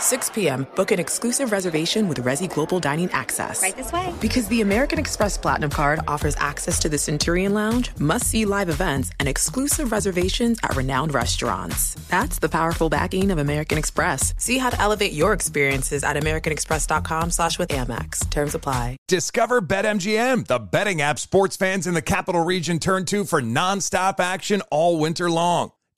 6 p.m., book an exclusive reservation with Resy Global Dining Access. Right this way. Because the American Express Platinum Card offers access to the Centurion Lounge, must see live events, and exclusive reservations at renowned restaurants. That's the powerful backing of American Express. See how to elevate your experiences at AmericanExpress.com slash with Amex. Terms apply. Discover BetMGM, the betting app sports fans in the capital region turn to for nonstop action all winter long.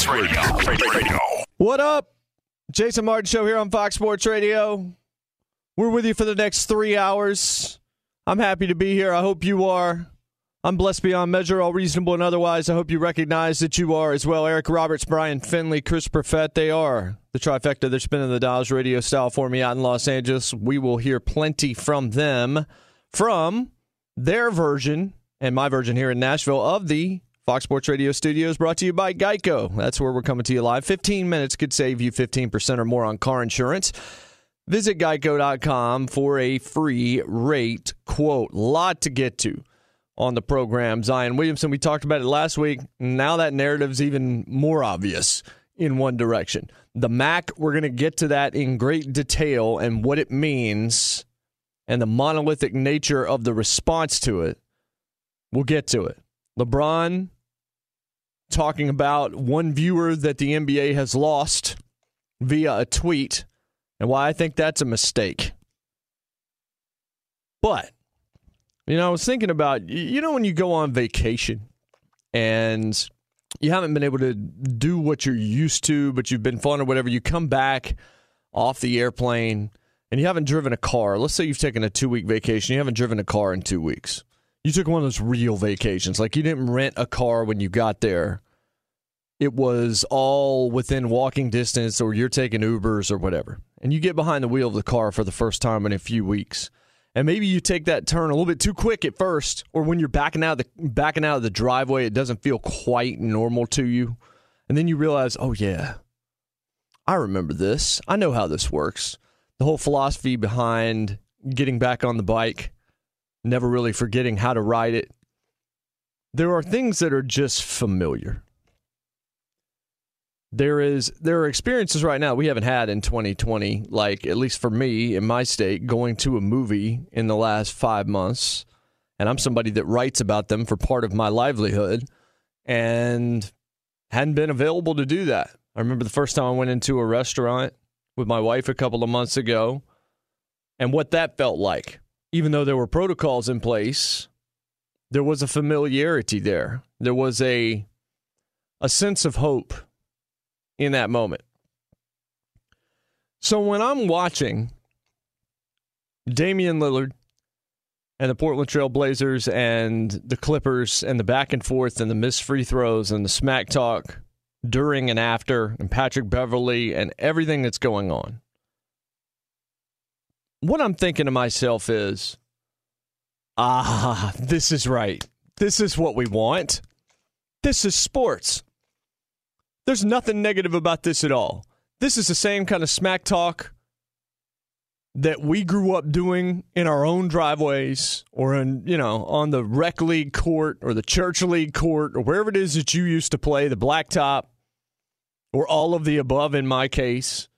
Sports Radio. Radio. What up? Jason Martin Show here on Fox Sports Radio. We're with you for the next three hours. I'm happy to be here. I hope you are. I'm blessed beyond measure, all reasonable and otherwise. I hope you recognize that you are as well. Eric Roberts, Brian Finley, Chris Perfett, they are the trifecta. They're spinning the dials radio style for me out in Los Angeles. We will hear plenty from them, from their version and my version here in Nashville of the Fox Sports Radio studios brought to you by Geico. That's where we're coming to you live. 15 minutes could save you 15% or more on car insurance. Visit geico.com for a free rate quote. Lot to get to on the program. Zion Williamson, we talked about it last week. Now that narrative's even more obvious in one direction. The MAC, we're going to get to that in great detail and what it means and the monolithic nature of the response to it. We'll get to it. LeBron talking about one viewer that the NBA has lost via a tweet and why I think that's a mistake. But, you know, I was thinking about, you know, when you go on vacation and you haven't been able to do what you're used to, but you've been fun or whatever, you come back off the airplane and you haven't driven a car. Let's say you've taken a two week vacation, you haven't driven a car in two weeks. You took one of those real vacations. Like you didn't rent a car when you got there. It was all within walking distance, or you're taking Ubers or whatever. And you get behind the wheel of the car for the first time in a few weeks. And maybe you take that turn a little bit too quick at first, or when you're backing out of the backing out of the driveway, it doesn't feel quite normal to you. And then you realize, oh yeah, I remember this. I know how this works. The whole philosophy behind getting back on the bike never really forgetting how to ride it. There are things that are just familiar. There is there are experiences right now we haven't had in 2020, like at least for me in my state, going to a movie in the last five months, and I'm somebody that writes about them for part of my livelihood, and hadn't been available to do that. I remember the first time I went into a restaurant with my wife a couple of months ago, and what that felt like even though there were protocols in place, there was a familiarity there. There was a a sense of hope in that moment. So when I'm watching Damian Lillard and the Portland Trail Blazers and the Clippers and the back and forth and the missed free throws and the smack talk during and after and Patrick Beverley and everything that's going on. What I'm thinking to myself is, ah, this is right. This is what we want. This is sports. There's nothing negative about this at all. This is the same kind of smack talk that we grew up doing in our own driveways or in, you know, on the rec league court or the church league court or wherever it is that you used to play, the blacktop or all of the above in my case.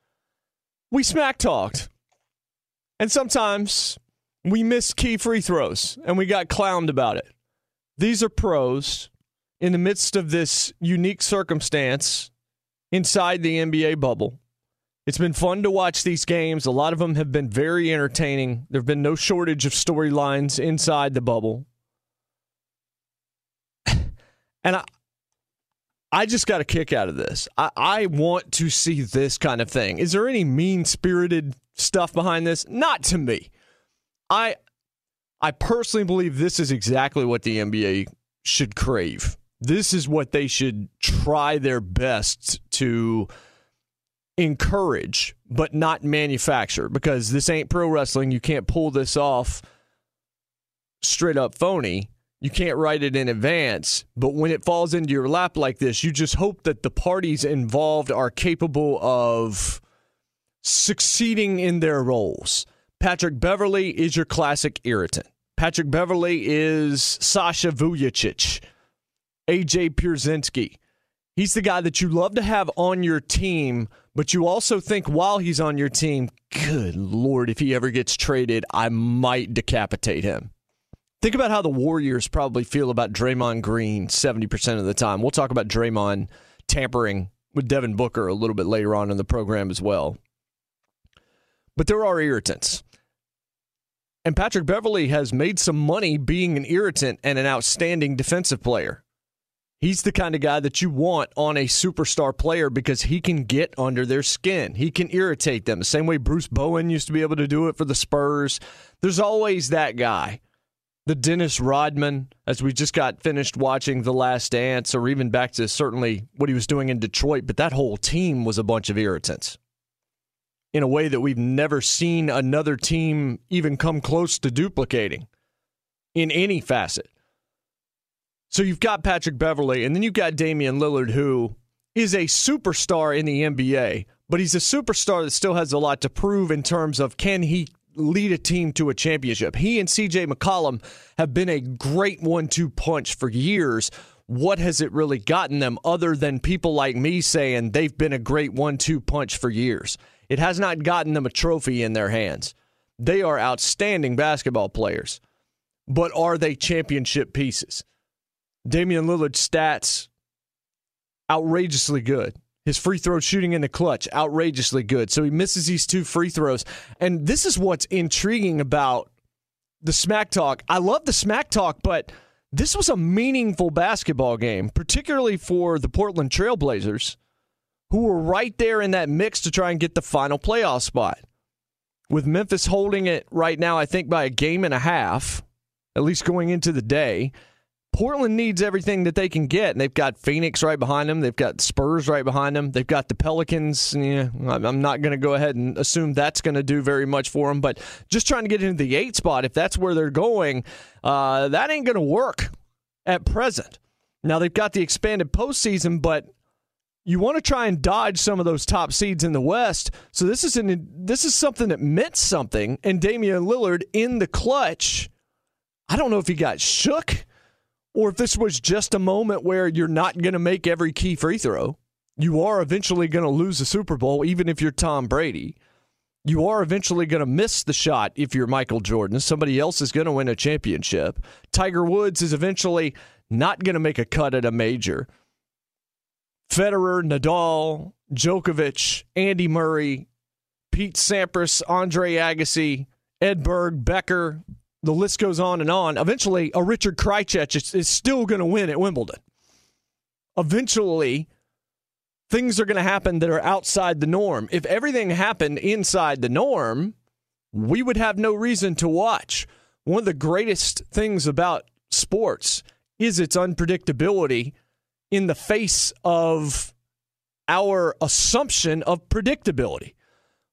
We smack talked. And sometimes we missed key free throws and we got clowned about it. These are pros in the midst of this unique circumstance inside the NBA bubble. It's been fun to watch these games. A lot of them have been very entertaining. There have been no shortage of storylines inside the bubble. and I I just got a kick out of this. I, I want to see this kind of thing. Is there any mean spirited stuff behind this? Not to me. I I personally believe this is exactly what the NBA should crave. This is what they should try their best to encourage, but not manufacture, because this ain't pro wrestling. You can't pull this off straight up phony. You can't write it in advance, but when it falls into your lap like this, you just hope that the parties involved are capable of succeeding in their roles. Patrick Beverley is your classic irritant. Patrick Beverley is Sasha Vujacic, AJ Pierzynski. He's the guy that you love to have on your team, but you also think while he's on your team, good Lord, if he ever gets traded, I might decapitate him. Think about how the Warriors probably feel about Draymond Green 70% of the time. We'll talk about Draymond tampering with Devin Booker a little bit later on in the program as well. But there are irritants. And Patrick Beverley has made some money being an irritant and an outstanding defensive player. He's the kind of guy that you want on a superstar player because he can get under their skin. He can irritate them. The same way Bruce Bowen used to be able to do it for the Spurs. There's always that guy the Dennis Rodman, as we just got finished watching The Last Dance, or even back to certainly what he was doing in Detroit, but that whole team was a bunch of irritants in a way that we've never seen another team even come close to duplicating in any facet. So you've got Patrick Beverley, and then you've got Damian Lillard, who is a superstar in the NBA, but he's a superstar that still has a lot to prove in terms of can he lead a team to a championship. He and CJ McCollum have been a great one two punch for years. What has it really gotten them other than people like me saying they've been a great one two punch for years? It has not gotten them a trophy in their hands. They are outstanding basketball players, but are they championship pieces? Damian Lillard's stats outrageously good. His free throw shooting in the clutch, outrageously good. So he misses these two free throws. And this is what's intriguing about the smack talk. I love the smack talk, but this was a meaningful basketball game, particularly for the Portland Trailblazers, who were right there in that mix to try and get the final playoff spot. With Memphis holding it right now, I think by a game and a half, at least going into the day. Portland needs everything that they can get, and they've got Phoenix right behind them. They've got Spurs right behind them. They've got the Pelicans. Yeah, I'm not going to go ahead and assume that's going to do very much for them, but just trying to get into the eight spot, if that's where they're going, uh, that ain't going to work at present. Now they've got the expanded postseason, but you want to try and dodge some of those top seeds in the West. So this is an this is something that meant something. And Damian Lillard in the clutch. I don't know if he got shook or if this was just a moment where you're not going to make every key free throw. You are eventually going to lose the Super Bowl, even if you're Tom Brady. You are eventually going to miss the shot if you're Michael Jordan. Somebody else is going to win a championship. Tiger Woods is eventually not going to make a cut at a major. Federer, Nadal, Djokovic, Andy Murray, Pete Sampras, Andre Agassi, Edberg, Becker, the list goes on and on. Eventually, a Richard Krajicek is, is still going to win at Wimbledon. eventually things are going to happen that are outside the norm. If everything happened inside the norm, we would have no reason to watch. One of the greatest things about sports is its unpredictability in the face of our assumption of predictability.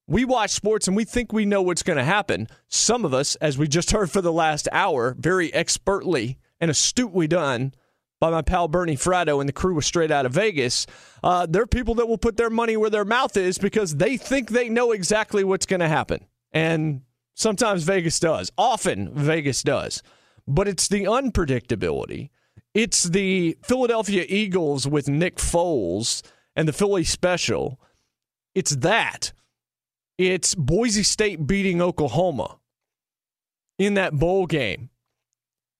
We watch sports and we think we know what's going to happen. Some of us, as we just heard for the last hour, very expertly and astutely done by my pal Bernie Fratto and the crew was straight out of Vegas. Uh, there are people that will put their money where their mouth is because they think they know exactly what's going to happen. And sometimes Vegas does. Often Vegas does. But it's the unpredictability. It's the Philadelphia Eagles with Nick Foles and the Philly special. It's that. It's Boise State beating Oklahoma in that bowl game.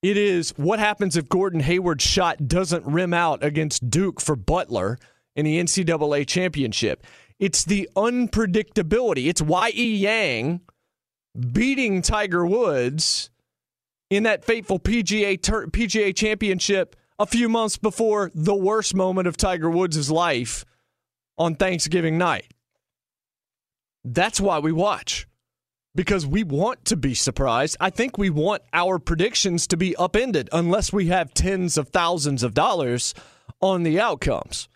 It is what happens if Gordon Hayward's shot doesn't rim out against Duke for Butler in the NCAA championship. It's the unpredictability. It's Y.E. Yang beating Tiger Woods in that fateful PGA PGA championship a few months before the worst moment of Tiger Woods' life on Thanksgiving night. That's why we watch because we want to be surprised. I think we want our predictions to be upended unless we have tens of thousands of dollars on the outcomes.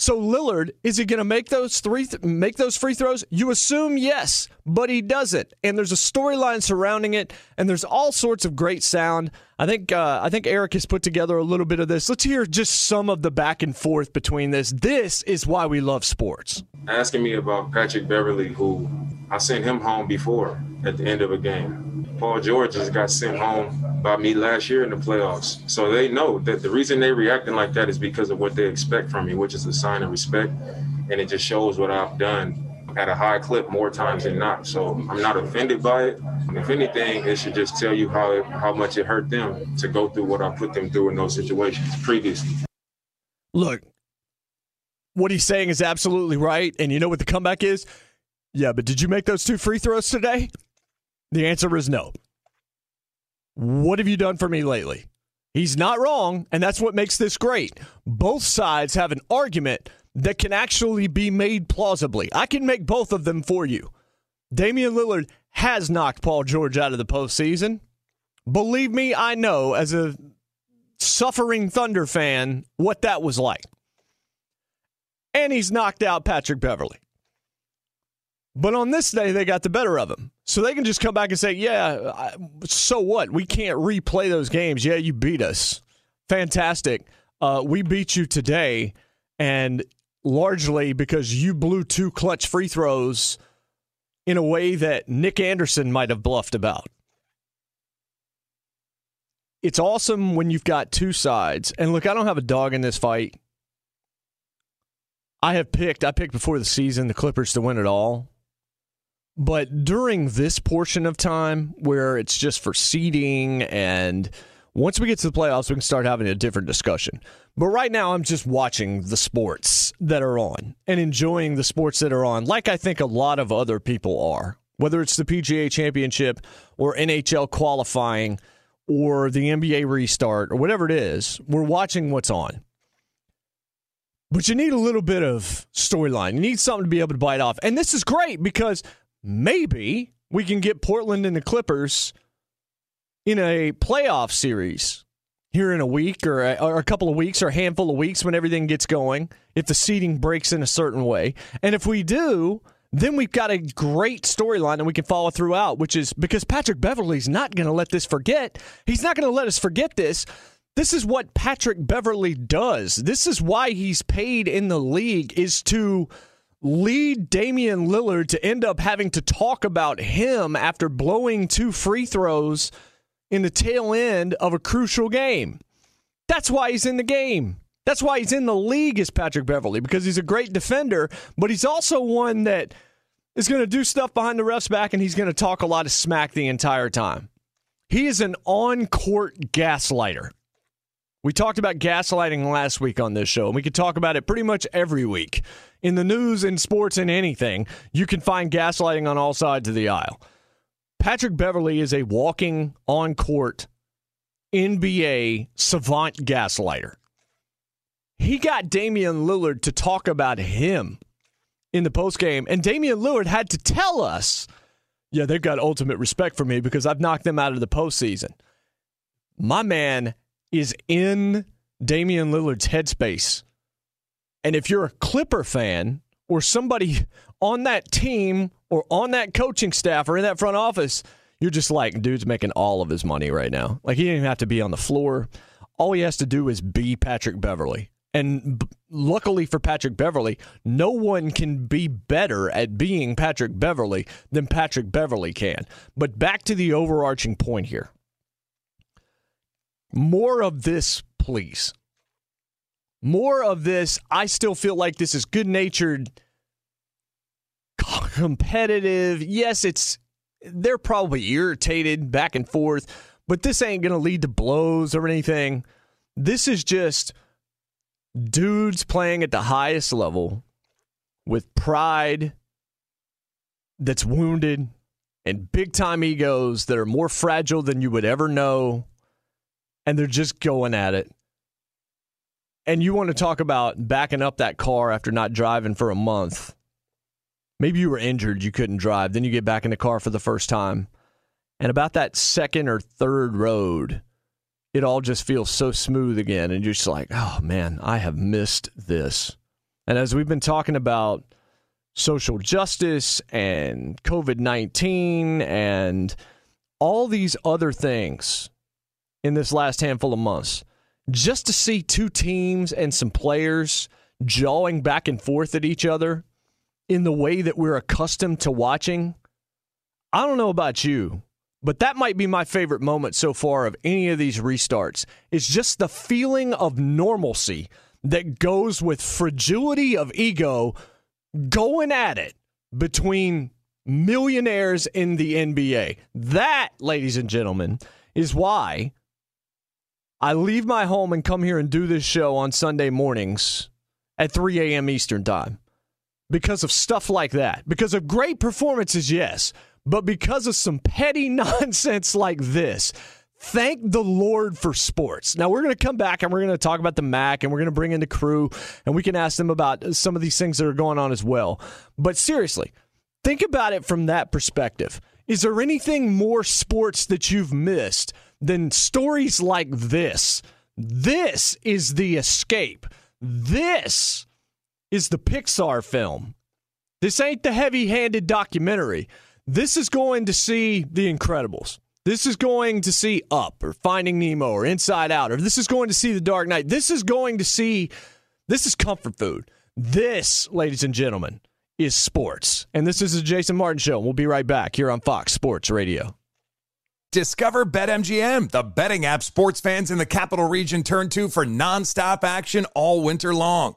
So Lillard, is he going to make those three th- make those free throws? You assume yes, but he doesn't. And there's a storyline surrounding it, and there's all sorts of great sound. I think uh, I think Eric has put together a little bit of this. Let's hear just some of the back and forth between this. This is why we love sports. Asking me about Patrick Beverley, who I sent him home before at the end of a game. Paul George just got sent home by me last year in the playoffs. So they know that the reason they're reacting like that is because of what they expect from me, which is a sign of respect. And it just shows what I've done at a high clip more times than not. So I'm not offended by it. If anything, it should just tell you how how much it hurt them to go through what I put them through in those situations previously. Look, what he's saying is absolutely right. And you know what the comeback is? Yeah, but did you make those two free throws today? The answer is no. What have you done for me lately? He's not wrong, and that's what makes this great. Both sides have an argument that can actually be made plausibly. I can make both of them for you. Damian Lillard has knocked Paul George out of the postseason. Believe me, I know as a suffering Thunder fan what that was like. And he's knocked out Patrick Beverley. But on this day, they got the better of him. So they can just come back and say, yeah, so what? We can't replay those games. Yeah, you beat us. Fantastic. Uh, we beat you today. And largely because you blew two clutch free throws in a way that Nick Anderson might have bluffed about. It's awesome when you've got two sides. And look, I don't have a dog in this fight. I have picked, I picked before the season the Clippers to win it all. But during this portion of time where it's just for seeding and once we get to the playoffs, we can start having a different discussion. But right now, I'm just watching the sports that are on and enjoying the sports that are on, like I think a lot of other people are, whether it's the PGA Championship or NHL qualifying or the NBA restart or whatever it is. We're watching what's on. But you need a little bit of storyline. You need something to be able to bite off. And this is great because maybe we can get Portland and the Clippers in a playoff series here in a week or a, or a, couple of weeks or a handful of weeks when everything gets going, if the seating breaks in a certain way. And if we do, then we've got a great storyline that we can follow throughout, which is because Patrick Beverley's not going to let this forget. He's not going to let us forget this. This is what Patrick Beverley does. This is why he's paid in the league is to lead Damian Lillard to end up having to talk about him after blowing two free throws in the tail end of a crucial game. That's why he's in the game. That's why he's in the league as Patrick Beverley, because he's a great defender, but he's also one that is going to do stuff behind the ref's back and he's going to talk a lot of smack the entire time. He is an on court gaslighter. We talked about gaslighting last week on this show, and we could talk about it pretty much every week. In the news, in sports, and anything, you can find gaslighting on all sides of the aisle. Patrick Beverley is a walking on court NBA savant gaslighter. he got Damian Lillard to talk about him in the postgame, and Damian Lillard had to tell us, yeah, they've got ultimate respect for me because I've knocked them out of the postseason. My man is in Damian Lillard's headspace. And if you're a Clipper fan or somebody on that team or on that coaching staff or in that front office, you're just like, dude's making all of his money right now. Like, he didn't even have to be on the floor. All he has to do is be Patrick Beverley. And b- luckily for Patrick Beverley, no one can be better at being Patrick Beverley than Patrick Beverley can. But back to the overarching point here more of this, please. More of this. I still feel like this is good natured, competitive. Yes, it's they're probably irritated back and forth, but this ain't going to lead to blows or anything. This is just dudes playing at the highest level with pride that's wounded and big time egos that are more fragile than you would ever know. And they're just going at it. And you want to talk about backing up that car after not driving for a month. Maybe you were injured, you couldn't drive. Then you get back in the car for the first time. And about that second or third road, it all just feels so smooth again. And you're just like, oh man, I have missed this. And as we've been talking about social justice and COVID 19 and all these other things in this last handful of months, just to see two teams and some players jawing back and forth at each other in the way that we're accustomed to watching. I don't know about you, but that might be my favorite moment so far of any of these restarts. It's just the feeling of normalcy that goes with fragility of ego going at it between millionaires in the NBA. That, ladies and gentlemen, is why I leave my home and come here and do this show on Sunday mornings at 3 a.m. Eastern Time. Because of stuff like that. Because of great performances, yes, but because of some petty nonsense like this. Thank the Lord for sports. Now, we're going to come back and we're going to talk about the MAC and we're going to bring in the crew and we can ask them about some of these things that are going on as well. But seriously, think about it from that perspective. Is there anything more sports that you've missed than stories like this? This is the escape. This is the Pixar film. This ain't the heavy handed documentary. This is going to see The Incredibles. This is going to see Up or Finding Nemo or Inside Out, or this is going to see The Dark Knight. This is going to see, this is comfort food. This, ladies and gentlemen, is sports. And this is the Jason Martin Show. We'll be right back here on Fox Sports Radio. Discover BetMGM, the betting app sports fans in the capital region turn to for nonstop action all winter long.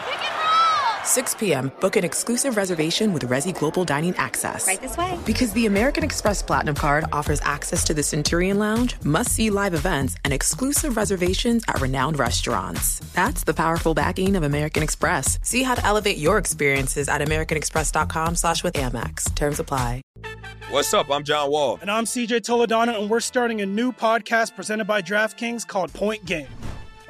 6 p.m., book an exclusive reservation with Resy Global Dining Access. Right this way. Because the American Express Platinum Card offers access to the Centurion Lounge, must see live events, and exclusive reservations at renowned restaurants. That's the powerful backing of American Express. See how to elevate your experiences at AmericanExpress.com slash with Amex. Terms apply. What's up? I'm John Wall. And I'm CJ Toledano, and we're starting a new podcast presented by DraftKings called Point Game.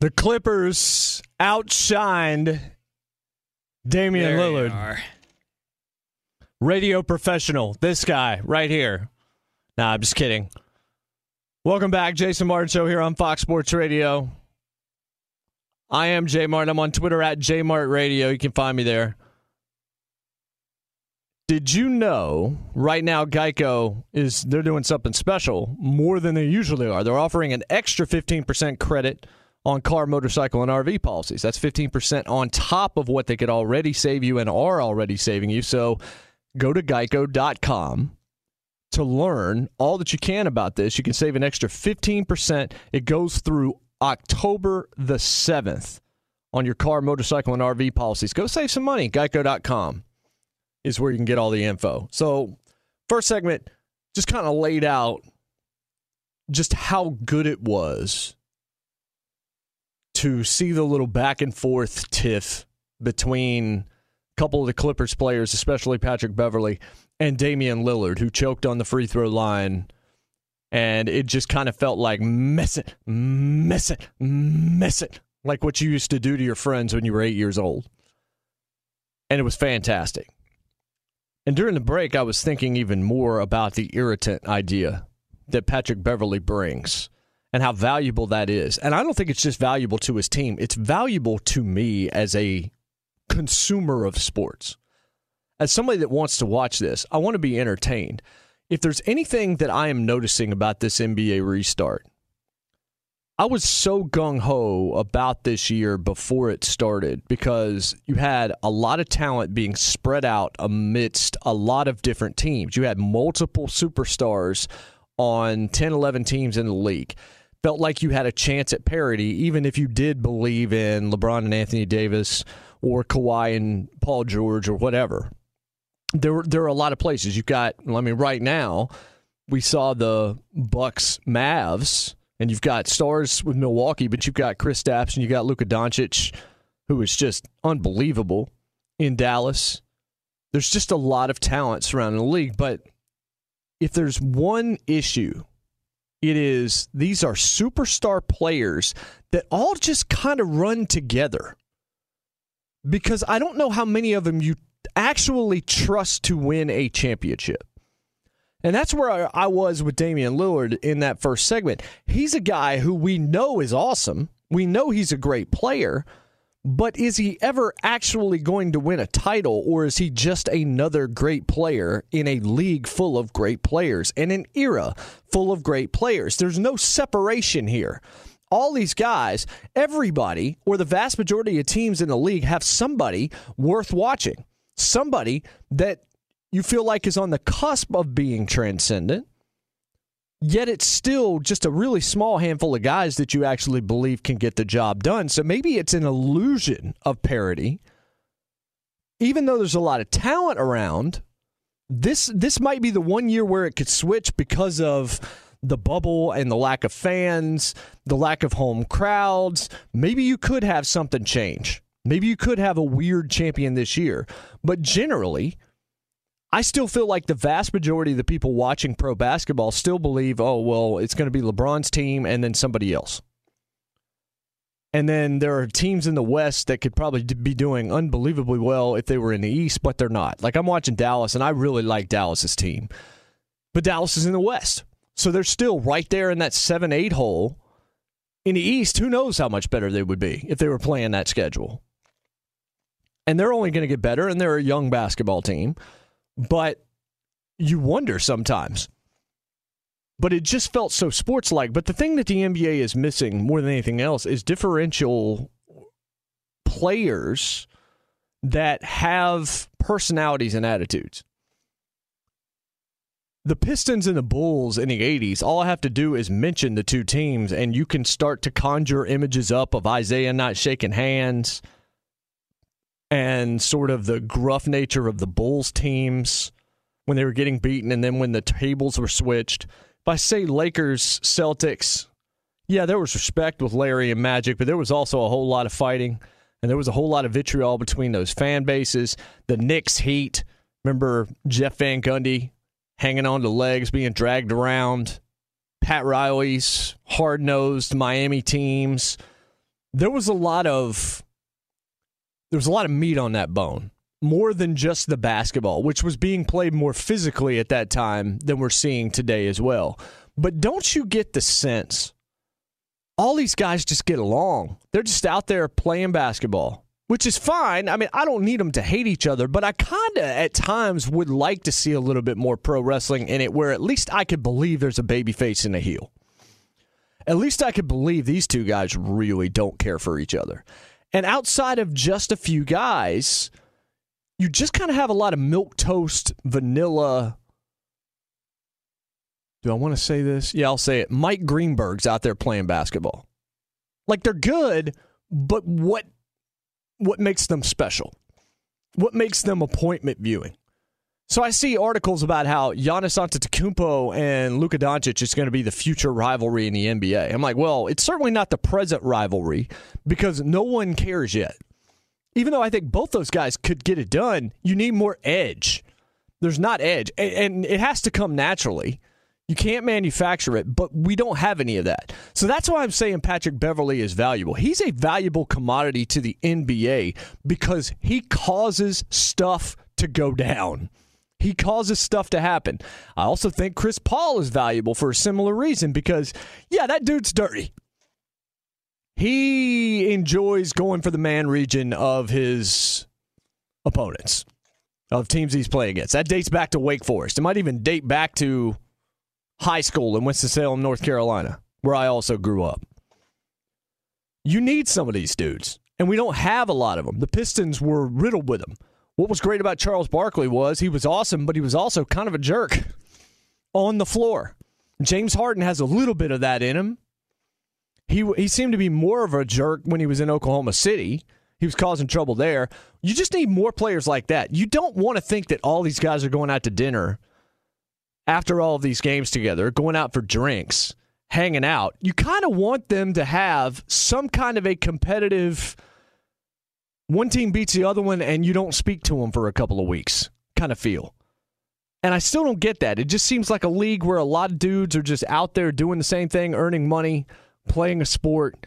The Clippers outshined Damian There Lillard. Radio professional, this guy right here. Nah, I'm just kidding. Welcome back, Jason Martin Show here on Fox Sports Radio. I am Jay Martin. I'm on Twitter at JMartRadio. Radio. You can find me there. Did you know right now Geico is they're doing something special more than they usually are. They're offering an extra 15% credit on car, motorcycle, and RV policies. That's 15% on top of what they could already save you and are already saving you. So go to geico.com to learn all that you can about this. You can save an extra 15%. It goes through October the 7th on your car, motorcycle, and RV policies. Go save some money. Geico.com is where you can get all the info. So, first segment just kind of laid out just how good it was to see the little back and forth tiff between a couple of the Clippers players, especially Patrick Beverley and Damian Lillard, who choked on the free throw line. And it just kind of felt like miss it, miss it, miss it, like what you used to do to your friends when you were eight years old. And it was fantastic. And during the break, I was thinking even more about the irritant idea that Patrick Beverley brings and how valuable that is. And I don't think it's just valuable to his team, it's valuable to me as a consumer of sports. As somebody that wants to watch this, I want to be entertained. If there's anything that I am noticing about this NBA restart, I was so gung ho about this year before it started because you had a lot of talent being spread out amidst a lot of different teams. You had multiple superstars on 10, 11 teams in the league. Felt like you had a chance at parity, even if you did believe in LeBron and Anthony Davis or Kawhi and Paul George or whatever. There, there are a lot of places. You've got, I mean, right now, we saw the Bucks Mavs and you've got stars with Milwaukee, but you've got Chris Stapps and you've got Luka Doncic, who is just unbelievable in Dallas. There's just a lot of talent surrounding the league, but if there's one issue, it is these are superstar players that all just kind of run together. Because I don't know how many of them you actually trust to win a championship. And that's where I was with Damian Lillard in that first segment. He's a guy who we know is awesome. We know he's a great player, but is he ever actually going to win a title, or is he just another great player in a league full of great players, and an era full of great players? There's no separation here. All these guys, everybody, or the vast majority of teams in the league have somebody worth watching, somebody that you feel like is on the cusp of being transcendent, yet it's still just a really small handful of guys that you actually believe can get the job done. So maybe it's an illusion of parity. Even though there's a lot of talent around, this this might be the one year where it could switch because of the bubble and the lack of fans, the lack of home crowds. Maybe you could have something change. Maybe you could have a weird champion this year. But generally, I still feel like the vast majority of the people watching pro basketball still believe, oh, well, it's going to be LeBron's team and then somebody else. And then there are teams in the West that could probably be doing unbelievably well if they were in the East, but they're not. Like I'm watching Dallas, and I really like Dallas's team, but Dallas is in the West, so they're still right there in that seven eight hole. In the East, who knows how much better they would be if they were playing that schedule? And they're only going to get better, and they're a young basketball team, but you wonder sometimes but it just felt so sports like. But the thing that the NBA is missing more than anything else is differential players that have personalities and attitudes. The Pistons and the Bulls in the 80s, all I have to do is mention the two teams, and you can start to conjure images up of Isiah not shaking hands and sort of the gruff nature of the Bulls teams when they were getting beaten, and then when the tables were switched if I say Lakers, Celtics, yeah, there was respect with Larry and Magic, but there was also a whole lot of fighting, and there was a whole lot of vitriol between those fan bases. The Knicks Heat, remember Jeff Van Gundy hanging on to legs, being dragged around. Pat Riley's hard nosed Miami teams. There was a lot of there was a lot of meat on that bone more than just the basketball, which was being played more physically at that time than we're seeing today as well. But don't you get the sense all these guys just get along? They're just out there playing basketball, which is fine. I mean, I don't need them to hate each other, but I kind of at times would like to see a little bit more pro wrestling in it where at least I could believe there's a baby face and a heel. At least I could believe these two guys really don't care for each other. And outside of just a few guys, you just kind of have a lot of milk toast, vanilla. Do I want to say this? Yeah, I'll say it. Mike Greenberg's out there playing basketball. Like they're good, but what what makes them special? What makes them appointment viewing? So I see articles about how Giannis Antetokounmpo and Luka Doncic is going to be the future rivalry in the NBA. I'm like, well, it's certainly not the present rivalry because no one cares yet even though I think both those guys could get it done, you need more edge. There's not edge, and it has to come naturally. You can't manufacture it, but we don't have any of that. So that's why I'm saying Patrick Beverley is valuable. He's a valuable commodity to the NBA because he causes stuff to go down. He causes stuff to happen. I also think Chris Paul is valuable for a similar reason because, yeah, that dude's dirty he enjoys going for the man region of his opponents, of teams he's playing against. That dates back to Wake Forest. It might even date back to high school in Winston-Salem, North Carolina, where I also grew up. You need some of these dudes, and we don't have a lot of them. The Pistons were riddled with them. What was great about Charles Barkley was he was awesome, but he was also kind of a jerk on the floor. James Harden has a little bit of that in him, he he seemed to be more of a jerk when he was in Oklahoma City. He was causing trouble there. You just need more players like that. You don't want to think that all these guys are going out to dinner after all of these games together, going out for drinks, hanging out. You kind of want them to have some kind of a competitive one team beats the other one and you don't speak to them for a couple of weeks kind of feel. And I still don't get that. It just seems like a league where a lot of dudes are just out there doing the same thing, earning money playing a sport.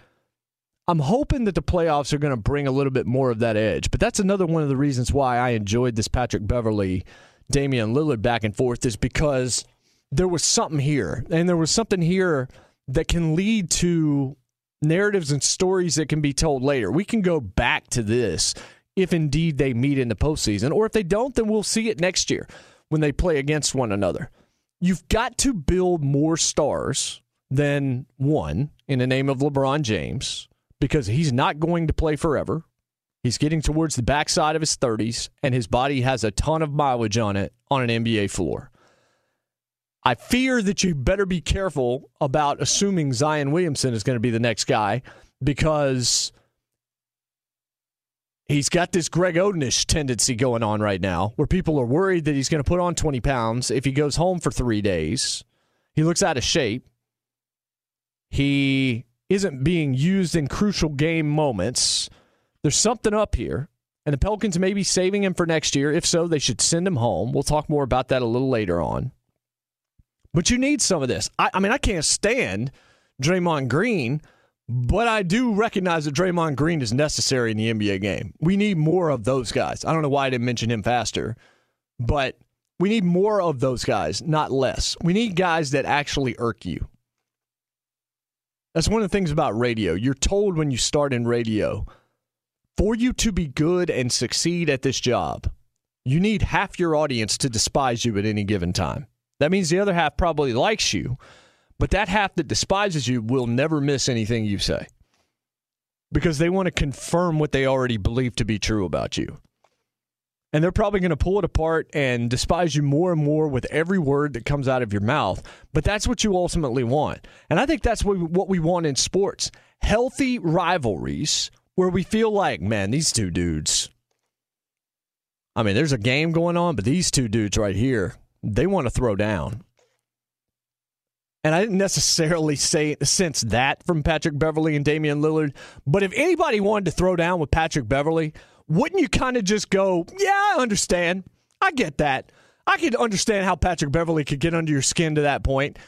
I'm hoping that the playoffs are going to bring a little bit more of that edge. But that's another one of the reasons why I enjoyed this Patrick Beverley, Damian Lillard back and forth is because there was something here. And there was something here that can lead to narratives and stories that can be told later. We can go back to this if indeed they meet in the postseason. Or if they don't, then we'll see it next year when they play against one another. You've got to build more stars than one in the name of LeBron James because he's not going to play forever. He's getting towards the backside of his 30s, and his body has a ton of mileage on it on an NBA floor. I fear that you better be careful about assuming Zion Williamson is going to be the next guy because he's got this Greg Odenish tendency going on right now where people are worried that he's going to put on 20 pounds if he goes home for three days. He looks out of shape. He isn't being used in crucial game moments. There's something up here. And the Pelicans may be saving him for next year. If so, they should send him home. We'll talk more about that a little later on. But you need some of this. I, I mean, I can't stand Draymond Green, but I do recognize that Draymond Green is necessary in the NBA game. We need more of those guys. I don't know why I didn't mention him faster, but we need more of those guys, not less. We need guys that actually irk you. That's one of the things about radio. You're told when you start in radio, for you to be good and succeed at this job, you need half your audience to despise you at any given time. That means the other half probably likes you, but that half that despises you will never miss anything you say because they want to confirm what they already believe to be true about you. And they're probably going to pull it apart and despise you more and more with every word that comes out of your mouth. But that's what you ultimately want. And I think that's what we, want in sports healthy rivalries where we feel like, man, these two dudes. I mean, there's a game going on, but these two dudes right here, they want to throw down. And I didn't necessarily say sense that from Patrick Beverley and Damian Lillard. But if anybody wanted to throw down with Patrick Beverley, wouldn't you kind of just go, yeah, I understand. I get that. I could understand how Patrick Beverley could get under your skin to that point.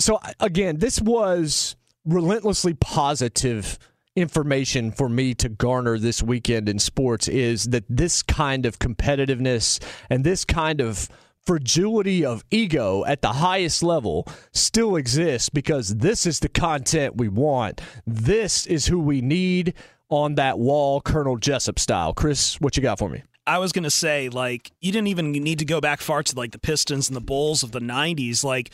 So, again, this was relentlessly positive information for me to garner this weekend in sports is that this kind of competitiveness and this kind of fragility of ego at the highest level still exists because this is the content we want. This is who we need on that wall, Colonel Jessep style. Chris, what you got for me? I was going to say, like, you didn't even need to go back far to like the Pistons and the Bulls of the 90s. Like,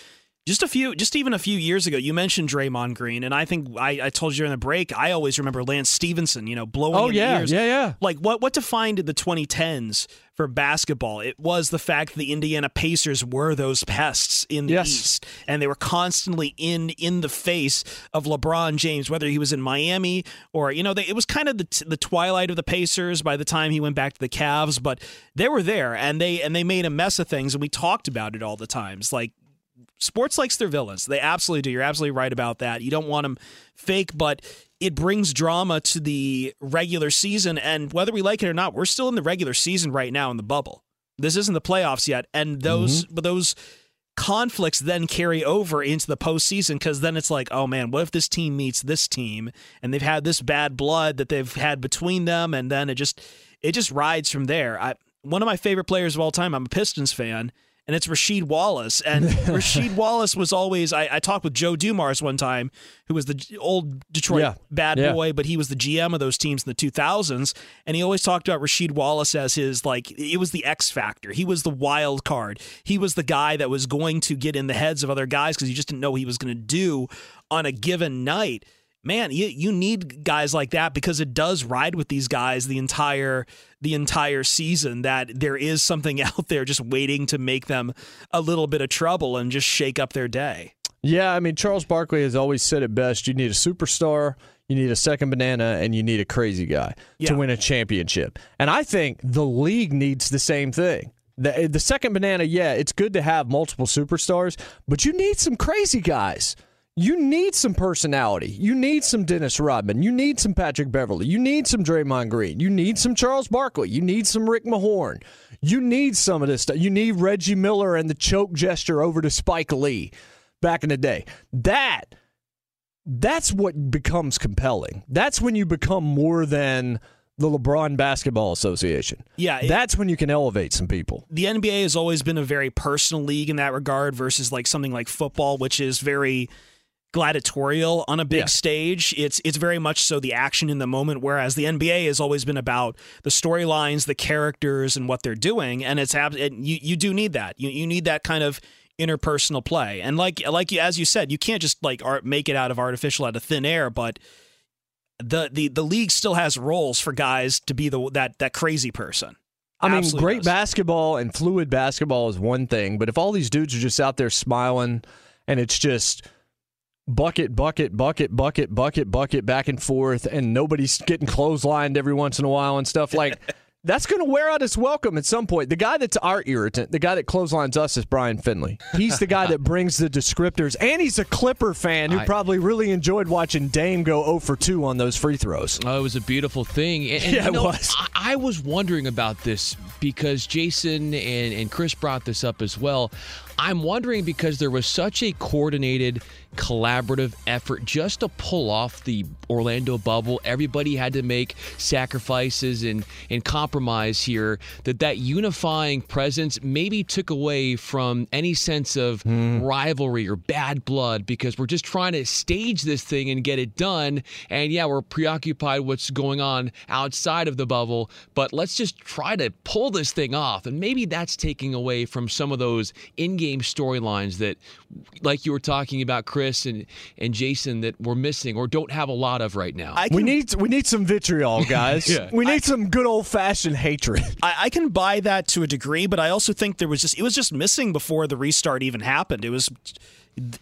just a few, just even a few years ago, you mentioned Draymond Green, and I think I, I told you during the break. I always remember Lance Stephenson, you know, blowing. Oh in yeah, ears. yeah, yeah. Like what what defined the 2010s for basketball? It was the fact that the Indiana Pacers were those pests in the Yes. East, and they were constantly in in the face of LeBron James, whether he was in Miami or you know, they, it was kind of the t- the twilight of the Pacers by the time he went back to the Cavs, but they were there and they and they made a mess of things, and we talked about it all the times, like sports likes their villains. They absolutely do. You're absolutely right about that. You don't want them fake, but it brings drama to the regular season. And whether we like it or not, we're still in the regular season right now in the bubble. This isn't the playoffs yet, and those mm-hmm. but those conflicts then carry over into the postseason because then it's like, oh man, what if this team meets this team and they've had this bad blood that they've had between them, and then it just it just rides from there. I, one of my favorite players of all time. I'm a Pistons fan and it's Rasheed Wallace. And Rasheed Wallace was always, I, I talked with Joe Dumars one time, who was the old Detroit Yeah. bad Yeah. boy, but he was the GM of those teams in the 2000s. And he always talked about Rasheed Wallace as his, like, it was the X factor. He was the wild card. He was the guy that was going to get in the heads of other guys because you just didn't know what he was going to do on a given night. Man, you, you need guys like that because it does ride with these guys the entire the entire season that there is something out there just waiting to make them a little bit of trouble and just shake up their day. Yeah, I mean, Charles Barkley has always said it best. You need a superstar, you need a second banana, and you need a crazy guy Yeah. to win a championship. And I think the league needs the same thing. The, the second banana, yeah, it's good to have multiple superstars, but you need some crazy guys. You need some personality. You need some Dennis Rodman. You need some Patrick Beverley. You need some Draymond Green. You need some Charles Barkley. You need some Rick Mahorn. You need some of this stuff. You need Reggie Miller and the choke gesture over to Spike Lee back in the day. That that's what becomes compelling. That's when you become more than the LeBron Basketball Association. Yeah, it- that's when you can elevate some people. the NBA has always been a very personal league in that regard versus like something like football, which is very gladiatorial on a big Yeah. stage. It's it's very much so the action in the moment, whereas the NBA has always been about the storylines, the characters, and what they're doing. And it's and you you do need that. You you need that kind of interpersonal play. And like like you as you said, you can't just like art make it out of artificial out of thin air, but the the the league still has roles for guys to be the that that crazy person. I mean, Absolutely great does. basketball and fluid basketball is one thing, but if all these dudes are just out there smiling and it's just bucket, bucket, bucket, bucket, bucket, bucket, back and forth, and nobody's getting clotheslined every once in a while and stuff like that's going to wear out its welcome at some point. The guy that's our irritant, the guy that clotheslines us, is Brian Finley. He's the guy that brings the descriptors, and he's a Clipper fan who I- probably really enjoyed watching Dame go 0 for 2 on those free throws. Oh, it was a beautiful thing. And, and Yeah, you it was. I, I was wondering about this because Jason and, and Chris brought this up as well. I'm wondering because there was such a coordinated, collaborative effort just to pull off the Orlando bubble. Everybody had to make sacrifices and, and compromise here. That that unifying presence maybe took away from any sense of hmm. rivalry or bad blood because we're just trying to stage this thing and get it done. And yeah, we're preoccupied what's going on outside of the bubble, but let's just try to pull this thing off. And maybe that's taking away from some of those in-game storylines that, like you were talking about, Chris and and Jason, that we're missing or don't have a lot of right now. we need we need some vitriol, guys. Yeah. We need some good old fashioned hatred. I, I can buy that to a degree, but I also think there was just it was just missing before the restart even happened. It was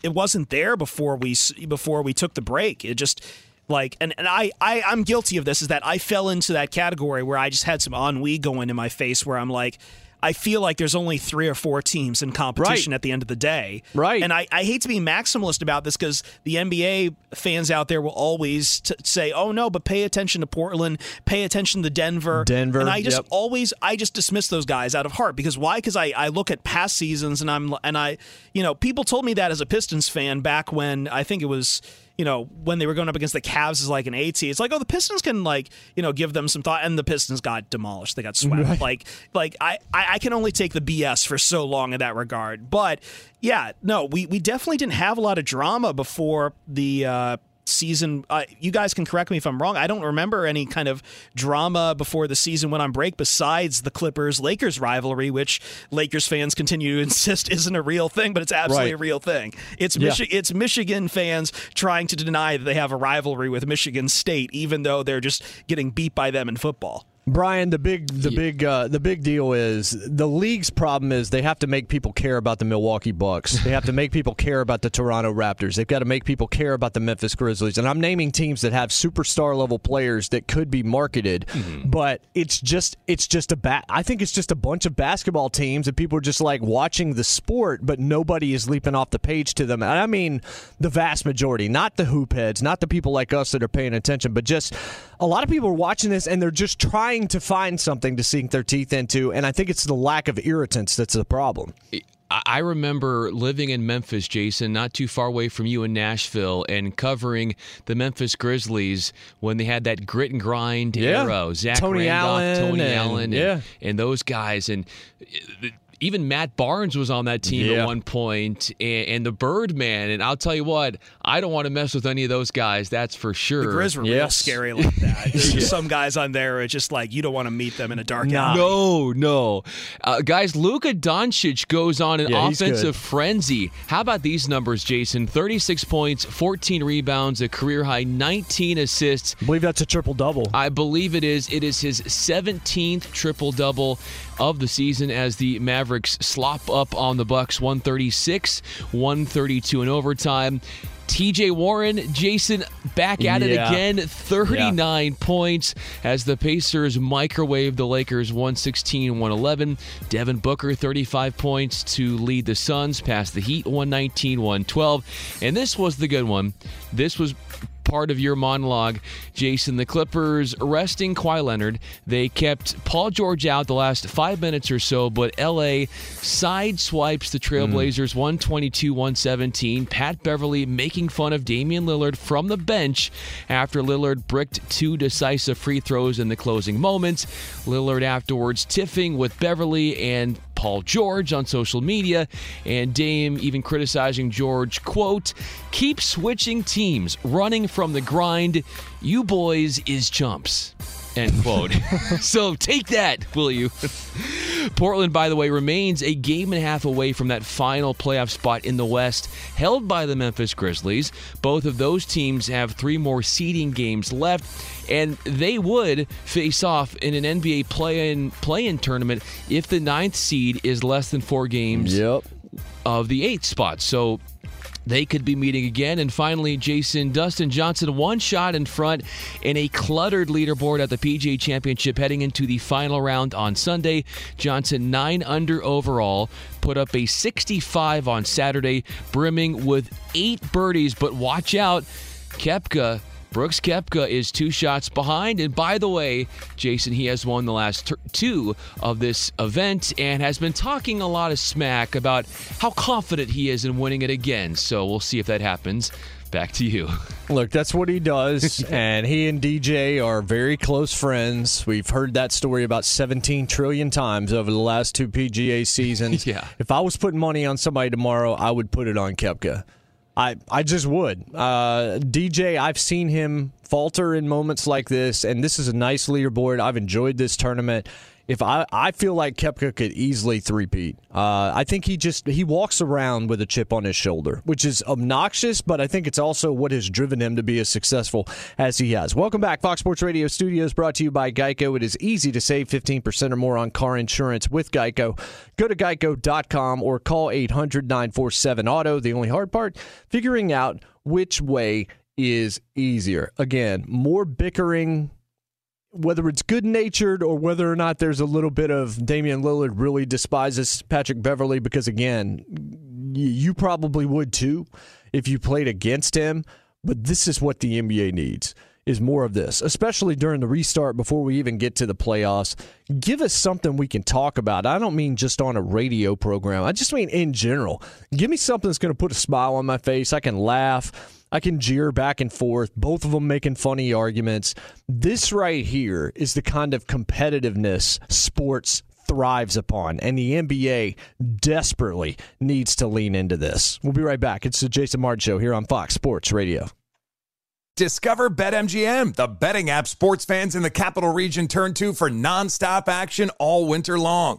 it wasn't there before we before we took the break. It just like and, and I, I I'm guilty of this is that I fell into that category where I just had some ennui going in my face where I'm like I feel like there's only three or four teams in competition at the end of the day. Right. And I, I hate to be maximalist about this because the NBA fans out there will always t- say, oh no, but pay attention to Portland, pay attention to Denver. Denver, And I just yep. always I just dismiss those guys out of heart because why? Because I, I look at past seasons and I'm and I you know people told me that as a Pistons fan back when I think it was you know when they were going up against the Cavs as like an AT. It's like oh the Pistons can like you know give them some thought and the Pistons got demolished. They got swept. Right. Like like I, I can only take the BS for so long in that regard. But yeah, no, we we definitely didn't have a lot of drama before the. Uh, season uh, you guys can correct me if i'm wrong i don't remember any kind of drama before the season went on break besides the clippers lakers rivalry which lakers fans continue to insist isn't a real thing but it's absolutely Right. a real thing it's Yeah. Michi- it's michigan fans trying to deny that they have a rivalry with michigan state even though they're just getting beat by them in football Brian, the big the big uh, the big deal is the league's problem is they have to make people care about the Milwaukee Bucks. They have to make people care about the Toronto Raptors. They've got to make people care about the Memphis Grizzlies. And I'm naming teams that have superstar level players that could be marketed, but it's just it's just a bat. I think it's just a bunch of basketball teams and people are just like watching the sport, but nobody is leaping off the page to them. And I mean the vast majority, not the hoop heads, not the people like us that are paying attention, but just a lot of people are watching this and they're just trying to find something to sink their teeth into. And I think it's the lack of irritants that's the problem. I remember living in Memphis, Jason, not too far away from you in Nashville, and covering the Memphis Grizzlies when they had that grit and grind Yeah. era. Zach Tony Randolph, Allen Tony and- Allen, and, yeah. and those guys, and uh, even Matt Barnes was on that team Yeah. at one point, and, and the Birdman. And I'll tell you what, I don't want to mess with any of those guys. That's for sure. the grizz were real scary like that there's just some guys on there it's just like you don't want to meet them in a dark alley No, no. Uh, guys, Luka Doncic goes on an Yeah, offensive frenzy. How about these numbers, Jason? 36 points, 14 rebounds, a career high 19 assists. I believe that's a triple double. I believe it is. It is his 17th triple double of the season as the Mavericks slop up on the Bucks 136, 132 in overtime. TJ Warren, Jason back at it Yeah. again, 39 points as the Pacers microwave the Lakers 116 111. Devin Booker 35 points to lead the Suns past the Heat 119 112. And this was the good one. This was part of your monologue, Jason. The Clippers resting Kawhi Leonard. They kept Paul George out the last five minutes or so, but LA sideswipes the Trailblazers hmm. 122 117. Pat Beverley making fun of Damian Lillard from the bench after Lillard bricked two decisive free throws in the closing moments. Lillard afterwards tiffing with Beverley and Paul George on social media, and Dame even criticizing George, quote, keep switching teams, running from the grind. You boys is chumps. End quote. so take that, will you? Portland, by the way, remains a game and a half away from that final playoff spot in the West, held by the Memphis Grizzlies. Both of those teams have three more seeding games left, and they would face off in an NBA play-in play-in tournament if the ninth seed is less than four games Yep. of the eighth spot. So They could be meeting again. And finally, Jason Dustin Johnson, one shot in front in a cluttered leaderboard at the PGA Championship heading into the final round on Sunday. Johnson, nine under overall, put up a 65 on Saturday, brimming with eight birdies. But watch out, Koepka Brooks Koepka is two shots behind. And by the way, Jason, he has won the last t- two of this event and has been talking a lot of smack about how confident he is in winning it again. So we'll see if that happens. Back to you. Look, that's what he does. and he and DJ are very close friends. We've heard that story about 17 trillion times over the last two PGA seasons. yeah. If I was putting money on somebody tomorrow, I would put it on Koepka. I, I just would. Uh, DJ, I've seen him falter in moments like this, and this is a nice leaderboard. I've enjoyed this tournament. If I, I feel like Koepka could easily three-peat. Uh, I think he just he walks around with a chip on his shoulder, which is obnoxious, but I think it's also what has driven him to be as successful as he has. Welcome back, Fox Sports Radio Studios, brought to you by Geico. It is easy to save 15% or more on car insurance with Geico. Go to geico.com or call 800-947-AUTO. The only hard part, figuring out which way is easier. Again, more bickering whether it's good natured or whether or not there's a little bit of Damian Lillard really despises Patrick Beverley, because again, you probably would too if you played against him. But this is what the NBA needs is more of this, especially during the restart before we even get to the playoffs. Give us something we can talk about. I don't mean just on a radio program. I just mean in general. Give me something that's going to put a smile on my face. I can laugh. I can jeer back and forth, both of them making funny arguments. This right here is the kind of competitiveness sports thrives upon, and the NBA desperately needs to lean into this. We'll be right back. It's the Jason Martin Show here on Fox Sports Radio. Discover BetMGM, the betting app sports fans in the capital region turn to for nonstop action all winter long.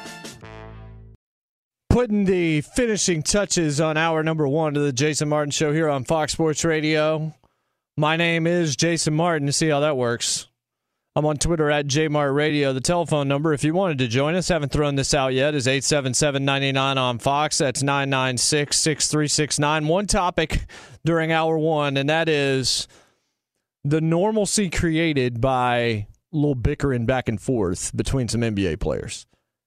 Putting the finishing touches on hour number one of the Jason Martin Show here on Fox Sports Radio. My name is Jason Martin. See how that works. I'm on Twitter at JMartRadio. The telephone number, if you wanted to join us, haven't thrown this out yet, is 877-99 on Fox. That's 996-6369. One topic during hour one, and that is the normalcy created by little bickering back and forth between some NBA players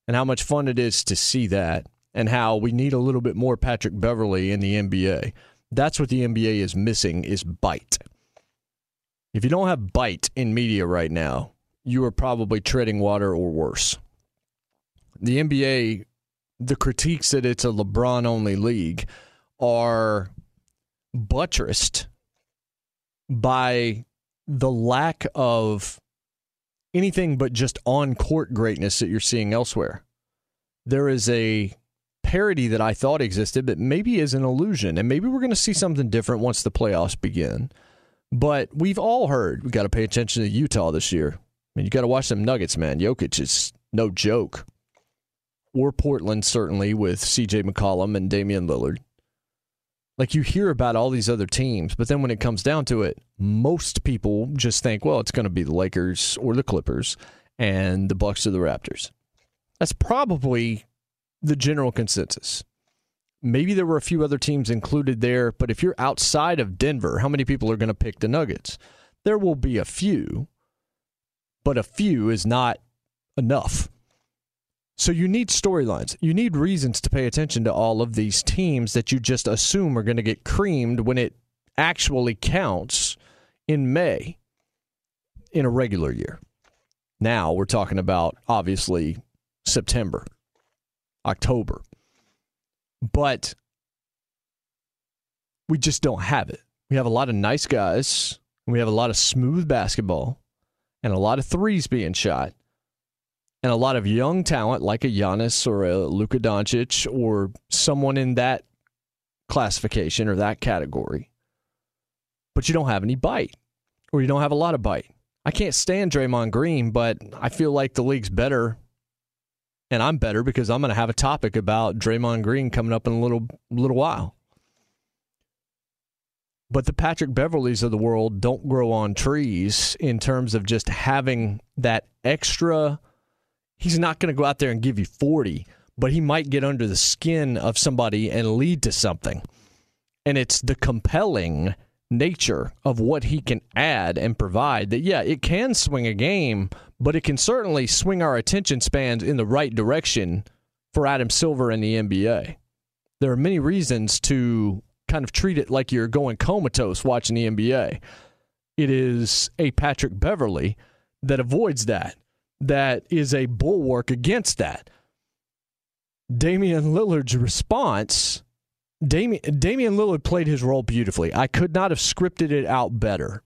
and how much fun it is to see that and how we need a little bit more Patrick Beverley in the NBA. That's what the NBA is missing is bite. If you don't have bite in media right now, you are probably treading water or worse. The NBA, the critiques that it's a LeBron only league are buttressed by the lack of anything but just on court greatness that you're seeing elsewhere. There is a parity that I thought existed, but maybe is an illusion. And maybe we're going to see something different once the playoffs begin. But we've all heard we got to pay attention to Utah this year. I mean, you got to watch them Nuggets, man. Jokic is no joke. Or Portland, certainly, with CJ McCollum and Damian Lillard. Like you hear about all these other teams, but then when it comes down to it, most people just think, well, it's going to be the Lakers or the Clippers and the Bucks or the Raptors. That's probably the general consensus. Maybe there were a few other teams included there, but if you're outside of Denver, how many people are going to pick the Nuggets? There will be a few, but a few is not enough. So you need storylines. You need reasons to pay attention to all of these teams that you just assume are going to get creamed when it actually counts in May in a regular year. Now we're talking about obviously September, October. But we just don't have it. We have a lot of nice guys. We have a lot of smooth basketball and a lot of threes being shot and a lot of young talent like a Giannis or a Luka Doncic or someone in that classification or that category. But you don't have any bite or you don't have a lot of bite. I can't stand Draymond Green, but I feel like the league's better and I'm better because I'm going to have a topic about Draymond Green coming up in a little little while. But the Patrick Beverleys of the world don't grow on trees in terms of just having that extra. He's not going to go out there and give you 40, but he might get under the skin of somebody and lead to something. And it's the compelling nature of what he can add and provide that, yeah, it can swing a game, but it can certainly swing our attention spans in the right direction for Adam Silver and the NBA. There are many reasons to kind of treat it like you're going comatose watching the NBA. It is a Patrick Beverley that avoids that, that is a bulwark against that. Damian Lillard's response Damian, Damian Lillard played his role beautifully. I could not have scripted it out better.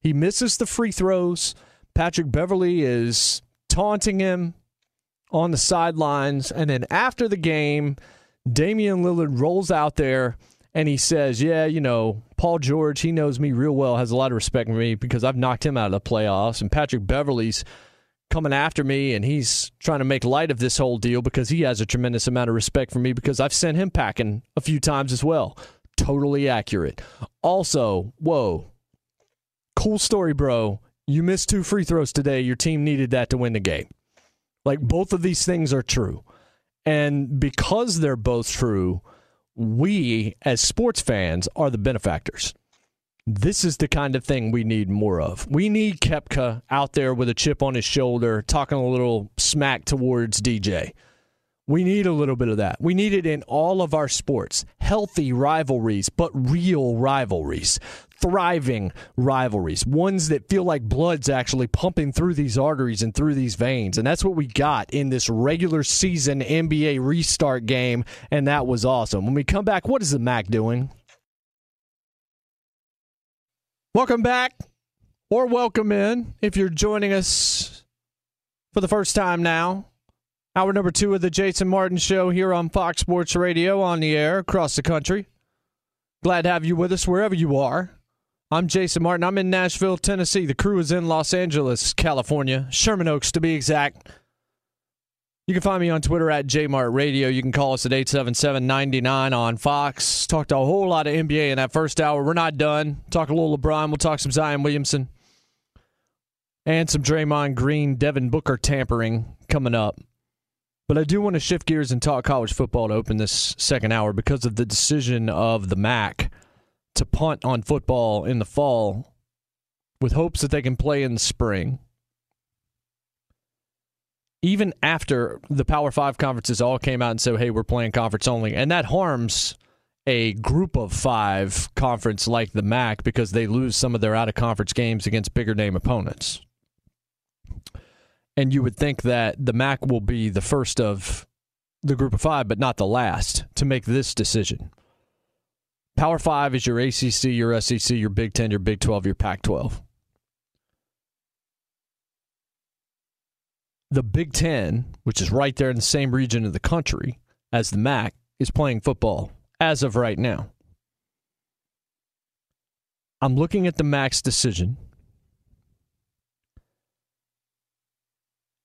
He misses the free throws. Patrick Beverley is taunting him on the sidelines. And then after the game, Damian Lillard rolls out there and he says, Yeah, you know, Paul George, he knows me real well, has a lot of respect for me because I've knocked him out of the playoffs. And Patrick Beverley's coming after me and he's trying to make light of this whole deal because he has a tremendous amount of respect for me because I've sent him packing a few times as well. Totally accurate. Also, whoa, cool story, bro. You missed two free throws today. Your team needed that to win the game. Like both of these things are true. And because they're both true, we as sports fans are the benefactors. This is the kind of thing we need more of. We need Koepka out there with a chip on his shoulder, talking a little smack towards DJ. We need a little bit of that. We need it in all of our sports. Healthy rivalries, but real rivalries. Thriving rivalries. Ones that feel like blood's actually pumping through these arteries and through these veins. And that's what we got in this regular season NBA restart game. And that was awesome. When we come back, what is the Mac doing? Welcome back, or welcome in if you're joining us for the first time now. Hour number two of the Jason Martin Show here on Fox Sports Radio on the air across the country. Glad to have you with us wherever you are. I'm Jason Martin. I'm in Nashville, Tennessee. The crew is in Los Angeles, California, Sherman Oaks to be exact. You can find me on Twitter at JMartRadio. You can call us at 877-99 on Fox. Talked a whole lot of NBA in that first hour. We're not done. Talk a little LeBron. We'll talk some Zion Williamson. And some Draymond Green, Devin Booker tampering coming up. But I do want to shift gears and talk college football to open this second hour because of the decision of the MAC to punt on football in the fall with hopes that they can play in the spring. Even after the Power Five conferences all came out and said, hey, we're playing conference only. And that harms a group of five conference like the MAC because they lose some of their out of conference games against bigger name opponents. And you would think that the MAC will be the first of the group of five, but not the last to make this decision. Power five is your ACC, your SEC, your Big Ten, your Big 12, your Pac 12. The Big Ten, which is right there in the same region of the country as the MAC, is playing football as of right now. I'm looking at the MAC's decision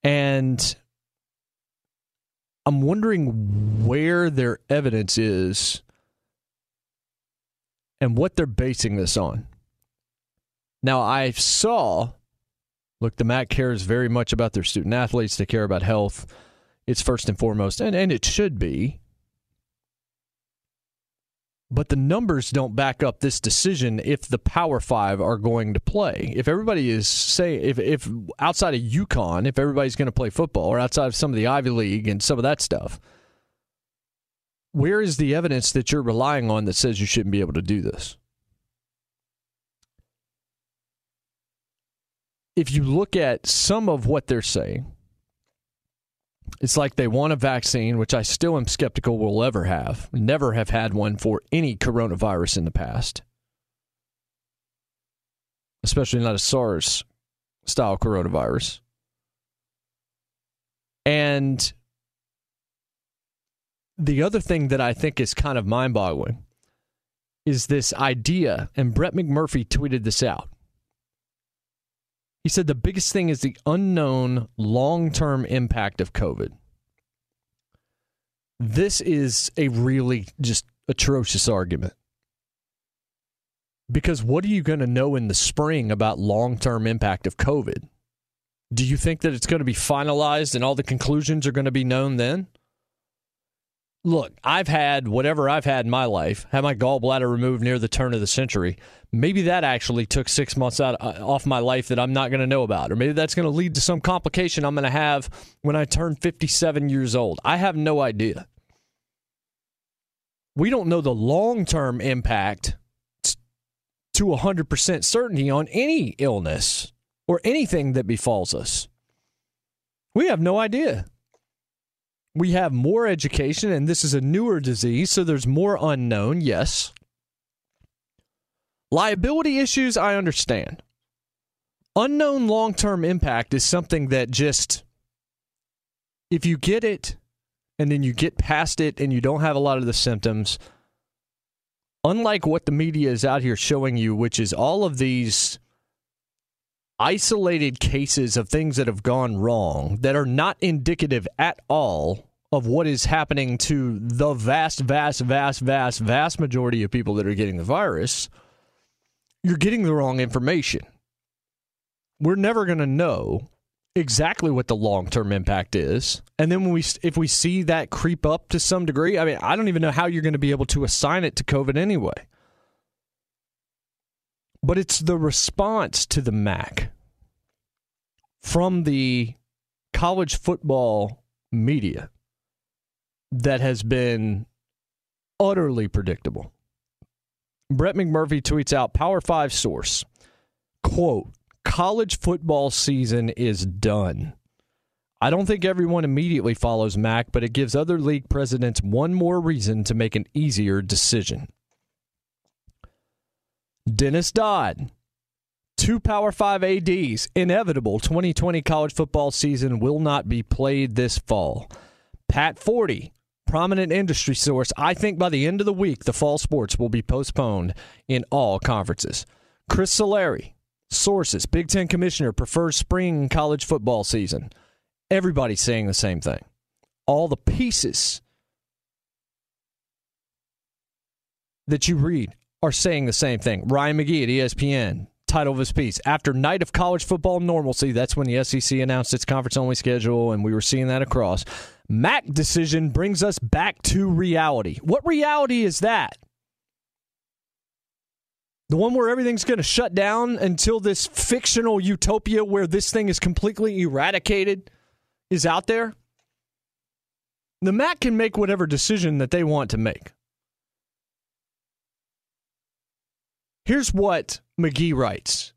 And I'm wondering where their evidence is and what they're basing this on. Now, I saw, look, the MAC cares very much about their student athletes. They care about health. It's first and foremost, and, and it should be. But the numbers don't back up this decision if the Power Five are going to play. If everybody is saying, if, if outside of UConn, if everybody's going to play football, or outside of some of the Ivy League and some of that stuff, where is the evidence that you're relying on that says you shouldn't be able to do this? If you look at some of what they're saying, it's like they want a vaccine, which I still am skeptical we'll ever have. Never have had one for any coronavirus in the past, especially not a SARS style coronavirus. And the other thing that I think is kind of mind boggling is this idea, and Brett McMurphy tweeted this out. He said the biggest thing is the unknown long term impact of COVID. This is a really just atrocious argument. Because what are you going to know in the spring about long term impact of COVID? Do you think that it's going to be finalized and all the conclusions are going to be known then? Look, I've had whatever I've had in my life, had my gallbladder removed near the turn of the century. Maybe that actually took six months out uh, off my life that I'm not going to know about, or maybe that's going to lead to some complication I'm going to have when I turn 57 years old. I have no idea. We don't know the long term impact to 100% certainty on any illness or anything that befalls us. We have no idea we have more education, and this is a newer disease, so there's more unknown, yes. Liability issues, I understand. Unknown long term impact is something that just, if you get it and then you get past it and you don't have a lot of the symptoms, unlike what the media is out here showing you, which is all of these isolated cases of things that have gone wrong that are not indicative at all of what is happening to the vast, vast, vast, vast, vast majority of people that are getting the virus, you're getting the wrong information. We're never going to know exactly what the long-term impact is. And then when we if we see that creep up to some degree, I mean, I don't even know how you're going to be able to assign it to COVID anyway. But it's the response to the MAC from the college football media that has been utterly predictable. Brett McMurphy tweets out Power 5 source, quote, college football season is done. I don't think everyone immediately follows Mac, but it gives other league presidents one more reason to make an easier decision. Dennis Dodd, two Power 5 ADs, inevitable 2020 college football season will not be played this fall. Pat Forde, prominent industry source, I think by the end of the week, the fall sports will be postponed in all conferences. Chris Solari, sources, Big Ten commissioner, prefers spring college football season. Everybody's saying the same thing. All the pieces that you read are saying the same thing. Ryan McGee at ESPN, title of his piece. After night of college football normalcy, that's when the SEC announced its conference only schedule, and we were seeing that across. MAC decision brings us back to reality. What reality is that? The one where everything's going to shut down until this fictional utopia where this thing is completely eradicated is out there? The MAC can make whatever decision that they want to make. Here's what McGee writes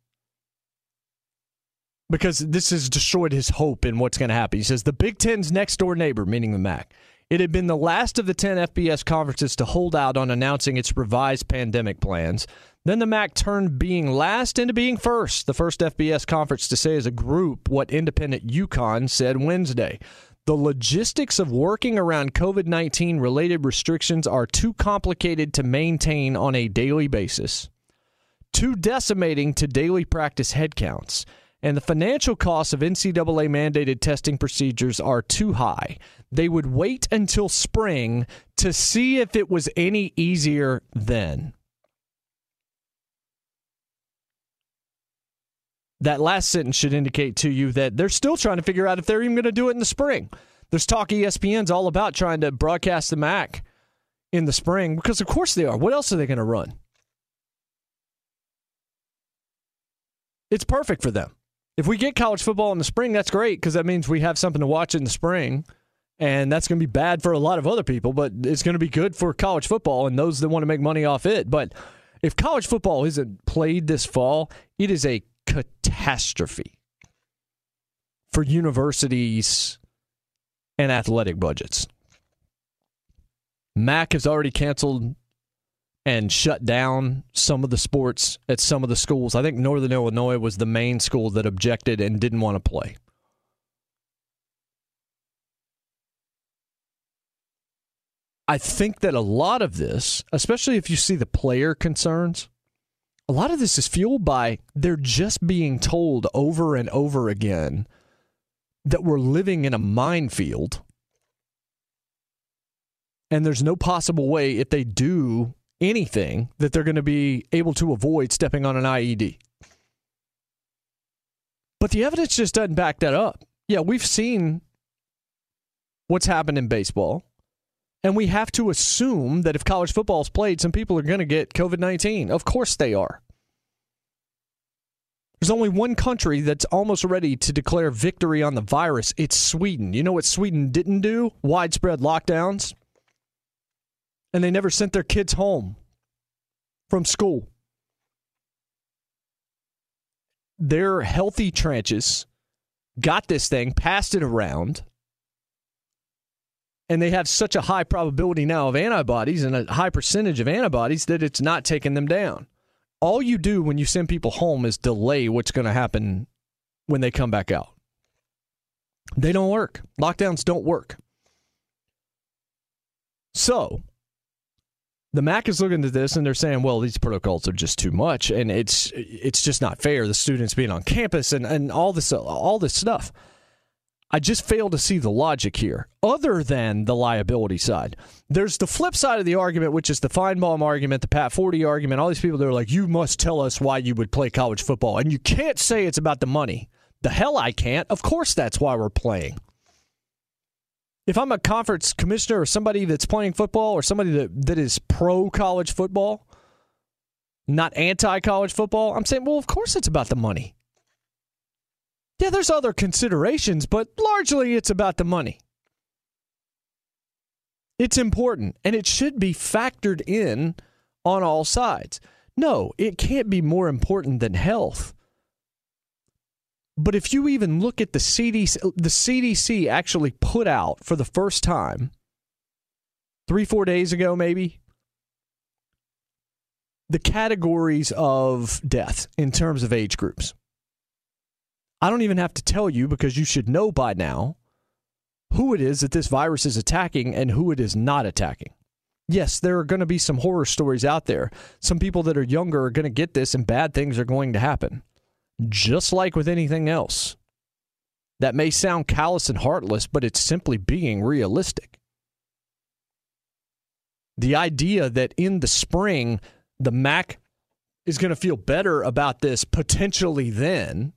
because this has destroyed his hope in what's going to happen. He says the Big Ten's next door neighbor, meaning the MAC, it had been the last of the 10 FBS conferences to hold out on announcing its revised pandemic plans. Then the MAC turned being last into being first, the first FBS conference to say as a group what independent UConn said Wednesday. The logistics of working around COVID 19 related restrictions are too complicated to maintain on a daily basis too decimating to daily practice headcounts, and the financial costs of NCAA mandated testing procedures are too high. They would wait until spring to see if it was any easier then. That last sentence should indicate to you that they're still trying to figure out if they're even going to do it in the spring. There's talk ESPN's all about trying to broadcast the MAC in the spring because, of course, they are. What else are they going to run? it's perfect for them. If we get college football in the spring, that's great because that means we have something to watch in the spring. And that's going to be bad for a lot of other people, but it's going to be good for college football and those that want to make money off it. But if college football isn't played this fall, it is a catastrophe for universities and athletic budgets. Mac has already canceled and shut down some of the sports at some of the schools. I think Northern Illinois was the main school that objected and didn't want to play. I think that a lot of this, especially if you see the player concerns, a lot of this is fueled by they're just being told over and over again that we're living in a minefield. And there's no possible way, if they do anything that they're going to be able to avoid stepping on an IED. But the evidence just doesn't back that up. Yeah, we've seen what's happened in baseball. And we have to assume that if college football is played, some people are going to get COVID 19. Of course they are. There's only one country that's almost ready to declare victory on the virus. It's Sweden. You know what Sweden didn't do? Widespread lockdowns and they never sent their kids home from school. Their healthy tranches got this thing, passed it around, and they have such a high probability now of antibodies and a high percentage of antibodies that it's not taking them down. All you do when you send people home is delay what's going to happen when they come back out. They don't work. Lockdowns don't work. So, the MAC is looking at this and they're saying, well, these protocols are just too much, and it's it's just not fair. The students being on campus and, and all this all this stuff. I just fail to see the logic here, other than the liability side. There's the flip side of the argument, which is the Finebaum argument, the Pat Forde argument. All these people that are like, you must tell us why you would play college football, and you can't say it's about the money. The hell I can't. Of course, that's why we're playing if I'm a conference commissioner or somebody that's playing football or somebody that, that is pro college football, not anti college football, I'm saying, well, of course it's about the money. Yeah, there's other considerations, but largely it's about the money. It's important and it should be factored in on all sides. No, it can't be more important than health. But if you even look at the CDC, the CDC actually put out for the first time three, four days ago, maybe, the categories of death in terms of age groups. I don't even have to tell you because you should know by now who it is that this virus is attacking and who it is not attacking. Yes, there are going to be some horror stories out there. Some people that are younger are going to get this and bad things are going to happen. Just like with anything else. That may sound callous and heartless, but it's simply being realistic. The idea that in the spring, the MAC is going to feel better about this potentially then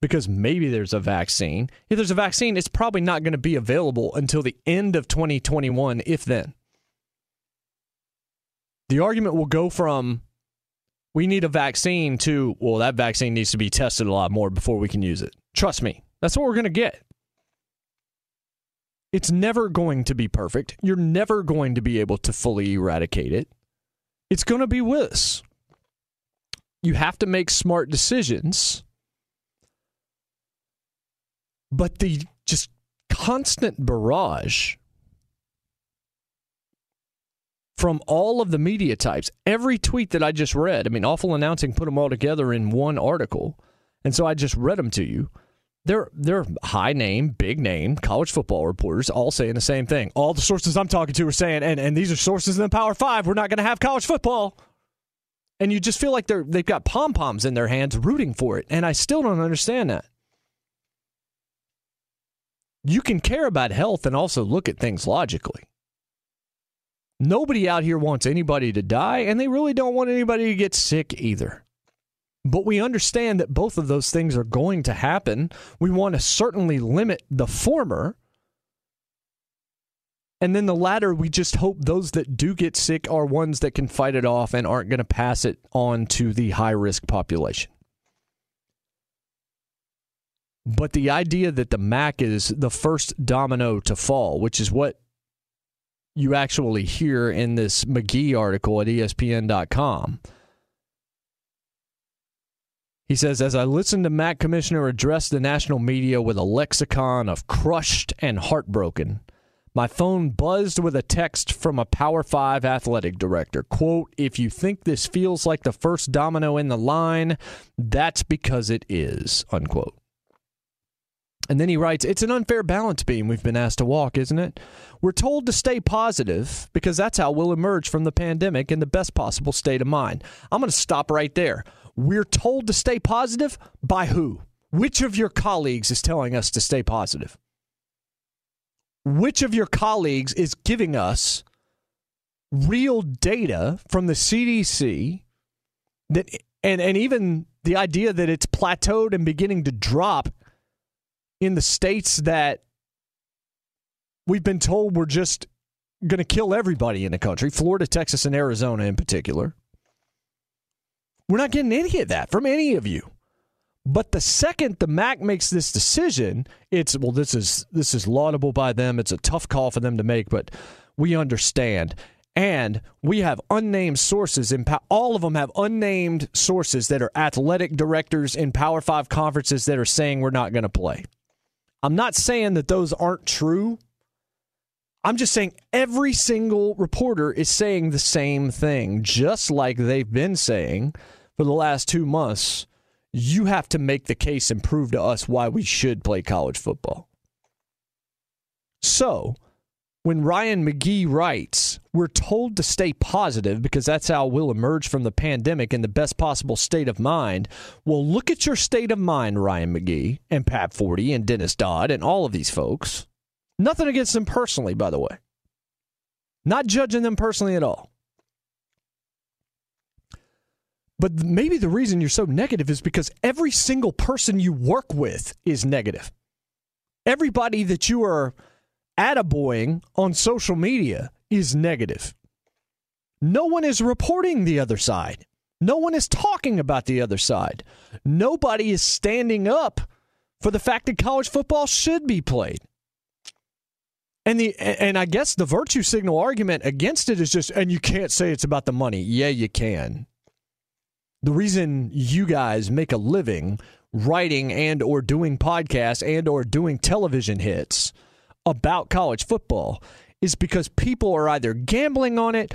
because maybe there's a vaccine. If there's a vaccine, it's probably not going to be available until the end of 2021, if then. The argument will go from we need a vaccine to, well, that vaccine needs to be tested a lot more before we can use it. Trust me, that's what we're going to get. It's never going to be perfect. You're never going to be able to fully eradicate it. It's going to be with us. You have to make smart decisions. But the just constant barrage from all of the media types, every tweet that I just read, I mean, Awful Announcing put them all together in one article. And so I just read them to you. They're they're high name, big name college football reporters all saying the same thing. All the sources I'm talking to are saying, and, and these are sources in the Power Five, we're not going to have college football. And you just feel like they're they've got pom poms in their hands rooting for it. And I still don't understand that. You can care about health and also look at things logically. Nobody out here wants anybody to die, and they really don't want anybody to get sick either. But we understand that both of those things are going to happen. We want to certainly limit the former. And then the latter, we just hope those that do get sick are ones that can fight it off and aren't going to pass it on to the high risk population. But the idea that the MAC is the first domino to fall, which is what you actually hear in this McGee article at ESPN.com he says, as I listened to Mac Commissioner address the national media with a lexicon of crushed and heartbroken, my phone buzzed with a text from a Power 5 athletic director. Quote, if you think this feels like the first domino in the line, that's because it is, unquote. And then he writes, It's an unfair balance beam we've been asked to walk, isn't it? We're told to stay positive because that's how we'll emerge from the pandemic in the best possible state of mind. I'm going to stop right there. We're told to stay positive by who? Which of your colleagues is telling us to stay positive? Which of your colleagues is giving us real data from the CDC that and and even the idea that it's plateaued and beginning to drop in the states that we've been told we're just going to kill everybody in the country, Florida, Texas, and Arizona in particular. We're not getting any of that from any of you. But the second the MAC makes this decision, it's well, this is this is laudable by them. It's a tough call for them to make, but we understand. And we have unnamed sources in all of them have unnamed sources that are athletic directors in Power Five conferences that are saying we're not going to play. I'm not saying that those aren't true. I'm just saying every single reporter is saying the same thing, just like they've been saying for the last two months. You have to make the case and prove to us why we should play college football. So, when Ryan McGee writes, we're told to stay positive because that's how we'll emerge from the pandemic in the best possible state of mind. Well, look at your state of mind, Ryan McGee and Pat Forde and Dennis Dodd and all of these folks. Nothing against them personally, by the way. Not judging them personally at all. But maybe the reason you're so negative is because every single person you work with is negative. Everybody that you are attaboying on social media is negative. No one is reporting the other side. No one is talking about the other side. Nobody is standing up for the fact that college football should be played. And the and I guess the virtue signal argument against it is just and you can't say it's about the money. Yeah, you can. The reason you guys make a living writing and or doing podcasts and or doing television hits about college football is because people are either gambling on it,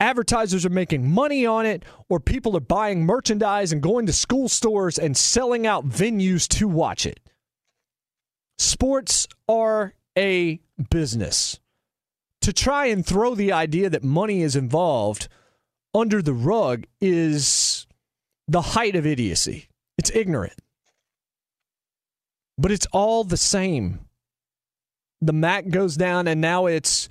advertisers are making money on it, or people are buying merchandise and going to school stores and selling out venues to watch it. Sports are a business. To try and throw the idea that money is involved under the rug is the height of idiocy. It's ignorant. But it's all the same. The MAC goes down, and now it's,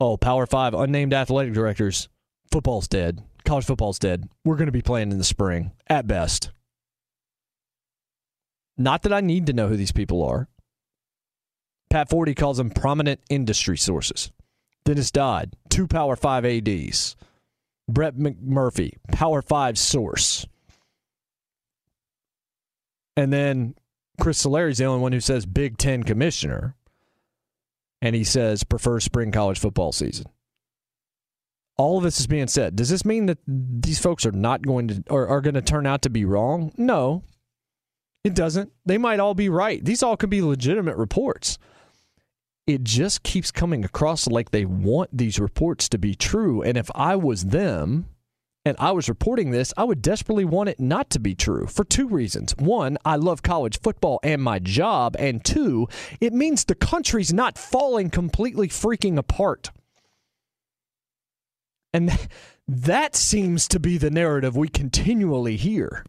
oh, Power Five, unnamed athletic directors. Football's dead. College football's dead. We're going to be playing in the spring, at best. Not that I need to know who these people are. Pat Forde calls them prominent industry sources. Dennis Dodd, two Power Five ADs. Brett McMurphy, Power Five source. And then Chris Solari's the only one who says Big Ten commissioner. And he says prefers spring college football season. All of this is being said. Does this mean that these folks are not going to or are going to turn out to be wrong? No. It doesn't. They might all be right. These all could be legitimate reports. It just keeps coming across like they want these reports to be true. And if I was them, and I was reporting this, I would desperately want it not to be true for two reasons. One, I love college football and my job. And two, it means the country's not falling completely freaking apart. And that seems to be the narrative we continually hear.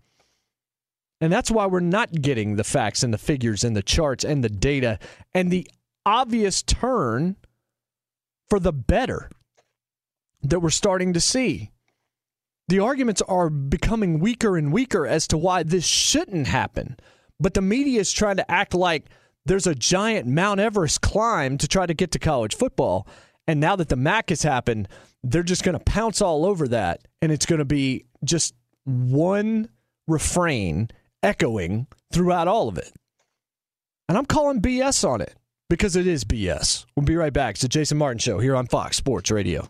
And that's why we're not getting the facts and the figures and the charts and the data and the obvious turn for the better that we're starting to see. The arguments are becoming weaker and weaker as to why this shouldn't happen. But the media is trying to act like there's a giant Mount Everest climb to try to get to college football. And now that the MAC has happened, they're just going to pounce all over that. And it's going to be just one refrain echoing throughout all of it. And I'm calling BS on it because it is BS. We'll be right back. It's the Jason Martin Show here on Fox Sports Radio.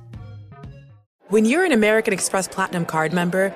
When you're an American Express Platinum card member,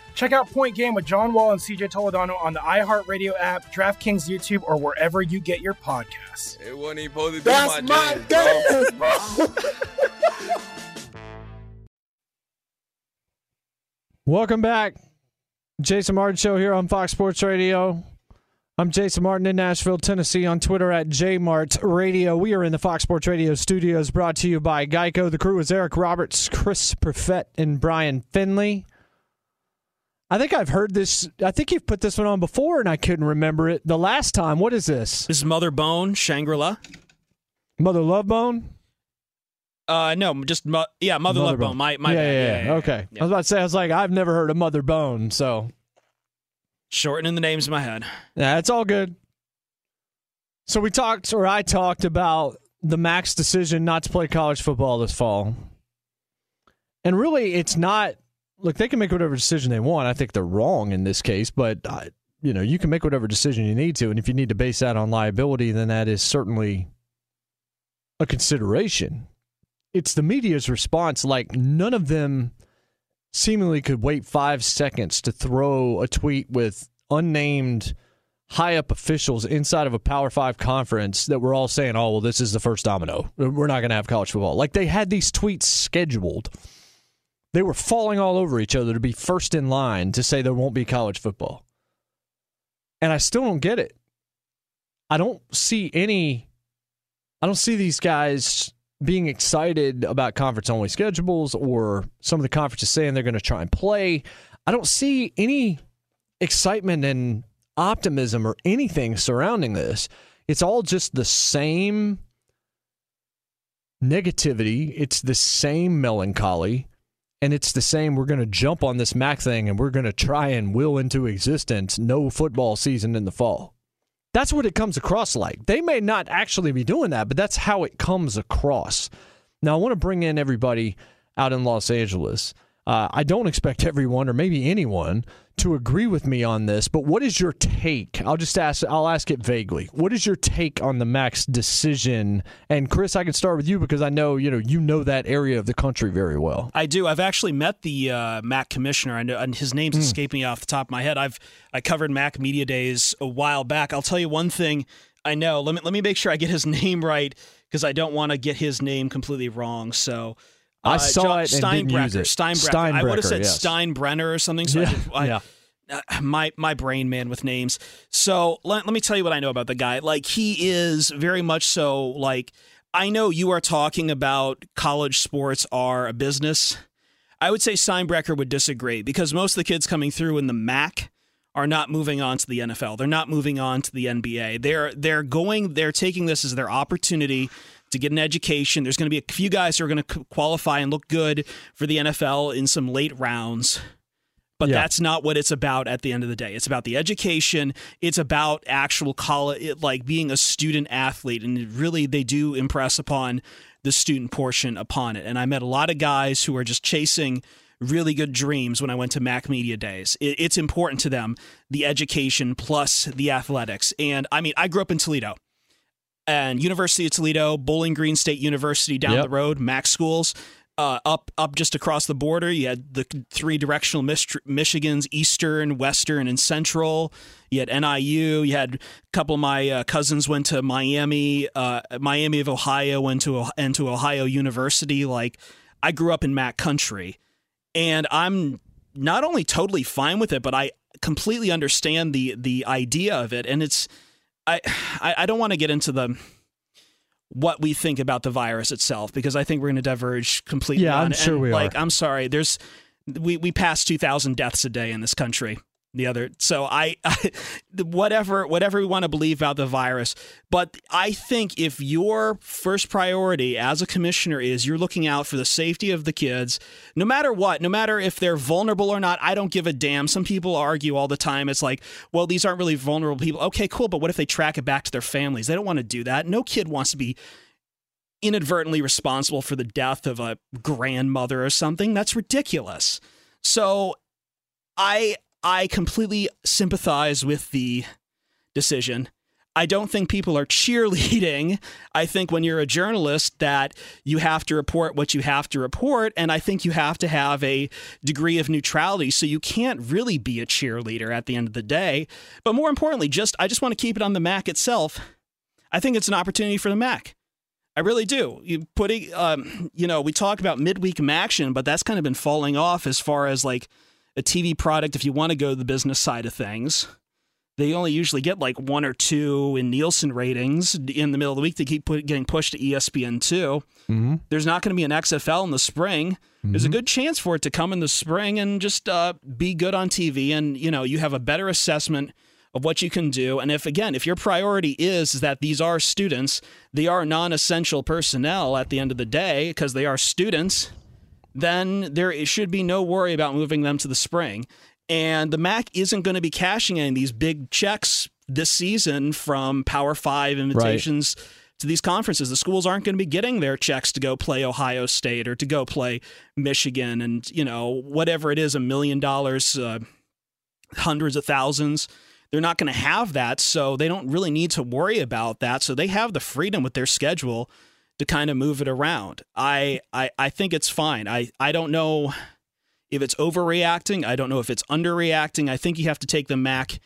Check out Point Game with John Wall and CJ Toledano on the iHeartRadio app, DraftKings YouTube, or wherever you get your podcasts. It wasn't even supposed to be That's my, my jam, game, bro. Welcome back. Jason Martin Show here on Fox Sports Radio. I'm Jason Martin in Nashville, Tennessee, on Twitter at JMart Radio. We are in the Fox Sports Radio studios brought to you by Geico. The crew is Eric Roberts, Chris Perfett, and Brian Finley. I think I've heard this. I think you've put this one on before, and I couldn't remember it the last time. What is this? This is Mother Bone, Shangri La. Mother Love Bone? Uh, no, just mo- yeah, Mother, Love Bone. My my yeah, bad. yeah, yeah, Okay. I was about to say, I was like, I've never heard of Mother Bone, so Shortening the names in my head. Yeah, it's all good. So we talked, or I talked about the MAC's decision not to play college football this fall. And really, it's not. Look, they can make whatever decision they want. I think they're wrong in this case, but uh, you know, you can make whatever decision you need to, and if you need to base that on liability, then that is certainly a consideration. It's the media's response. Like none of them seemingly could wait five seconds to throw a tweet with unnamed high up officials inside of a Power Five conference that were all saying, oh, well, this is the first domino. We're not going to have college football. Like they had these tweets scheduled. They were falling all over each other to be first in line to say there won't be college football. And I still don't get it. I don't see any, I don't see these guys being excited about conference only schedules or some of the conferences saying they're going to try and play. I don't see any excitement and optimism or anything surrounding this. It's all just the same negativity, it's the same melancholy, and it's the same we're going to jump on this Mac thing and we're going to try and will into existence no football season in the fall. That's what it comes across like. They may not actually be doing that, but that's how it comes across. Now, I want to bring in everybody out in Los Angeles. Uh, I don't expect everyone, or maybe anyone, to agree with me on this. But what is your take? I'll just ask. I'll ask it vaguely. What is your take on the MAC's decision? And Chris, I can start with you because I know you know you know that area of the country very well. I do. I've actually met the uh, MAC commissioner. I know, and his name's Hmm. escaping me off the top of my head. I've I covered MAC Media Days a while back. I'll tell you one thing. I know. Let me let me make sure I get his name right because I don't want to get his name completely wrong. So. I uh, saw John- it and didn't use it. Steinbrecher. I would have said yes. Steinbrenner or something. So I Yeah, did- I- yeah. uh, my my brain man with names. So let, let me tell you what I know about the guy. Like he is very much so like I know you are talking about college sports are a business. I would say Steinbrecher would disagree because most of the kids coming through in the MAC are not moving on to the NFL. They're not moving on to the NBA. They're they're going they're taking this as their opportunity to get an education. There's going to be a few guys who are going to qualify and look good for the NFL in some late rounds. But Yeah. that's not what it's about at the end of the day. It's about the education. It's about actual college, like being a student athlete. And really, they do impress upon the student portion upon it. And I met a lot of guys who are just chasing really good dreams when I went to Mac Media Days. It's important to them, the education plus the athletics. And I mean, I grew up in Toledo and University of Toledo, Bowling Green State University down Yep. the road, Mac schools. Uh, up up just across the border, you had the three directional Mich- Michigans, Eastern, Western, and Central. You had NIU. You had a couple of my uh, cousins went to Miami, uh, Miami of Ohio, went to into Ohio University. Like I grew up in Mac country, and I'm not only totally fine with it, but I completely understand the the idea of it. And it's I I, don't want to get into the what we think about the virus itself because I think we're going to diverge completely. Yeah, on I'm it. sure And, we like, are. I'm sorry. There's we we passed 2,000 deaths a day in this country. The other, so I, I whatever whatever we want to believe about the virus, but I think if your first priority as a commissioner is you're looking out for the safety of the kids, no matter what, no matter if they're vulnerable or not, I don't give a damn. Some people argue all the time. It's like, well, these aren't really vulnerable people. Okay, cool, but what if they track it back to their families? They don't want to do that. No kid wants to be inadvertently responsible for the death of a grandmother or something. That's ridiculous. So I I completely sympathize with the decision. I don't think people are cheerleading. I think when you're a journalist that you have to report what you have to report and I think you have to have a degree of neutrality so you can't really be a cheerleader at the end of the day. But more importantly, just I just want to keep it on the MAC itself. I think it's an opportunity for the MAC. I really do. You putting, um, you know, we talk about midweek action, but that's kind of been falling off as far as like a TV product. If you want to go the business side of things, they only usually get like one or two in Nielsen ratings in the middle of the week. They keep put, getting pushed to ESPN two. Mm-hmm. There's not going to be an XFL in the spring. There's a good chance for it to come in the spring and just uh, be good on TV, and you know you have a better assessment of what you can do. And if again, if your priority is that these are students, they are non-essential personnel at the end of the day because they are students, then there should be no worry about moving them to the spring. And the MAC isn't going to be cashing in these big checks this season from Power Five invitations to these conferences. The schools aren't going to be getting their checks to go play Ohio State or to go play Michigan and, you know, whatever it is, a million dollars, uh, hundreds of thousands. They're not going to have that. So they don't really need to worry about that. So they have the freedom with their schedule to kind of move it around. I, I, I think it's fine. I, I don't know if it's overreacting. I don't know if it's underreacting. I think you have to take the MAC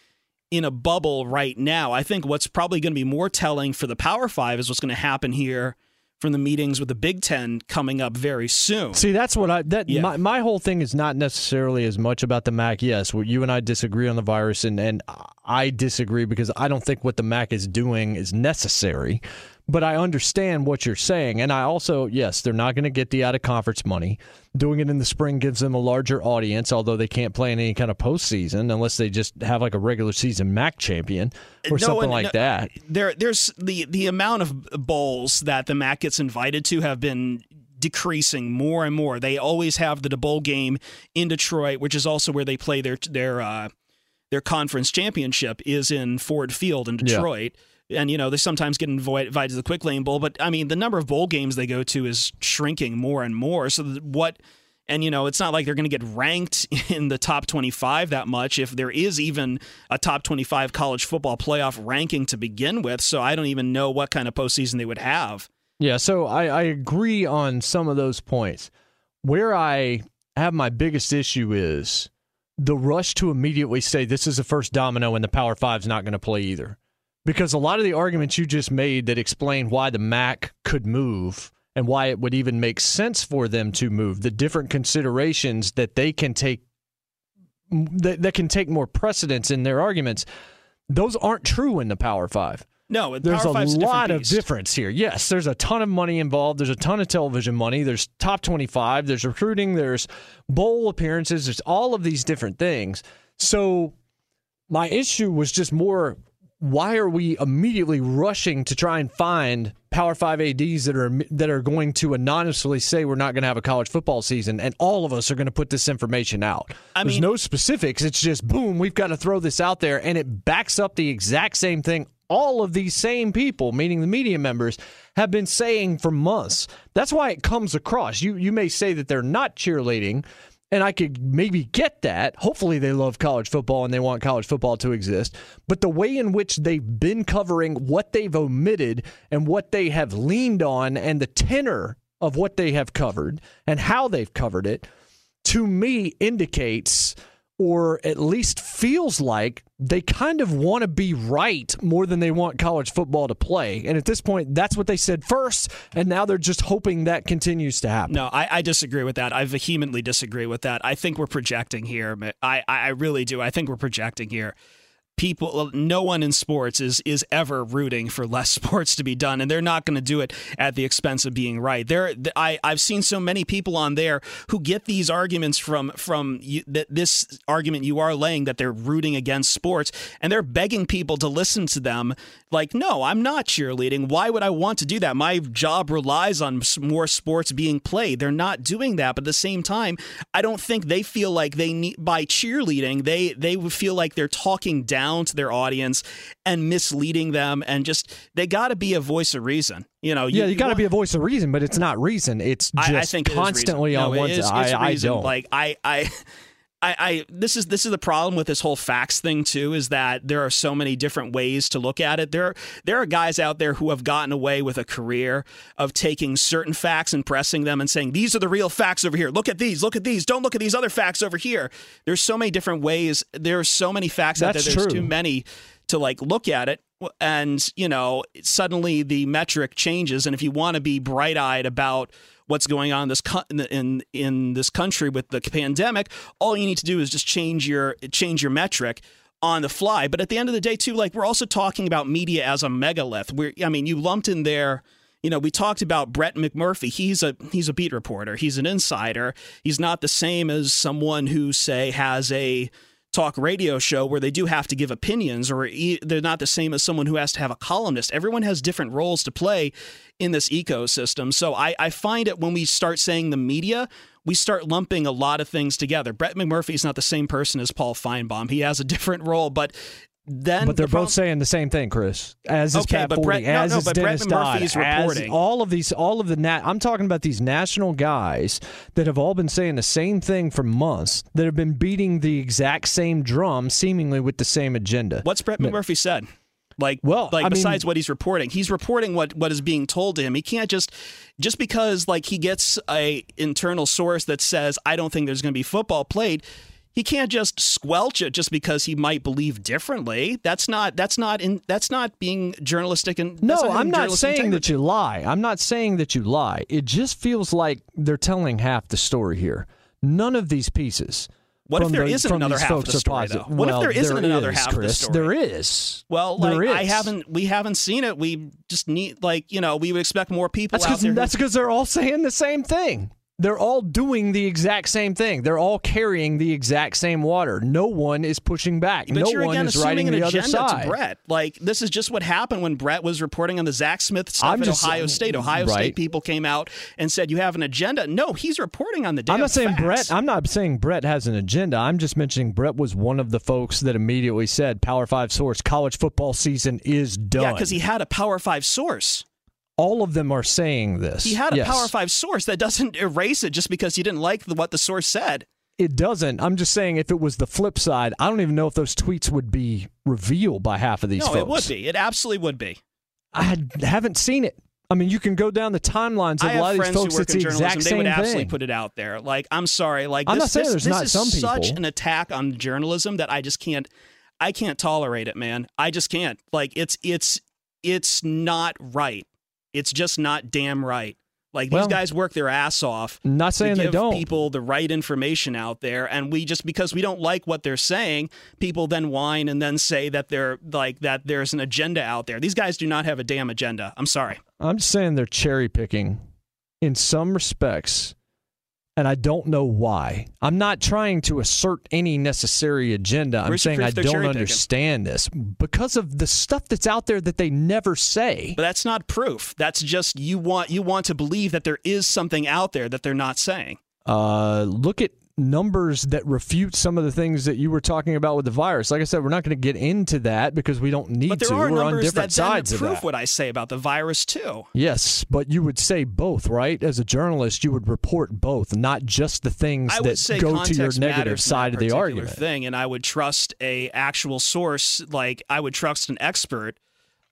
in a bubble right now. I think what's probably going to be more telling for the Power Five is what's going to happen here from the meetings with the Big Ten coming up very soon. See, that's what I that Yeah. my, my whole thing is not necessarily as much about the MAC. Yes, well, you and I disagree on the virus, and and I disagree because I don't think what the MAC is doing is necessary. But I understand what you're saying, and I also yes, they're not going to get the out of conference money. Doing it in the spring gives them a larger audience, although they can't play in any kind of postseason unless they just have like a regular season MAC champion or No, something like no, that. There, there's the the amount of bowls that the MAC gets invited to have been decreasing more and more. They always have the bowl game in Detroit, which is also where they play their their uh, their conference championship is in Ford Field in Yeah. And you know they sometimes get invi- invited to the Quick Lane Bowl, but I mean the number of bowl games they go to is shrinking more and more. So what and you know, it's not like they're going to get ranked in the top 25 that much if there is even a top 25 college football playoff ranking to begin with. So I don't even know what kind of postseason they would have. Yeah, so I, I agree on some of those points. Where I have my biggest issue is the rush to immediately say this is the first domino and the Power Five's not going to play either. Because a lot of the arguments you just made that explain why the MAC could move and why it would even make sense for them to move, the different considerations that they can take that, that can take more precedence in their arguments, those aren't true in the Power Five. No, There's Power a Five's a different lot of difference here. Yes, there's a ton of money involved. There's a ton of television money. There's top 25. There's recruiting. There's bowl appearances. There's all of these different things. So my issue was just more why are we immediately rushing to try and find Power 5 ADs that are that are going to anonymously say we're not going to have a college football season and all of us are going to put this information out. I There's mean- no specifics. It's just boom, we've got to throw this out there and it backs up the exact same thing all of these same people, meaning the media members, have been saying for months. That's why it comes across. You you may say that they're not cheerleading, and I could maybe get that. Hopefully, they love college football and they want college football to exist. But the way in which they've been covering what they've omitted and what they have leaned on, and the tenor of what they have covered and how they've covered it, to me indicates or at least feels like they kind of want to be right more than they want college football to play. And at this point, that's what they said first, and now they're just hoping that continues to happen. No, I, I disagree with that. I vehemently disagree with that. I think we're projecting here. I, I really do. I think we're projecting here. People, no one in sports is is ever rooting for less sports to be done, and they're not going to do it at the expense of being right. There, I I've seen so many people on there who get these arguments from from you, that this argument you are laying that they're rooting against sports, and they're begging people to listen to them. Like, no, I'm not cheerleading. Why would I want to do that? My job relies on more sports being played. They're not doing that, but at the same time, I don't think they feel like they need by cheerleading. They they would feel like they're talking down to their audience and misleading them, and just they got to be a voice of reason. You know, yeah, you got to be a voice of reason, but it's not reason. It's just I, I think constantly reason. on one is, I, I don't. like I I. I, I this is this is the problem with this whole facts thing too is that there are so many different ways to look at it. There there are guys out there who have gotten away with a career of taking certain facts and pressing them and saying these are the real facts over here. Look at these. Look at these. Don't look at these other facts over here. There's so many different ways. There are so many facts out there. There's true. too many to like look at it and you know suddenly the metric changes and if you want to be bright-eyed about what's going on in this co- in, in this country with the pandemic all you need to do is just change your change your metric on the fly but at the end of the day too like we're also talking about media as a megalith we're i mean you lumped in there you know, we talked about Brett McMurphy. He's a he's a beat reporter. He's an insider. He's not the same as someone who say has a talk radio show where they do have to give opinions or e- they're not the same as someone who has to have a columnist. Everyone has different roles to play in this ecosystem. So I, I find it when we start saying the media, we start lumping a lot of things together. Brett McMurphy is not the same person as Paul Finebaum. He has a different role, but then but they're the both saying the same thing, Chris. As is Okay, Pat but Forde, Brett- no, as no, is but Brett Dennis Dodd, as all of these, all of the nat. I'm talking about these national guys that have all been saying the same thing for months. That have been beating the exact same drum, seemingly with the same agenda. What's Brett McMurphy said? Like, well, like I mean- besides what he's reporting, he's reporting what what is being told to him. He can't just just because like he gets a internal source that says I don't think there's going to be football played. He can't just squelch it just because he might believe differently. That's not that's not in that's not being journalistic and No, having I'm not saying integrity. that you lie. I'm not saying that you lie. It just feels like they're telling half the story here. None of these pieces. What if there the- isn't another half of the story, though? What if there isn't there another is, half of the story? There is. Well, There like I haven't we haven't seen it. We just need like you know we would expect more people That's out because there. who- that's because they're all saying the same thing. They're all doing the exact same thing. They're all carrying the exact same water. No one is pushing back. But no you're one again is assuming riding an the other agenda side. to Brett. Like this is just what happened when Brett was reporting on the Zach Smith stuff I'm at just- Ohio State. Ohio right. State people came out and said you have an agenda. No, he's reporting on the I'm not saying facts. Brett. I'm not saying Brett has an agenda. I'm just mentioning Brett was one of the folks that immediately said, "Power Five source, college football season is done." Yeah, because he had a Power Five source. All of them are saying this. He had a Yes. Power Five source. That doesn't erase it just because you didn't like the, what the source said. It doesn't. I'm just saying if it was the flip side, I don't even know if those tweets would be revealed by half of these no, folks. it would be. It absolutely would be. I haven't seen it. I mean, you can go down the timelines of I a lot of these folks. It's the exact They would absolutely thing. put it out there. Like, I'm sorry. Like, I'm this, not saying this, there's this not is some such an attack on journalism that I just can't. I can't tolerate it, man. I just can't. Like, it's it's it's not right. It's just not damn right. Like Well, these guys work their ass off. Not to saying they give don't. people the right information out there, and we just because we don't like what they're saying, people then whine and then say that they're like that. There's an agenda out there. These guys do not have a damn agenda. I'm sorry. I'm just saying they're cherry picking in some respects, and I don't know why. I'm not trying to assert any necessary agenda. I'm saying I don't understand this because of the stuff that's out there that they never say. But that's not proof. That's just you want you want to believe that there is something out there that they're not saying. Uh, look at numbers that refute some of the things that you were talking about with the virus. Like I said, we're not going to get into that because we don't need But there to. are we're on numbers different that sides of prove that. what I say about the virus too. Yes, but you would say both, right? As a journalist, you would report both, not just the things I that go to your negative side of the argument. Thing, and I would trust a actual source, like I would trust an expert,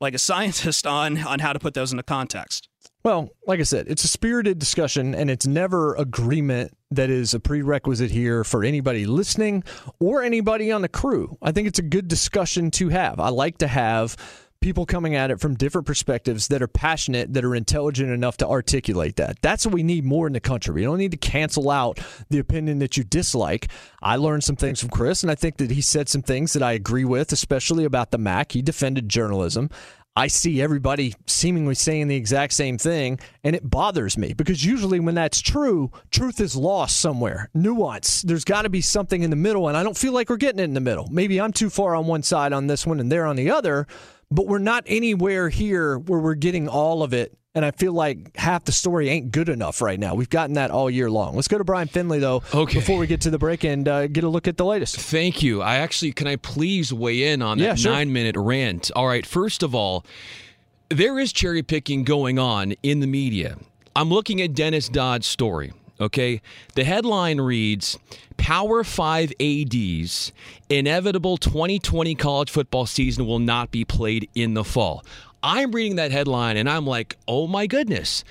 like a scientist, on on how to put those into context. Well, like I said, it's a spirited discussion, and it's never agreement that is a prerequisite here for anybody listening or anybody on the crew. I think it's a good discussion to have. I like to have people coming at it from different perspectives that are passionate, that are intelligent enough to articulate that. That's what we need more in the country. We don't need to cancel out the opinion that you dislike. I learned some things from Chris, and I think that he said some things that I agree with, especially about the Mac. He defended journalism. I see everybody seemingly saying the exact same thing, and it bothers me because usually when that's true, truth is lost somewhere. Nuance. There's got to be something in the middle, and I don't feel like we're getting it in the middle. Maybe I'm too far on one side on this one and they're on the other, but we're not anywhere here where we're getting all of it. And I feel like half the story ain't good enough right now. We've gotten that all year long. Let's go to Brian Finley, though, Okay. before we get to the break and uh, get a look at the latest. Thank you. I actually, can I please weigh in on that Yeah, sure. nine minute rant? All right, first of all, there is cherry picking going on in the media. I'm looking at Dennis Dodd's story. Okay. The headline reads Power 5 ADs, inevitable 2020 college football season will not be played in the fall. I'm reading that headline and I'm like, oh my goodness.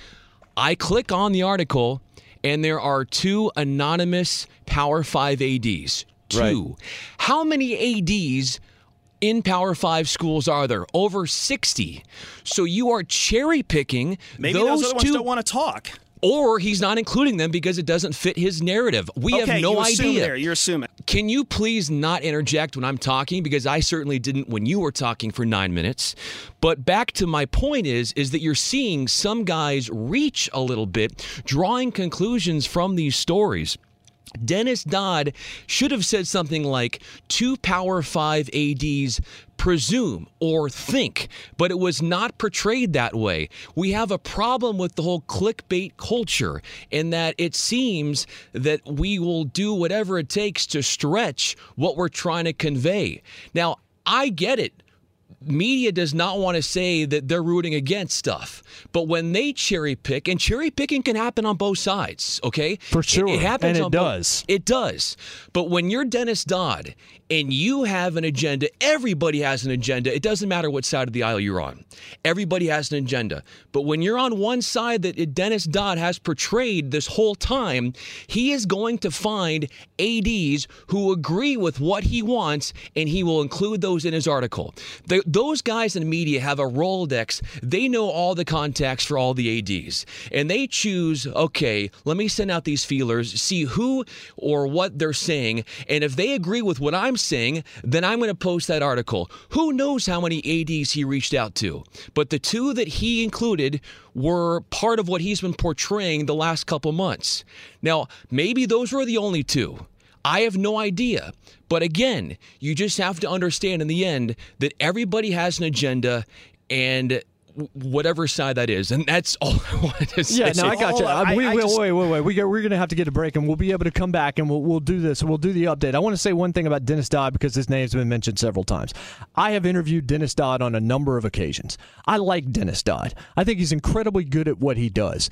I click on the article and there are two anonymous Power 5 ADs. Two. How many ADs in Power 5 schools are there? Over 60. So you are cherry picking Maybe those, those, other ones two don't want to talk. Or he's not including them because it doesn't fit his narrative. We okay, have no you idea. There, you're assuming. Can you please not interject when I'm talking because I certainly didn't when you were talking for 9 minutes. But back to my point is is that you're seeing some guys reach a little bit drawing conclusions from these stories. Dennis Dodd should have said something like two Power 5 ADs presume or think, but it was not portrayed that way. We have a problem with the whole clickbait culture in that it seems that we will do whatever it takes to stretch what we're trying to convey. Now, I get it media does not want to say that they're rooting against stuff. But when they cherry pick, and cherry picking can happen on both sides, okay? For sure. It, it happens And it both- does. It does. But when you're Dennis Dodd and you have an agenda, everybody has an agenda. It doesn't matter what side of the aisle you're on. Everybody has an agenda. But when you're on one side that Dennis Dodd has portrayed this whole time, he is going to find ADs who agree with what he wants and he will include those in his article. The, those guys in the media have a Rolodex. They know all the contacts for all the ADs. And they choose, okay, let me send out these feelers, see who or what they're saying. And if they agree with what I'm saying, then I'm going to post that article. Who knows how many ADs he reached out to? But the two that he included were part of what he's been portraying the last couple months. Now, maybe those were the only two. I have no idea. But again, you just have to understand in the end that everybody has an agenda and whatever side that is. And that's all I wanted to say. Yeah, no, I got you. Hold on. Uh, we, I- I we- just- wait, wait, wait. We got, we're going to have to get a break, and we'll be able to come back, and we'll, we'll do this. We'll do the update. I want to say one thing about Dennis Dodd because his name's been mentioned several times. I have interviewed Dennis Dodd on a number of occasions. I like Dennis Dodd. I think he's incredibly good at what he does.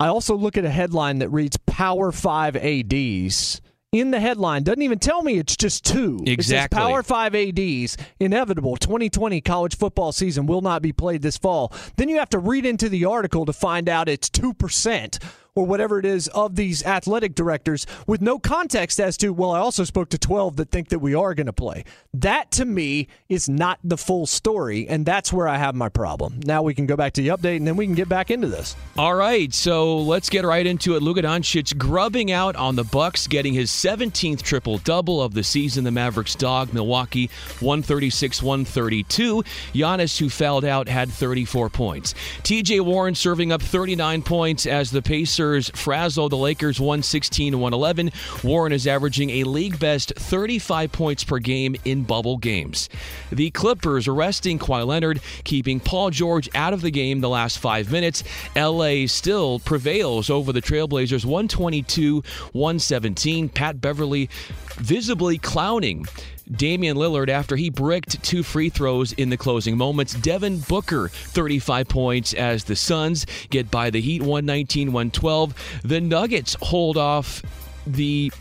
I also look at a headline that reads Power 5 ADs. In the headline, doesn't even tell me it's just two. Exactly. Power 5 ADs, inevitable 2020 college football season will not be played this fall. Then you have to read into the article to find out it's 2% or whatever it is of these athletic directors with no context as to, well, I also spoke to 12 that think that we are going to play. That to me is not the full story, and that's where I have my problem. Now we can go back to the update and then we can get back into this. All right, so let's get right into it. Luka Doncic grubbing out on the Bucks, getting his 17th triple double of the season. The Mavericks dog Milwaukee 136-132. Giannis, who fouled out, had 34 points. T.J. Warren serving up 39 points as the Pacers frazzle the Lakers 116-111. Warren is averaging a league best 35 points per game in bubble games. The Clippers arresting Kawhi Leonard, keeping Paul George out of the game the last five minutes. LA still prevails over the Trailblazers 122 117. Pat Beverley visibly clowning. Damian Lillard after he bricked two free throws in the closing moments. Devin Booker, 35 points as the Suns get by the Heat 119 112. The Nuggets hold off the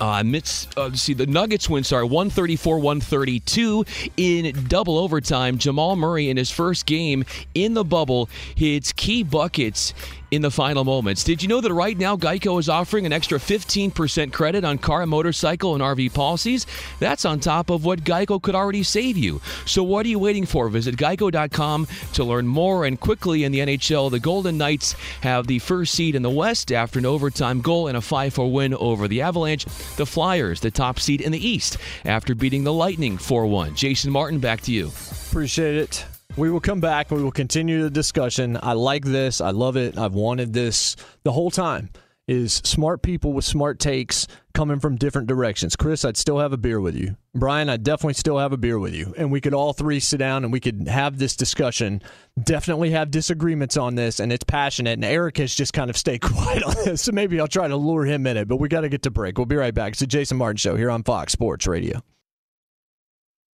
uh, midst, uh, see, the Nuggets win, sorry, 134 132 in double overtime. Jamal Murray, in his first game in the bubble, hits key buckets in the final moments. Did you know that right now Geico is offering an extra 15% credit on car, motorcycle, and RV policies? That's on top of what Geico could already save you. So what are you waiting for? Visit geico.com to learn more. And quickly in the NHL, the Golden Knights have the first seed in the West after an overtime goal and a 5 4 win over the Avalanche. The Flyers, the top seed in the East, after beating the Lightning 4 1. Jason Martin, back to you. Appreciate it. We will come back we will continue the discussion. I like this. I love it. I've wanted this the whole time. Is smart people with smart takes coming from different directions. Chris, I'd still have a beer with you. Brian, I'd definitely still have a beer with you. And we could all three sit down and we could have this discussion. Definitely have disagreements on this, and it's passionate. And Eric has just kind of stayed quiet on this. So maybe I'll try to lure him in it. But we got to get to break. We'll be right back. It's the Jason Martin Show here on Fox Sports Radio.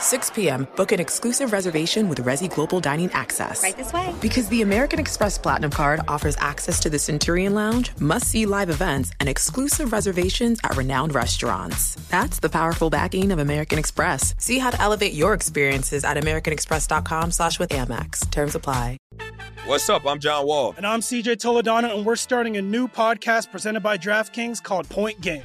6 p.m., book an exclusive reservation with Resy Global Dining Access. Right this way. Because the American Express Platinum Card offers access to the Centurion Lounge, must see live events, and exclusive reservations at renowned restaurants. That's the powerful backing of American Express. See how to elevate your experiences at AmericanExpress.com slash with Amex. Terms apply. What's up? I'm John Wall. And I'm CJ Toledano, and we're starting a new podcast presented by DraftKings called Point Game.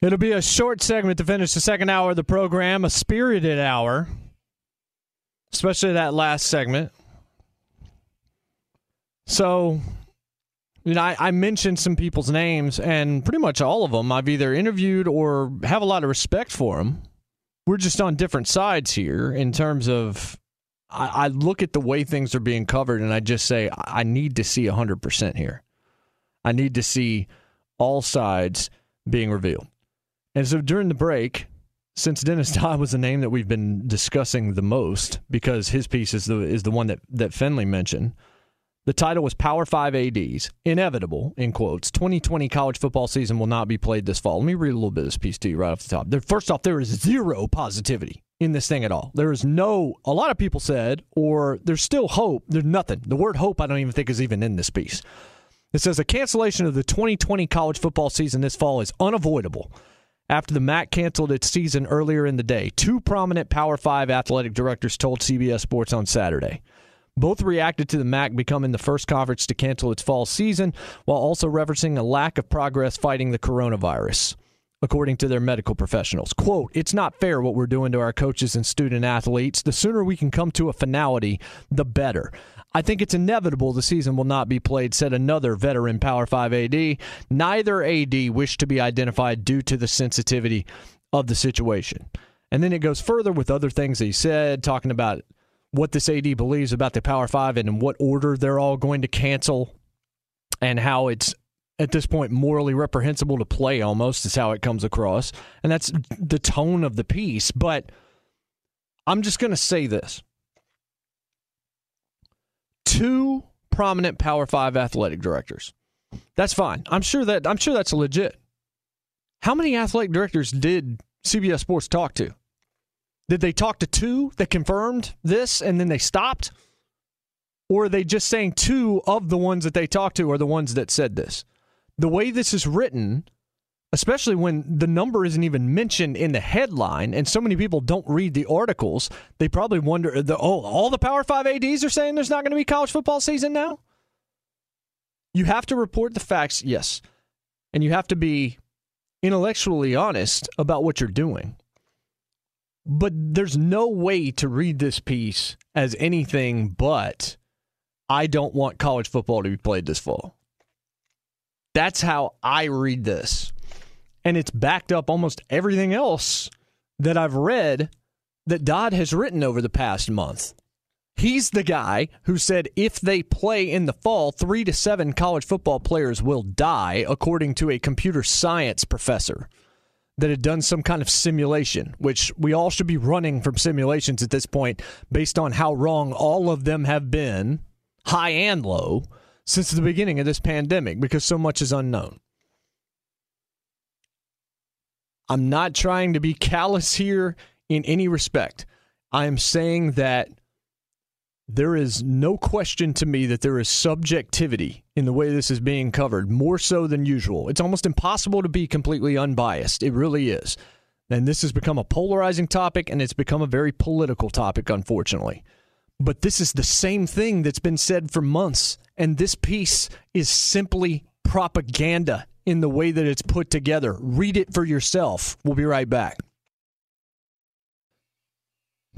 It'll be a short segment to finish the second hour of the program, a spirited hour, especially that last segment. So, you know, I, I mentioned some people's names, and pretty much all of them I've either interviewed or have a lot of respect for them. We're just on different sides here in terms of. I, I look at the way things are being covered, and I just say I need to see 100% here. I need to see all sides being revealed. And so during the break, since Dennis Dodd was the name that we've been discussing the most because his piece is the is the one that that Finley mentioned. The title was Power 5 ADs, inevitable, in quotes. 2020 college football season will not be played this fall. Let me read a little bit of this piece to you right off the top. There, first off, there is zero positivity in this thing at all. There is no, a lot of people said, or there's still hope. There's nothing. The word hope, I don't even think is even in this piece. It says a cancellation of the 2020 college football season this fall is unavoidable after the MAC canceled its season earlier in the day. Two prominent Power 5 athletic directors told CBS Sports on Saturday. Both reacted to the MAC becoming the first conference to cancel its fall season while also referencing a lack of progress fighting the coronavirus. According to their medical professionals, quote, it's not fair what we're doing to our coaches and student athletes. The sooner we can come to a finality, the better. I think it's inevitable the season will not be played, said another veteran Power 5 AD. Neither AD wished to be identified due to the sensitivity of the situation. And then it goes further with other things he said, talking about what this AD believes about the Power 5 and in what order they're all going to cancel and how it's at this point morally reprehensible to play almost is how it comes across. And that's the tone of the piece. But I'm just going to say this two prominent Power Five athletic directors. That's fine. I'm sure that I'm sure that's legit. How many athletic directors did CBS Sports talk to? Did they talk to two that confirmed this and then they stopped? Or are they just saying two of the ones that they talked to are the ones that said this? The way this is written, especially when the number isn't even mentioned in the headline and so many people don't read the articles, they probably wonder the, oh, all the Power 5 ADs are saying there's not going to be college football season now? You have to report the facts, yes. And you have to be intellectually honest about what you're doing. But there's no way to read this piece as anything but I don't want college football to be played this fall. That's how I read this. And it's backed up almost everything else that I've read that Dodd has written over the past month. He's the guy who said if they play in the fall, three to seven college football players will die, according to a computer science professor that had done some kind of simulation, which we all should be running from simulations at this point based on how wrong all of them have been, high and low, since the beginning of this pandemic because so much is unknown. I'm not trying to be callous here in any respect. I am saying that there is no question to me that there is subjectivity in the way this is being covered, more so than usual. It's almost impossible to be completely unbiased. It really is. And this has become a polarizing topic and it's become a very political topic, unfortunately. But this is the same thing that's been said for months. And this piece is simply propaganda in the way that it's put together. Read it for yourself. We'll be right back.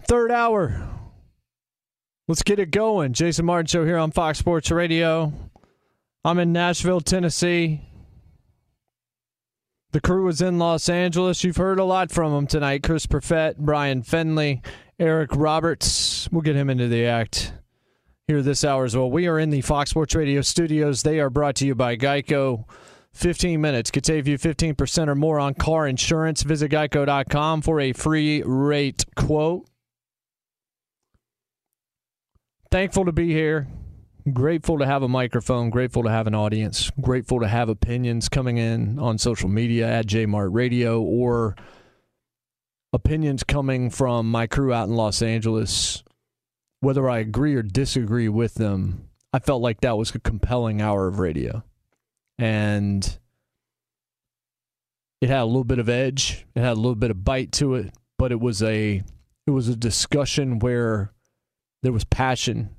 Third hour. Let's get it going. Jason Martin Show here on Fox Sports Radio. I'm in Nashville, Tennessee. The crew is in Los Angeles. You've heard a lot from them tonight. Chris Perfett, Brian Fenley, Eric Roberts. We'll get him into the act here this hour as well. We are in the Fox Sports Radio studios. They are brought to you by Geico. 15 minutes could save you 15% or more on car insurance. Visit geico.com for a free rate quote. Thankful to be here. Grateful to have a microphone. Grateful to have an audience. Grateful to have opinions coming in on social media at JMart Radio or opinions coming from my crew out in Los Angeles. Whether I agree or disagree with them, I felt like that was a compelling hour of radio. And it had a little bit of edge, it had a little bit of bite to it, but it was a it was a discussion where there was passion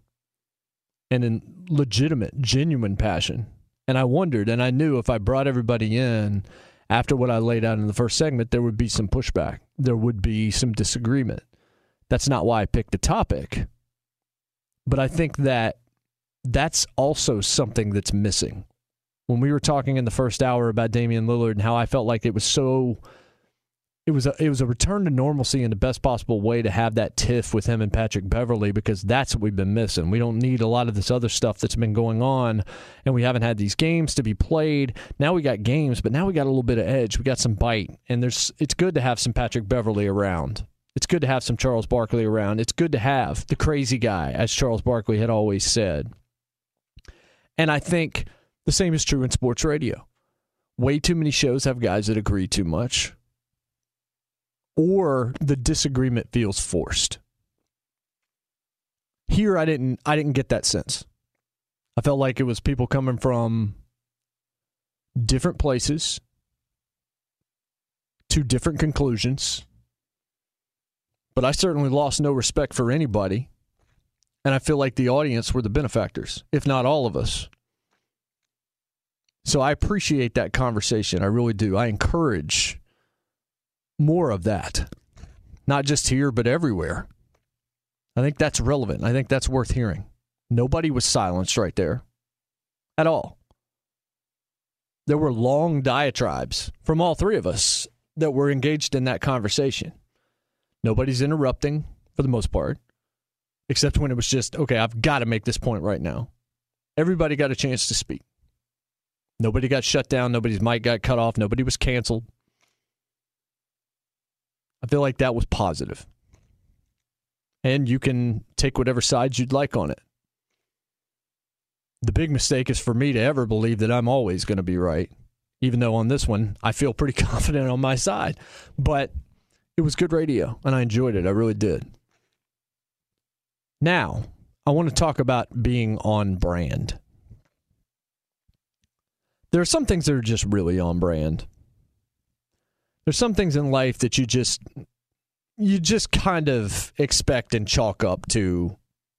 and a legitimate, genuine passion. And I wondered, and I knew if I brought everybody in after what I laid out in the first segment, there would be some pushback. There would be some disagreement. That's not why I picked the topic. But I think that that's also something that's missing. When we were talking in the first hour about Damian Lillard and how I felt like it was so it was a it was a return to normalcy in the best possible way to have that tiff with him and Patrick Beverley because that's what we've been missing. We don't need a lot of this other stuff that's been going on, and we haven't had these games to be played. Now we got games, but now we got a little bit of edge. We got some bite, and there's it's good to have some Patrick Beverley around. It's good to have some Charles Barkley around. It's good to have the crazy guy, as Charles Barkley had always said. And I think the same is true in sports radio. Way too many shows have guys that agree too much or the disagreement feels forced. Here I didn't I didn't get that sense. I felt like it was people coming from different places to different conclusions. But I certainly lost no respect for anybody. And I feel like the audience were the benefactors, if not all of us. So I appreciate that conversation. I really do. I encourage more of that, not just here, but everywhere. I think that's relevant. I think that's worth hearing. Nobody was silenced right there at all. There were long diatribes from all three of us that were engaged in that conversation. Nobody's interrupting for the most part, except when it was just, okay, I've got to make this point right now. Everybody got a chance to speak. Nobody got shut down. Nobody's mic got cut off. Nobody was canceled. I feel like that was positive. And you can take whatever sides you'd like on it. The big mistake is for me to ever believe that I'm always going to be right, even though on this one I feel pretty confident on my side. But It was good radio, and I enjoyed it. I really did. Now, I want to talk about being on brand. There are some things that are just really on brand. There's some things in life that you just you just kind of expect and chalk up to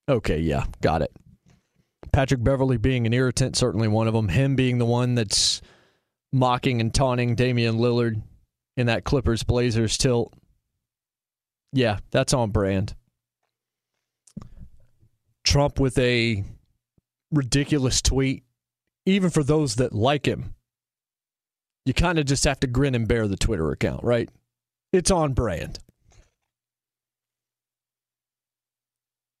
okay, yeah, got it. Patrick Beverley being an irritant, certainly one of them. Him being the one that's mocking and taunting Damian Lillard in that Clippers Blazers tilt. Yeah, that's on brand. Trump with a ridiculous tweet, even for those that like him. You kind of just have to grin and bear the Twitter account, right? It's on brand.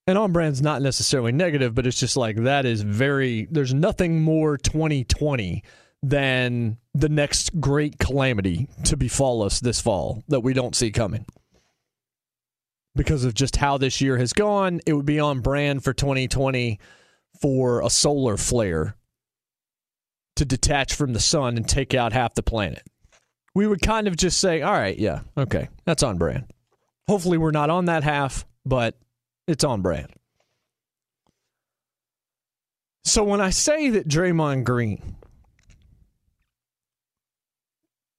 And on brand's not necessarily negative, but it's just like that is very, there's nothing more 2020 than the next great calamity to befall us this fall that we don't see coming. Because of just how this year has gone, it would be on brand for 2020 for a solar flare to detach from the sun and take out half the planet. We would kind of just say, all right, yeah, okay, that's on brand. Hopefully, we're not on that half, but it's on brand. So when I say that Draymond Green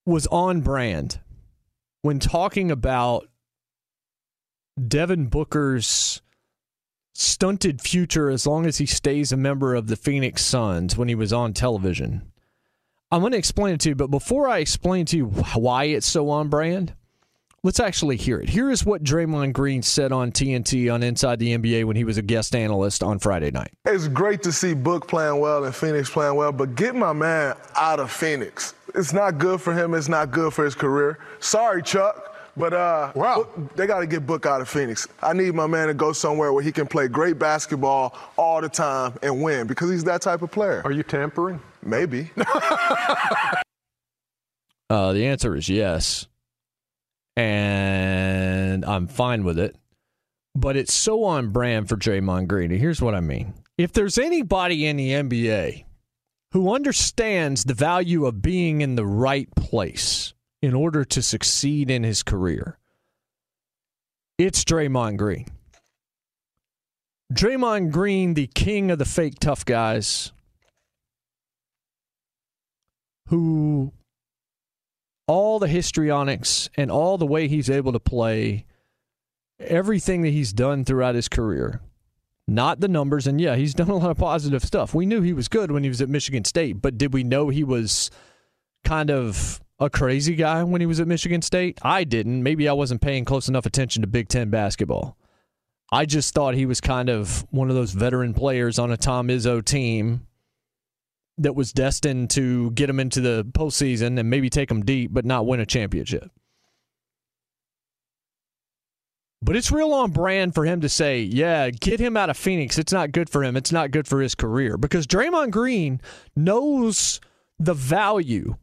was on brand when talking about Devin Booker's stunted future as long as he stays a member of the Phoenix Suns when he was on television. I'm going to explain it to you, but before I explain to you why it's so on brand, let's actually hear it. Here is what Draymond Green said on TNT on Inside the NBA when he was a guest analyst on Friday night. It's great to see Book playing well and Phoenix playing well, but get my man out of Phoenix. It's not good for him. It's not good for his career. Sorry, Chuck. But uh, wow. they got to get Book out of Phoenix. I need my man to go somewhere where he can play great basketball all the time and win because he's that type of player. Are you tampering? Maybe. uh, the answer is yes. And I'm fine with it. But it's so on brand for Draymond Green. And here's what I mean. If there's anybody in the NBA who understands the value of being in the right place in order to succeed in his career, it's Draymond Green. Draymond Green, the king of the fake tough guys, who all the histrionics and all the way he's able to play, everything that he's done throughout his career, not the numbers. And yeah, he's done a lot of positive stuff. We knew he was good when he was at Michigan State, but did we know he was kind of a crazy guy when he was at Michigan State? I didn't. Maybe I wasn't paying close enough attention to Big Ten basketball. I just thought he was kind of one of those veteran players on a Tom Izzo team that was destined to get him into the postseason and maybe take him deep, but not win a championship. But it's real on brand for him to say, yeah, get him out of Phoenix. It's not good for him. It's not good for his career. Because Draymond Green knows the value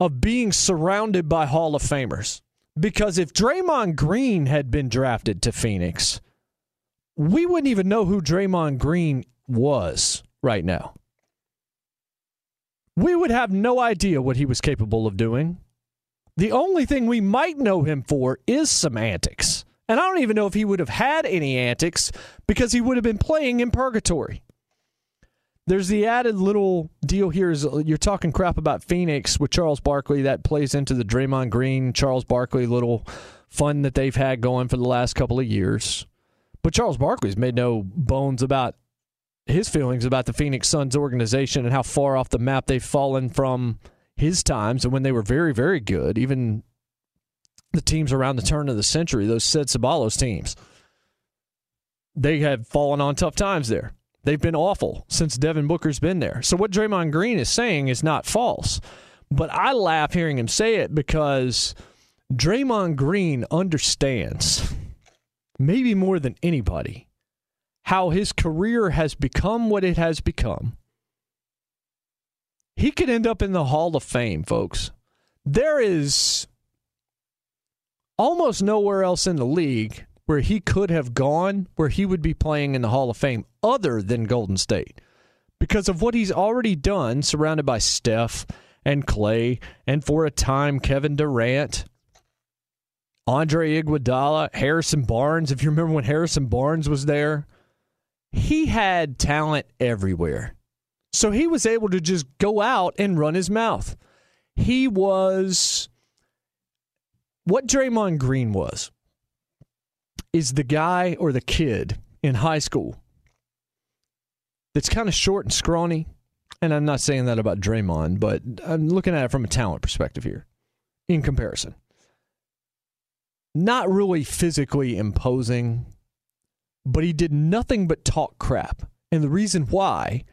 of being surrounded by Hall of Famers. Because if Draymond Green had been drafted to Phoenix, we wouldn't even know who Draymond Green was right now. We would have no idea what he was capable of doing. The only thing we might know him for is some antics. And I don't even know if he would have had any antics because he would have been playing in purgatory. There's the added little deal here is you're talking crap about Phoenix with Charles Barkley. That plays into the Draymond Green, Charles Barkley little fun that they've had going for the last couple of years. But Charles Barkley's made no bones about his feelings about the Phoenix Suns organization and how far off the map they've fallen from his times and when they were very, very good. Even the teams around the turn of the century, those Ced Ceballos teams, they have fallen on tough times there. They've been awful since Devin Booker's been there. So what Draymond Green is saying is not false. But I laugh hearing him say it because Draymond Green understands, maybe more than anybody, how his career has become what it has become. He could end up in the Hall of Fame, folks. There is almost nowhere else in the league where he could have gone where he would be playing in the Hall of Fame other than Golden State because of what he's already done, surrounded by Steph and Klay, and for a time, Kevin Durant. Andre Iguodala, Harrison Barnes. If you remember when Harrison Barnes was there, he had talent everywhere. So he was able to just go out and run his mouth. He was what Draymond Green was is the guy or the kid in high school that's kind of short and scrawny. And I'm not saying that about Draymond, but I'm looking at it from a talent perspective here in comparison. Not really physically imposing, but he did nothing but talk crap. And the reason why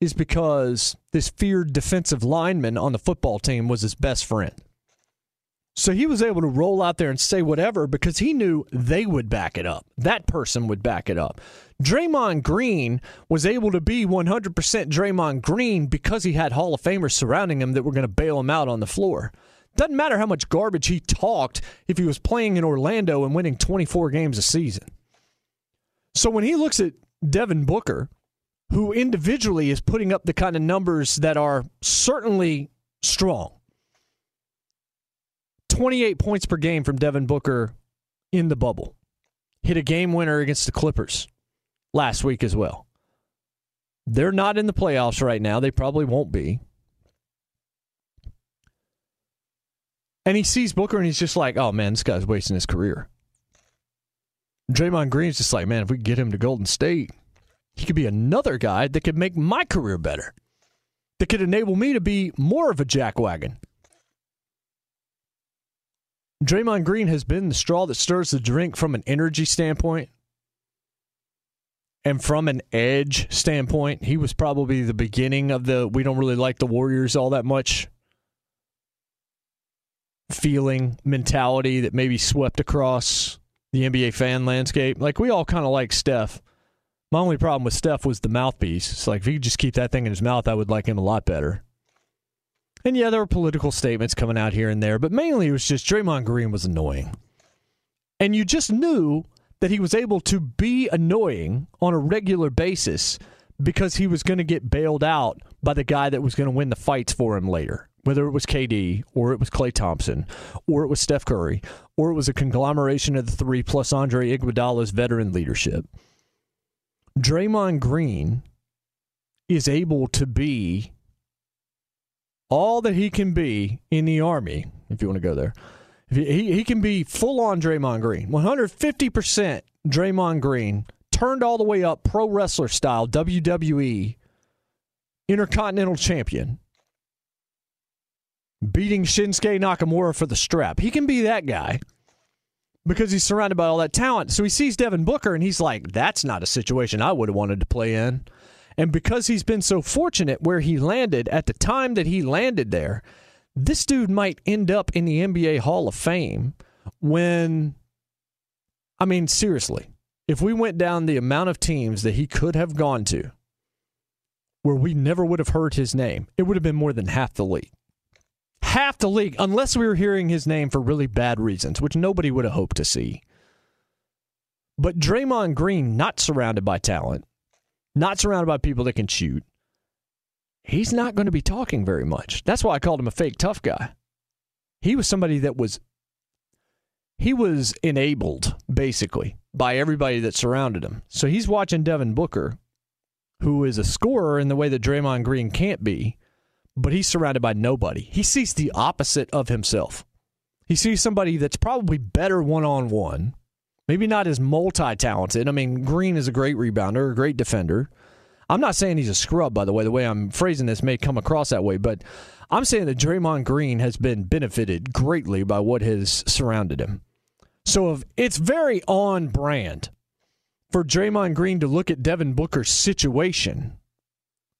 is because this feared defensive lineman on the football team was his best friend. So he was able to roll out there and say whatever because he knew they would back it up. That person would back it up. Draymond Green was able to be 100% Draymond Green because he had Hall of Famers surrounding him that were going to bail him out on the floor. Doesn't matter how much garbage he talked if he was playing in Orlando and winning 24 games a season. So when he looks at Devin Booker, who individually is putting up the kind of numbers that are certainly strong, 28 points per game from Devin Booker in the bubble. Hit a game winner against the Clippers last week as well. They're not in the playoffs right now. They probably won't be. And he sees Booker and he's just like, oh man, this guy's wasting his career. Draymond Green's just like, man, if we get him to Golden State, he could be another guy that could make my career better, that could enable me to be more of a jackwagon. Draymond Green has been the straw that stirs the drink from an energy standpoint. And from an edge standpoint, he was probably the beginning of the we don't really like the Warriors all that much feeling mentality that maybe swept across the NBA fan landscape. Like we all kind of like Steph. My only problem with Steph was the mouthpiece. It's like if he could just keep that thing in his mouth, I would like him a lot better. And yeah, there were political statements coming out here and there, but mainly it was just Draymond Green was annoying. And you just knew that he was able to be annoying on a regular basis because he was going to get bailed out by the guy that was going to win the fights for him later. Whether it was KD or it was Klay Thompson or it was Steph Curry or it was a conglomeration of the three plus Andre Iguodala's veteran leadership. Draymond Green is able to be all that he can be in the Army, if you want to go there. He, he can be full on Draymond Green, 150% Draymond Green, turned all the way up pro wrestler style, WWE, Intercontinental Champion, beating Shinsuke Nakamura for the strap. He can be that guy because he's surrounded by all that talent. So he sees Devin Booker and he's like, that's not a situation I would have wanted to play in. And because he's been so fortunate where he landed at the time that he landed there, this dude might end up in the NBA Hall of Fame when, I mean, seriously, if we went down the amount of teams that he could have gone to where we never would have heard his name, it would have been more than half the league. Half the league, unless we were hearing his name for really bad reasons, which nobody would have hoped to see. But Draymond Green, not surrounded by talent, not surrounded by people that can shoot, he's not going to be talking very much. That's why I called him a fake tough guy. He was somebody that was he was enabled basically by everybody that surrounded him. So he's watching Devin Booker, who is a scorer in the way that Draymond Green can't be, but he's surrounded by nobody. He sees the opposite of himself. He sees somebody that's probably better one on one, maybe not as multi talented. I mean, Green is a great rebounder, a great defender. I'm not saying he's a scrub, by the way. The way I'm phrasing this may come across that way, but I'm saying that Draymond Green has been benefited greatly by what has surrounded him. So if it's very on brand for Draymond Green to look at Devin Booker's situation,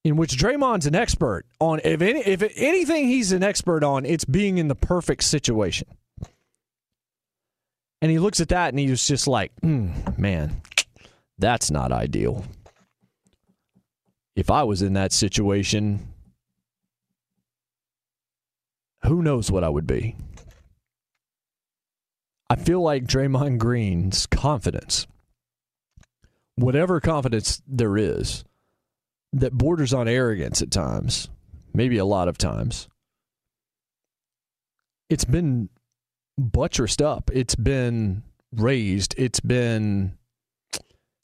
in which Draymond's an expert on. If any, if anything, he's an expert on. It's being in the perfect situation. And he looks at that and he was just like, mm, man, that's not ideal. If I was in that situation, who knows what I would be? I feel like Draymond Green's confidence, whatever confidence there is, that borders on arrogance at times, maybe a lot of times, it's been buttressed up. It's been raised. It's been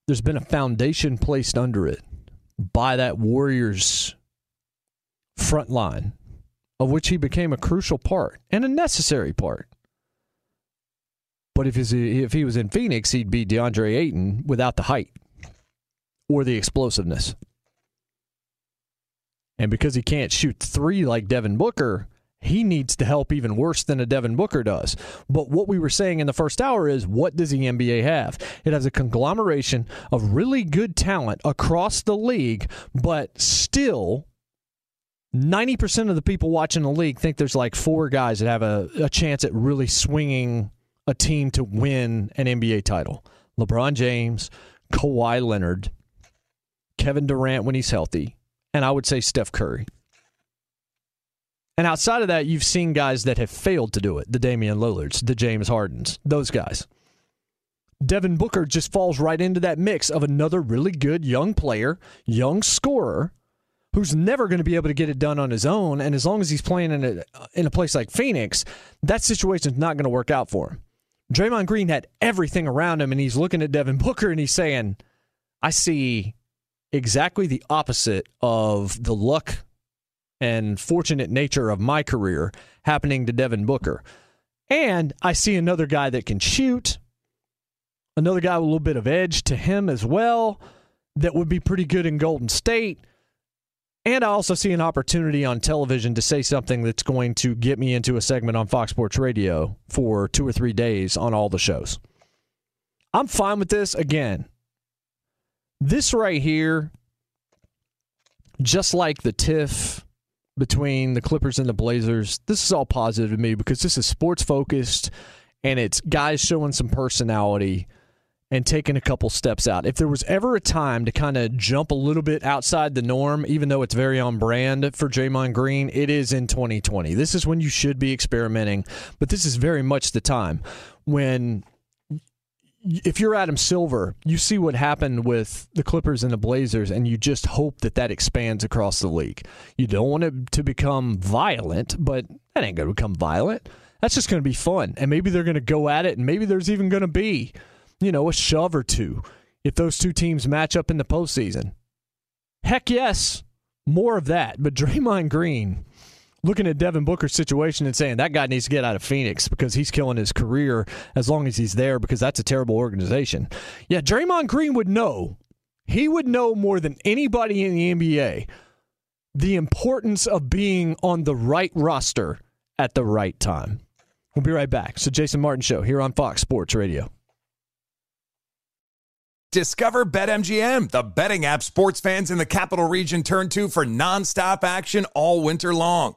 there's been a foundation placed under it by that Warriors front line, of which he became a crucial part and a necessary part. But if he's, if he was in Phoenix, he'd be DeAndre Ayton without the height or the explosiveness. And because he can't shoot three like Devin Booker, he needs to help even worse than a Devin Booker does. But what we were saying in the first hour is what does the NBA have? It has a conglomeration of really good talent across the league, but still 90% of the people watching the league think there's like four guys that have a, a chance at really swinging a team to win an NBA title. LeBron James, Kawhi Leonard, Kevin Durant when he's healthy, and I would say Steph Curry. And outside of that, you've seen guys that have failed to do it the Damian Lillards, the James Hardens, those guys. Devin Booker just falls right into that mix of another really good young player, young scorer, who's never going to be able to get it done on his own. And as long as he's playing in a, in a place like Phoenix, that situation's not going to work out for him. Draymond Green had everything around him, and he's looking at Devin Booker and he's saying, I see exactly the opposite of the luck and fortunate nature of my career happening to Devin Booker. And I see another guy that can shoot, another guy with a little bit of edge to him as well, that would be pretty good in Golden State. And I also see an opportunity on television to say something that's going to get me into a segment on Fox Sports Radio for two or three days on all the shows. I'm fine with this. Again, this right here, just like the tiff between the Clippers and the Blazers, this is all positive to me because this is sports focused and it's guys showing some personality and taking a couple steps out. If there was ever a time to kind of jump a little bit outside the norm, even though it's very on brand for Draymond Green, it is in 2020. This is when you should be experimenting, but this is very much the time when if you're Adam Silver, you see what happened with the Clippers and the Blazers, and you just hope that that expands across the league. You don't want it to become violent, but that ain't going to become violent. That's just going to be fun, and maybe they're going to go at it, and maybe there's even going to be, you know, a shove or two if those two teams match up in the postseason. Heck yes, more of that. But Draymond Green, looking at Devin Booker's situation and saying that guy needs to get out of Phoenix because he's killing his career as long as he's there because that's a terrible organization. Yeah, Draymond Green would know. He would know more than anybody in the NBA the importance of being on the right roster at the right time. We'll be right back. So Jason Martin show here on Fox Sports Radio. Discover BetMGM, the betting app sports fans in the capital region turn to for nonstop action all winter long.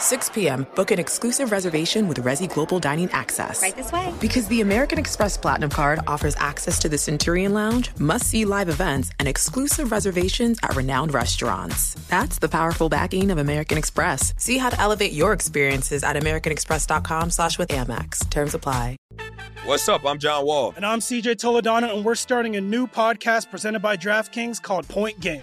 6 p.m., book an exclusive reservation with Resy Global Dining Access. Right this way. Because the American Express Platinum Card offers access to the Centurion Lounge, must see live events, and exclusive reservations at renowned restaurants. That's the powerful backing of American Express. See how to elevate your experiences at AmericanExpress.com slash with Amex. Terms apply. What's up? I'm John Wall. And I'm CJ Toledano, and we're starting a new podcast presented by DraftKings called Point Game.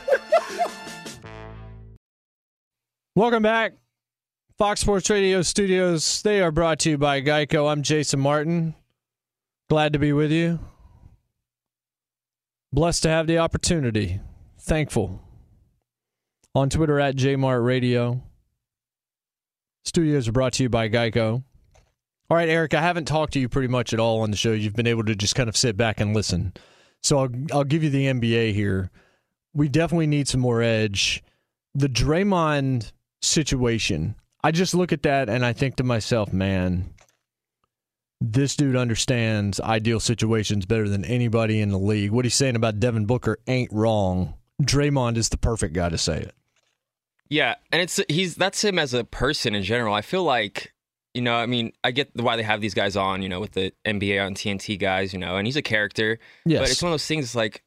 Welcome back. Fox Sports Radio studios. They are brought to you by Geico. I'm Jason Martin. Glad to be with you. Blessed to have the opportunity. Thankful. On Twitter at JMart Radio. Studios are brought to you by Geico. All right, Eric, I haven't talked to you pretty much at all on the show. You've been able to just kind of sit back and listen. So I'll, I'll give you the NBA here. We definitely need some more edge. The Draymond situation, I just look at that and I think to myself, man, this dude understands ideal situations better than anybody in the league. What he's saying about Devin Booker ain't wrong. Draymond is the perfect guy to say it. Yeah, and it's he's that's him as a person in general. I feel like you know, I mean, I get why they have these guys on, you know, with the NBA on TNT guys, you know, and he's a character. Yes. But it's one of those things like,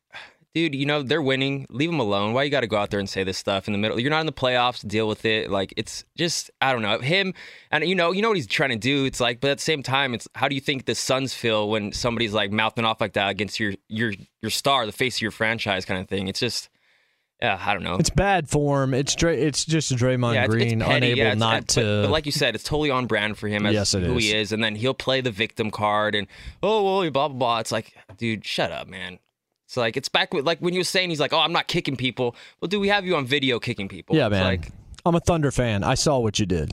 dude, you know, they're winning. Leave them alone. Why you got to go out there and say this stuff in the middle? You're not in the playoffs. Deal with it. Like it's just I don't know him, and you know, you know what he's trying to do. It's like, but at the same time, it's how do you think the Suns feel when somebody's like mouthing off like that against your your your star, the face of your franchise, kind of thing? It's just. Yeah, I don't know. It's bad form. It's Dray, it's just Draymond yeah, it's- it's Green petty. unable Yeah, it's- not but- to. But, like you said, it's totally on brand for him as Yes, who he is. is, and then he'll play the victim card and oh well, blah blah blah. It's like, dude, shut up, man. It's like it's back with like when you were saying he's like, oh, I'm not kicking people. Well, do we have you on video kicking people? yeah, It's man. Like, I'm a Thunder fan. I saw what you did.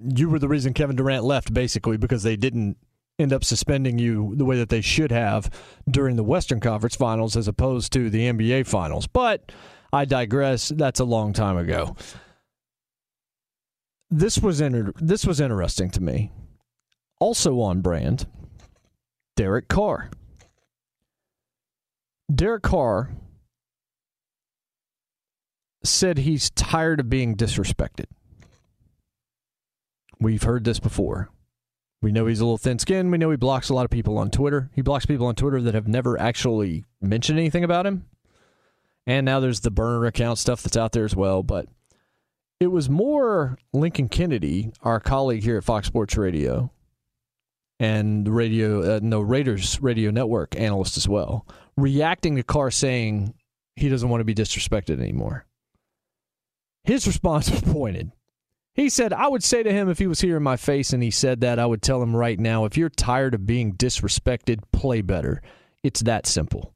You were the reason Kevin Durant left, basically, because they didn't end up suspending you the way that they should have during the Western Conference Finals as opposed to the NBA Finals. But I digress. That's a long time ago. This was inter- this was interesting to me. Also on brand, Derek Carr. Derek Carr said he's tired of being disrespected. We've heard this before. We know he's a little thin skinned. We know he blocks a lot of people on Twitter. He blocks people on Twitter that have never actually mentioned anything about him. And now there's the burner account stuff that's out there as well. But it was more Lincoln Kennedy, our colleague here at Fox Sports Radio, and the radio, uh, no Raiders radio network analyst as well, reacting to Carr saying he doesn't want to be disrespected anymore. His response was pointed. He said, I would say to him if he was here in my face and he said that, I would tell him right now, if you're tired of being disrespected, play better. It's that simple.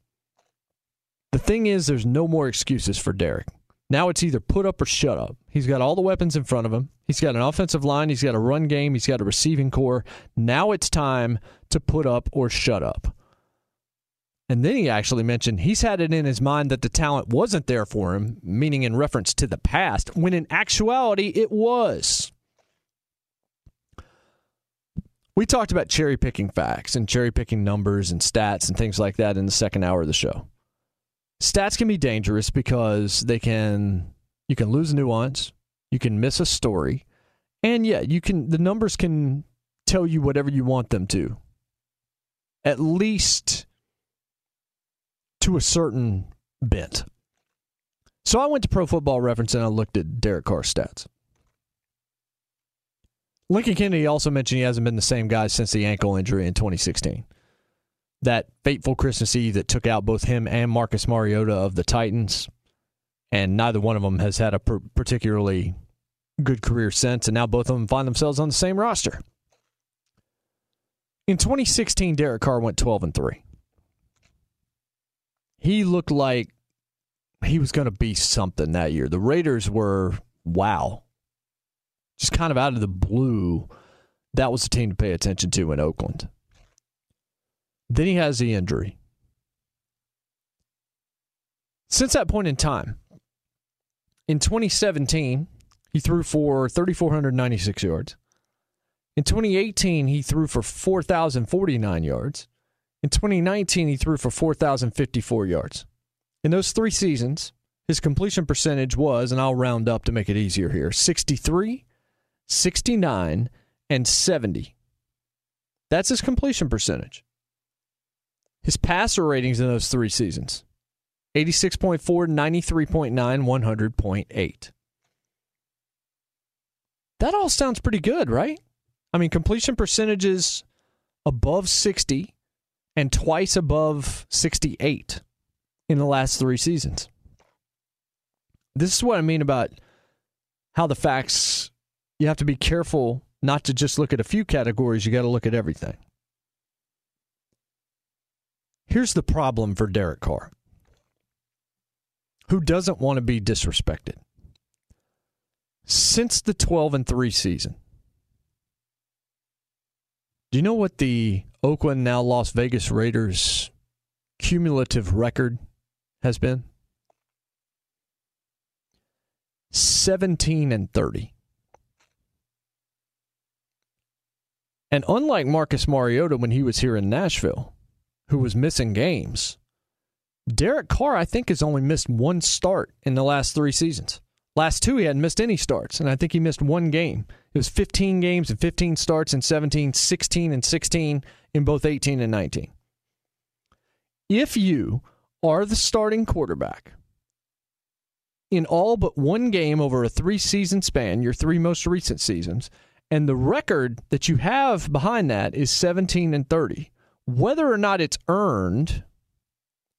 The thing is, there's no more excuses for Derek. Now it's either put up or shut up. He's got all the weapons in front of him. He's got an offensive line. He's got a run game. He's got a receiving corps. Now it's time to put up or shut up. And then he actually mentioned he's had it in his mind that the talent wasn't there for him, meaning in reference to the past, when in actuality it was. We talked about cherry picking facts and cherry picking numbers and stats and things like that in the second hour of the show. Stats can be dangerous because they can you can lose nuance, you can miss a story, and yeah, you can the numbers can tell you whatever you want them to. At least to a certain bent. So I went to Pro Football Reference and I looked at Derek Carr's stats. Lincoln Kennedy also mentioned he hasn't been the same guy since the ankle injury in 2016. that fateful Christmas Eve that took out both him and Marcus Mariota of the Titans, and neither one of them has had a particularly good career since, and now both of them find themselves on the same roster. In 2016, Derek Carr went 12 and 3. He looked like he was going to be something that year. The Raiders were wow. Just kind of out of the blue, that was the team to pay attention to in Oakland. Then he has the injury. Since that point in time, in 2017, he threw for 3,496 yards. In 2018, he threw for 4,049 yards. In 2019, he threw for 4,054 yards. In those three seasons, his completion percentage was, and I'll round up to make it easier here 63, 69, and 70. That's his completion percentage. His passer ratings in those three seasons 86.4, 93.9, 100.8. That all sounds pretty good, right? I mean, completion percentages above 60 and twice above 68 in the last three seasons. This is what I mean about how the facts, you have to be careful not to just look at a few categories, you got to look at everything. Here's the problem for Derek Carr, who doesn't want to be disrespected. Since the 12 and 3 season, do you know what the Oakland, now Las Vegas Raiders cumulative record has been? 17 and 30. And unlike Marcus Mariota when he was here in Nashville, who was missing games, Derek Carr, I think, has only missed one start in the last three seasons. Last two, he hadn't missed any starts, and I think he missed one game. It was 15 games and 15 starts in 17, 16 and 16 in both 18 and 19. If you are the starting quarterback in all but one game over a three season span, your three most recent seasons, and the record that you have behind that is 17 and 30, whether or not it's earned,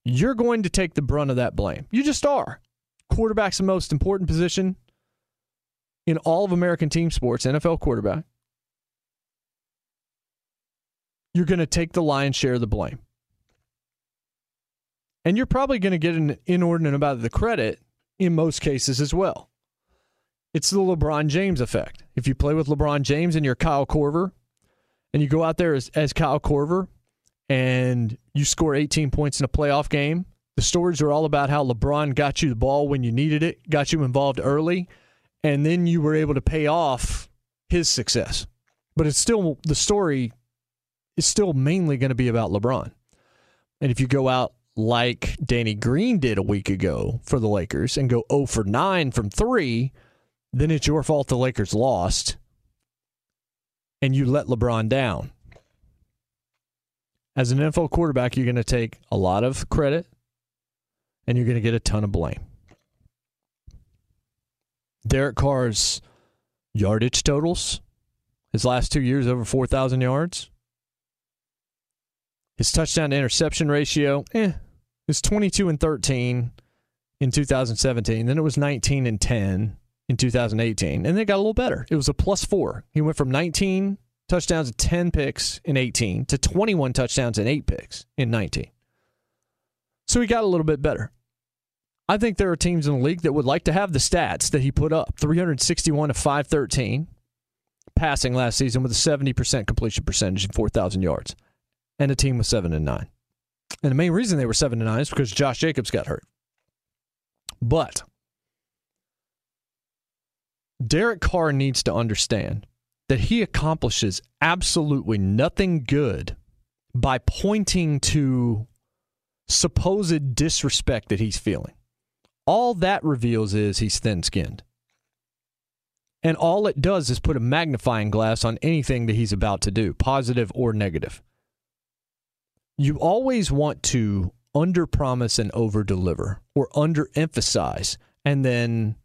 you're going to take the brunt of that blame. You just are. Quarterback's the most important position in all of American team sports, NFL quarterback. You're going to take the lion's share of the blame. And you're probably going to get an inordinate amount of the credit in most cases as well. It's the LeBron James effect. If you play with LeBron James and you're Kyle Korver, and you go out there as, as Kyle Korver and you score 18 points in a playoff game, the stories are all about how LeBron got you the ball when you needed it, got you involved early, and then you were able to pay off his success. But it's still the story is still mainly going to be about LeBron. And if you go out like Danny Green did a week ago for the Lakers and go 0 for 9 from 3, then it's your fault the Lakers lost and you let LeBron down. As an NFL quarterback, you're going to take a lot of credit and you're going to get a ton of blame. Derek Carr's yardage totals, his last two years over 4,000 yards. His touchdown to interception ratio, eh, was 22 and 13 in 2017. Then it was 19 and 10 in 2018. And then it got a little better. It was a plus four. He went from 19 touchdowns and 10 picks in 18 to 21 touchdowns and 8 picks in 19. So he got a little bit better. I think there are teams in the league that would like to have the stats that he put up 361 to 513 passing last season with a 70% completion percentage and 4,000 yards, and a team with 7 and 9. And the main reason they were 7 and 9 is because Josh Jacobs got hurt. But Derek Carr needs to understand that he accomplishes absolutely nothing good by pointing to supposed disrespect that he's feeling. All that reveals is he's thin skinned. And all it does is put a magnifying glass on anything that he's about to do, positive or negative. You always want to under promise and over deliver or under emphasize and then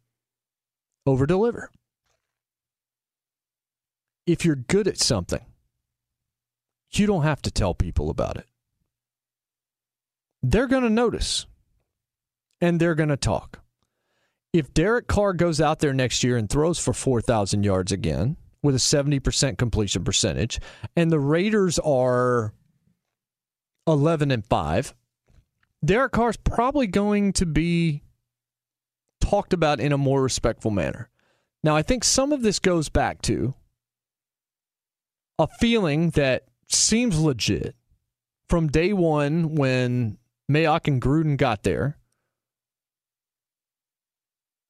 over deliver. If you're good at something, you don't have to tell people about it. they're going to notice and they're going to talk. If Derek Carr goes out there next year and throws for 4,000 yards again with a 70% completion percentage, and the Raiders are 11 and 5, Derek Carr's probably going to be talked about in a more respectful manner. Now, I think some of this goes back to a feeling that seems legit from day one when Mayock and Gruden got there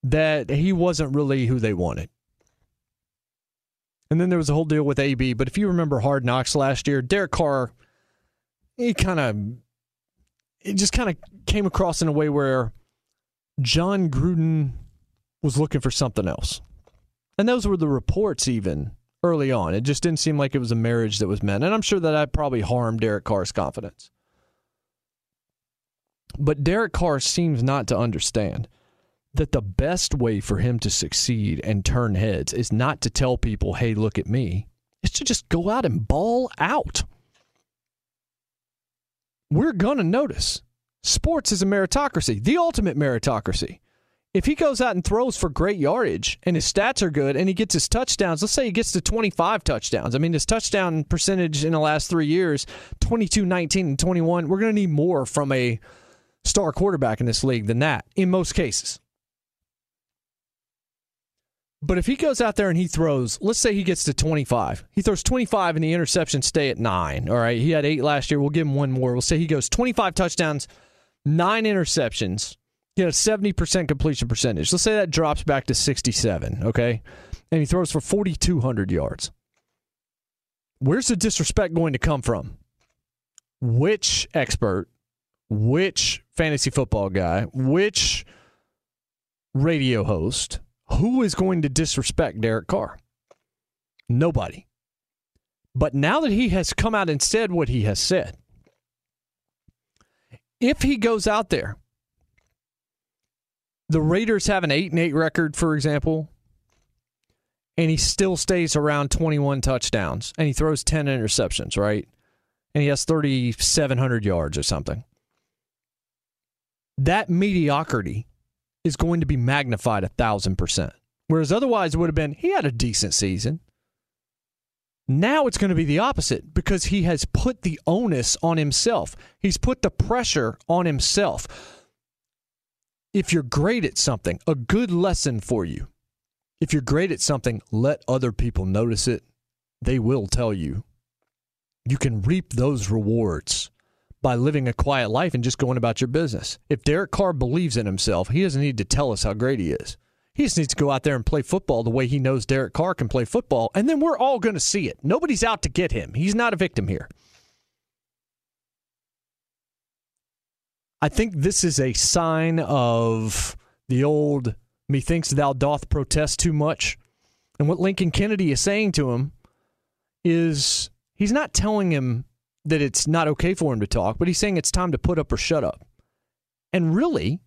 that he wasn't really who they wanted. And then there was a whole deal with AB. But if you remember Hard Knocks last year, Derek Carr, he kind of, it just kind of came across in a way where Jon Gruden was looking for something else. And those were the reports even early on. It just didn't seem like it was a marriage that was meant. And I'm sure that that probably harmed Derek Carr's confidence. But Derek Carr seems not to understand that the best way for him to succeed and turn heads is not to tell people, hey, look at me. It's to just go out and ball out. We're going to notice. Sports is a meritocracy, the ultimate meritocracy. If he goes out and throws for great yardage and his stats are good and he gets his touchdowns, let's say he gets to 25 touchdowns. I mean, his touchdown percentage in the last three years 22, 19, and 21. We're going to need more from a star quarterback in this league than that in most cases. But if he goes out there and he throws, let's say he gets to 25, he throws 25 and the interceptions stay at nine. All right. He had eight last year. We'll give him one more. We'll say he goes 25 touchdowns, nine interceptions. He had a 70% completion percentage. Let's say that drops back to 67. Okay. And he throws for 4,200 yards. Where's the disrespect going to come from? Which expert, which fantasy football guy, which radio host who is going to disrespect Derek Carr? Nobody. But now that he has come out and said what he has said, if he goes out there, the Raiders have an 8 and 8 record, for example, and he still stays around 21 touchdowns and he throws 10 interceptions, right? And he has 3,700 yards or something. That mediocrity is going to be magnified a thousand percent. Whereas otherwise it would have been, he had a decent season. Now it's going to be the opposite because he has put the onus on himself. He's put the pressure on himself. If you're great at something, a good lesson for you. If you're great at something, let other people notice it. They will tell you. You can reap those rewards by living a quiet life and just going about your business. If Derek Carr believes in himself, he doesn't need to tell us how great he is. He just needs to go out there and play football the way he knows Derek Carr can play football, and then we're all going to see it. Nobody's out to get him. He's not a victim here. I think this is a sign of the old methinks thou doth protest too much. And what Lincoln Kennedy is saying to him is he's not telling him that it's not okay for him to talk, but he's saying it's time to put up or shut up. And really,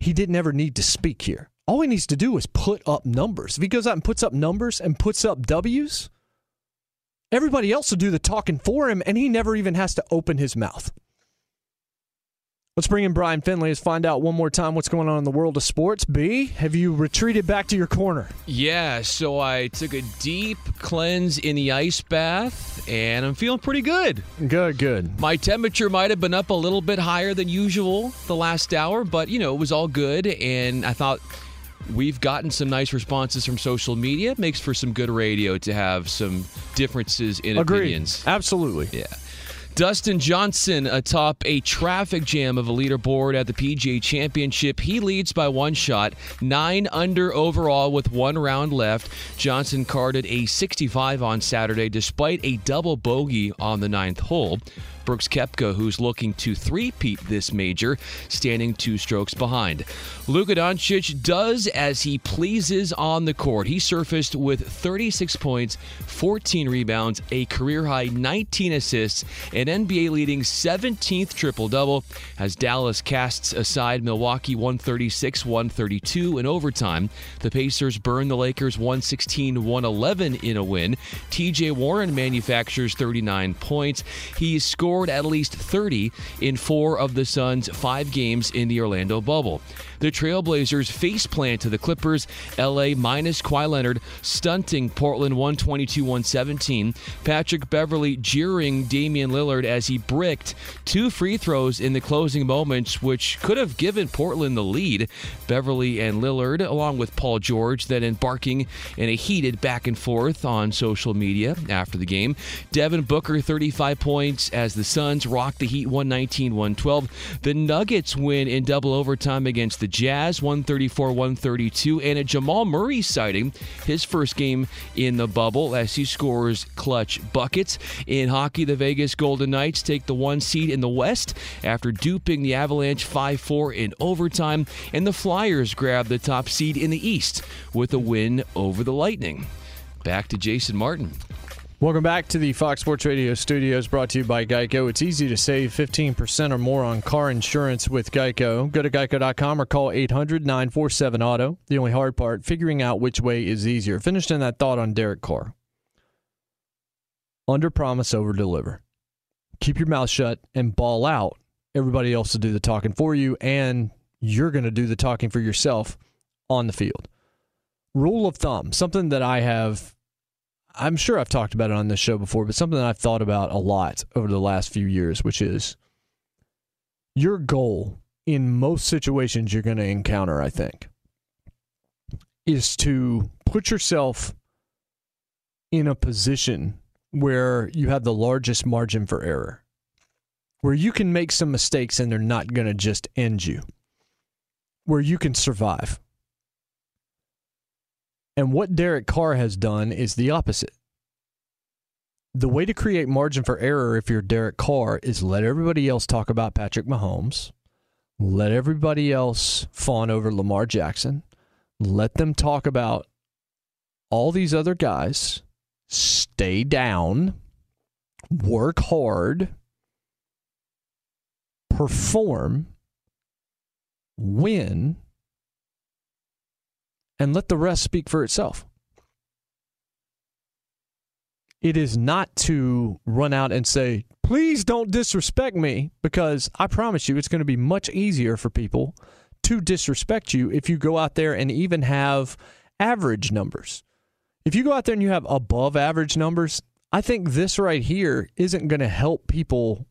he didn't ever need to speak here. All he needs to do is put up numbers. If he goes out and puts up numbers and puts up W's, everybody else will do the talking for him, and he never even has to open his mouth. Let's bring in Brian Finley. Let's find out one more time what's going on in the world of sports. B, have you retreated back to your corner? Yeah, so I took a deep cleanse in the ice bath, and I'm feeling pretty good. Good, good. My temperature might have been up a little bit higher than usual the last hour, but, you know, it was all good, and I thought we've gotten some nice responses from social media. It makes for some good radio to have some differences in Agreed. opinions. Absolutely. Yeah. Dustin Johnson atop a traffic jam of a leaderboard at the PGA Championship. He leads by one shot, nine under overall with one round left. Johnson carded a 65 on Saturday despite a double bogey on the ninth hole. Brooks Koepka, who's looking to three-peat this major, standing two strokes behind. Luka Doncic does as he pleases on the court. He surfaced with 36 points, 14 rebounds, a career high 19 assists, and an NBA leading 17th triple double as Dallas casts aside Milwaukee 136 132 in overtime. The Pacers burn the Lakers 116 111 in a win. TJ Warren manufactures 39 points. He scored at least 30 in four of the Suns' five games in the Orlando bubble. The Trailblazers face plant to the Clippers. LA minus Kawhi Leonard, stunting Portland 122 117. Patrick Beverley jeering Damian Lillard as he bricked two free throws in the closing moments, which could have given Portland the lead. Beverley and Lillard, along with Paul George, then embarking in a heated back and forth on social media after the game. Devin Booker, 35 points as the Suns rock the Heat 119 112. The Nuggets win in double overtime against the Jazz 134 132. And a Jamal Murray sighting, his first game in the bubble as he scores clutch buckets. In hockey, the Vegas Golden Knights take the one seed in the West after duping the Avalanche 5 4 in overtime. And the Flyers grab the top seed in the East with a win over the Lightning. Back to Jason Martin. Welcome back to the Fox Sports Radio studios brought to you by Geico. It's easy to save 15% or more on car insurance with Geico. Go to geico.com or call 800 947 Auto. The only hard part, figuring out which way is easier. Finished in that thought on Derek Carr. Under promise, over deliver. Keep your mouth shut and ball out. Everybody else will do the talking for you, and you're going to do the talking for yourself on the field. Rule of thumb, something that I have I'm sure I've talked about it on this show before, but something that I've thought about a lot over the last few years, which is your goal in most situations you're going to encounter, I think, is to put yourself in a position where you have the largest margin for error, where you can make some mistakes and they're not going to just end you, where you can survive. And what Derek Carr has done is the opposite. The way to create margin for error if you're Derek Carr is let everybody else talk about Patrick Mahomes, let everybody else fawn over Lamar Jackson, let them talk about all these other guys, stay down, work hard, perform, win, and let the rest speak for itself. It is not to run out and say, please don't disrespect me, because I promise you it's going to be much easier for people to disrespect you if you go out there and even have average numbers. If you go out there and you have above average numbers, I think this right here isn't going to help people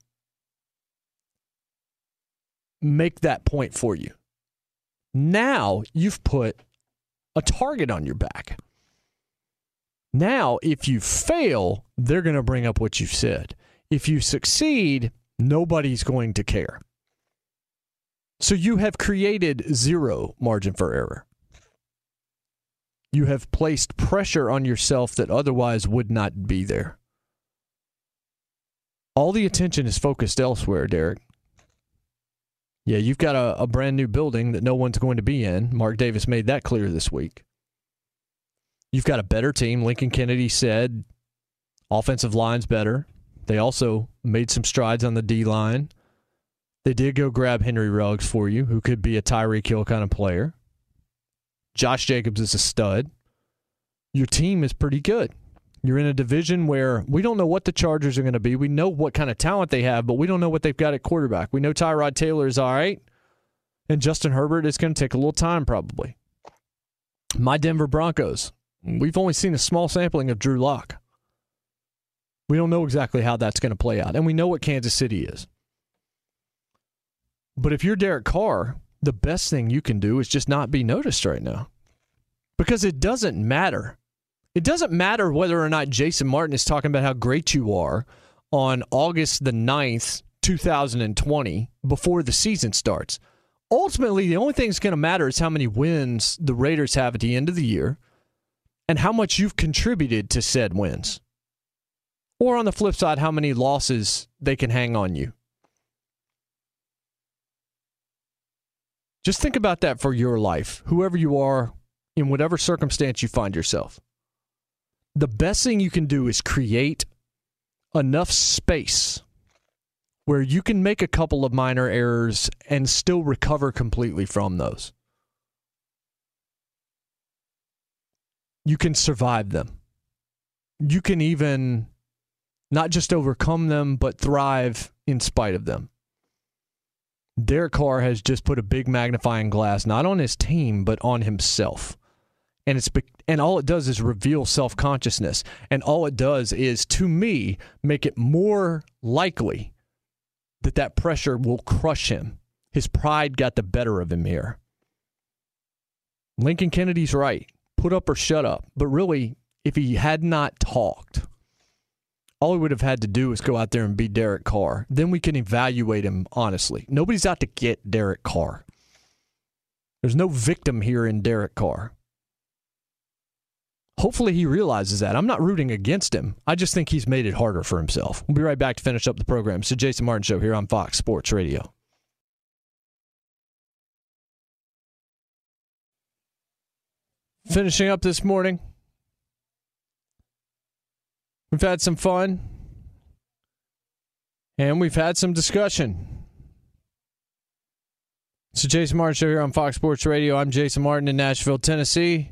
make that point for you. Now you've put a target on your back. Now, if you fail, they're going to bring up what you've said. If you succeed, nobody's going to care. So you have created zero margin for error. You have placed pressure on yourself that otherwise would not be there. All the attention is focused elsewhere, Derek. Yeah, you've got a, a brand new building that no one's going to be in. Mark Davis made that clear this week. You've got a better team. Lincoln Kennedy said offensive line's better. They also made some strides on the D line. They did go grab Henry Ruggs for you, who could be a Tyreek Hill kind of player. Josh Jacobs is a stud. Your team is pretty good. You're in a division where we don't know what the Chargers are going to be. We know what kind of talent they have, but we don't know what they've got at quarterback. We know Tyrod Taylor is all right, and Justin Herbert is going to take a little time probably. My Denver Broncos, we've only seen a small sampling of Drew Lock. We don't know exactly how that's going to play out, and we know what Kansas City is. But if you're Derek Carr, the best thing you can do is just not be noticed right now because it doesn't matter it doesn't matter whether or not Jason Martin is talking about how great you are on August the 9th, 2020, before the season starts. Ultimately, the only thing that's going to matter is how many wins the Raiders have at the end of the year and how much you've contributed to said wins. Or on the flip side, how many losses they can hang on you. Just think about that for your life, whoever you are, in whatever circumstance you find yourself the best thing you can do is create enough space where you can make a couple of minor errors and still recover completely from those. You can survive them. You can even not just overcome them, but thrive in spite of them. Derek Carr has just put a big magnifying glass not on his team, but on himself. And it's and all it does is reveal self-consciousness, and all it does is to me make it more likely that that pressure will crush him. His pride got the better of him here. Lincoln Kennedy's right. Put up or shut up. But really, if he had not talked, all we would have had to do is go out there and be Derek Carr. Then we can evaluate him honestly. Nobody's out to get Derek Carr. There's no victim here in Derek Carr. Hopefully he realizes that. I'm not rooting against him. I just think he's made it harder for himself. We'll be right back to finish up the program. It's the Jason Martin Show here on Fox Sports Radio. Finishing up this morning. We've had some fun. And we've had some discussion. So Jason Martin Show here on Fox Sports Radio. I'm Jason Martin in Nashville, Tennessee.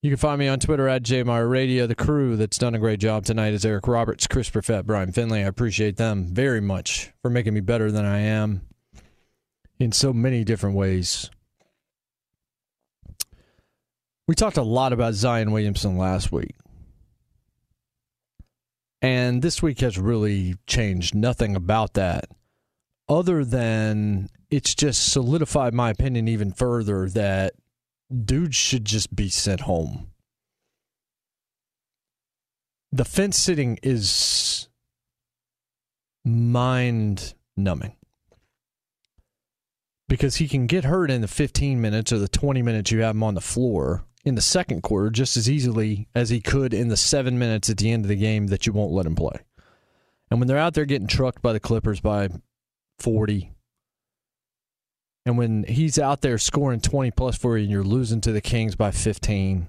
You can find me on Twitter at JMR Radio. The crew that's done a great job tonight is Eric Roberts, Chris Perfett, Brian Finley. I appreciate them very much for making me better than I am in so many different ways. We talked a lot about Zion Williamson last week. And this week has really changed nothing about that, other than it's just solidified my opinion even further that dudes should just be sent home. The fence sitting is mind numbing because he can get hurt in the 15 minutes or the 20 minutes you have him on the floor in the second quarter just as easily as he could in the seven minutes at the end of the game that you won't let him play. And when they're out there getting trucked by the Clippers by 40, and when he's out there scoring 20 plus for you and you're losing to the Kings by 15,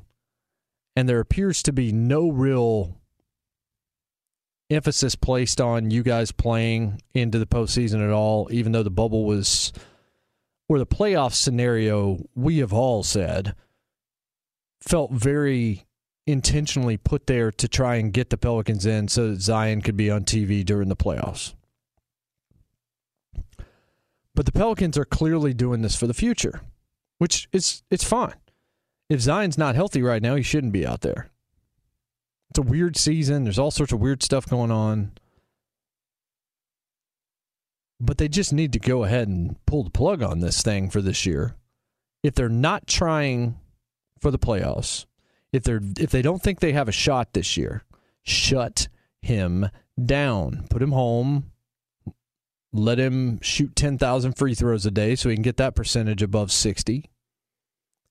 and there appears to be no real emphasis placed on you guys playing into the postseason at all, even though the bubble was, or the playoff scenario, we have all said, felt very intentionally put there to try and get the Pelicans in so that Zion could be on TV during the playoffs. But the Pelicans are clearly doing this for the future, which is it's fine. If Zion's not healthy right now, he shouldn't be out there. It's a weird season. There's all sorts of weird stuff going on. But they just need to go ahead and pull the plug on this thing for this year. If they're not trying for the playoffs, if they're if they don't think they have a shot this year, shut him down. Put him home let him shoot 10,000 free throws a day so he can get that percentage above 60.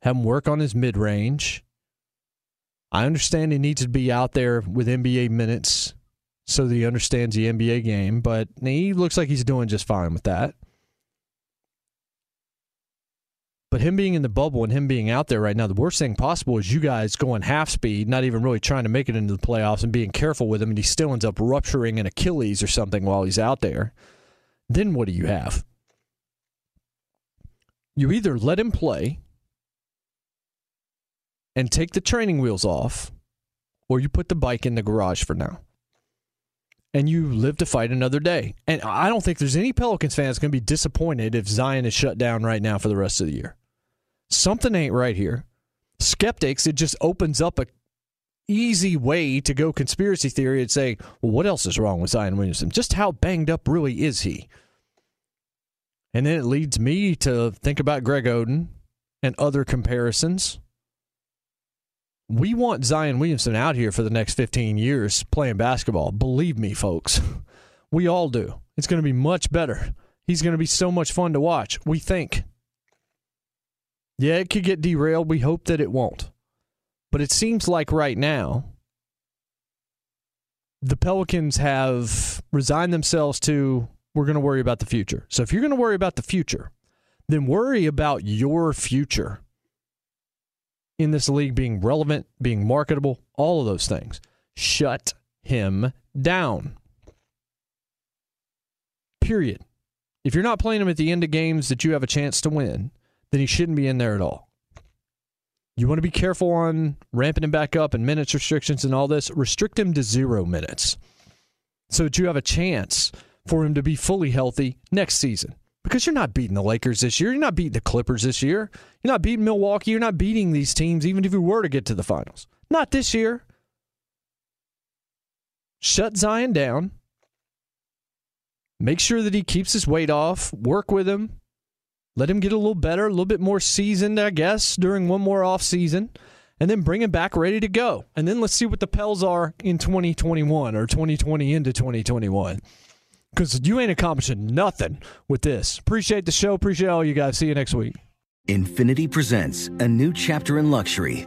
Have him work on his mid range. I understand he needs to be out there with NBA minutes so that he understands the NBA game, but he looks like he's doing just fine with that. But him being in the bubble and him being out there right now, the worst thing possible is you guys going half speed, not even really trying to make it into the playoffs and being careful with him, and he still ends up rupturing an Achilles or something while he's out there then what do you have? You either let him play and take the training wheels off, or you put the bike in the garage for now. And you live to fight another day. And I don't think there's any Pelicans fans going to be disappointed if Zion is shut down right now for the rest of the year. Something ain't right here. Skeptics, it just opens up a easy way to go conspiracy theory and say, well, what else is wrong with Zion Williamson? Just how banged up really is he? And then it leads me to think about Greg Oden and other comparisons. We want Zion Williamson out here for the next 15 years playing basketball. Believe me, folks. We all do. It's going to be much better. He's going to be so much fun to watch. We think. Yeah, it could get derailed. We hope that it won't. But it seems like right now, the Pelicans have resigned themselves to we're going to worry about the future. So if you're going to worry about the future, then worry about your future in this league being relevant, being marketable, all of those things. Shut him down. Period. If you're not playing him at the end of games that you have a chance to win, then he shouldn't be in there at all. You want to be careful on ramping him back up and minutes restrictions and all this. Restrict him to zero minutes so that you have a chance for him to be fully healthy next season. Because you're not beating the Lakers this year. You're not beating the Clippers this year. You're not beating Milwaukee. You're not beating these teams, even if you were to get to the finals. Not this year. Shut Zion down. Make sure that he keeps his weight off. Work with him. Let him get a little better, a little bit more seasoned, I guess, during one more off season, and then bring him back ready to go. And then let's see what the Pels are in 2021 or 2020 into 2021. Because you ain't accomplishing nothing with this. Appreciate the show. Appreciate all you guys. See you next week. Infinity presents a new chapter in luxury,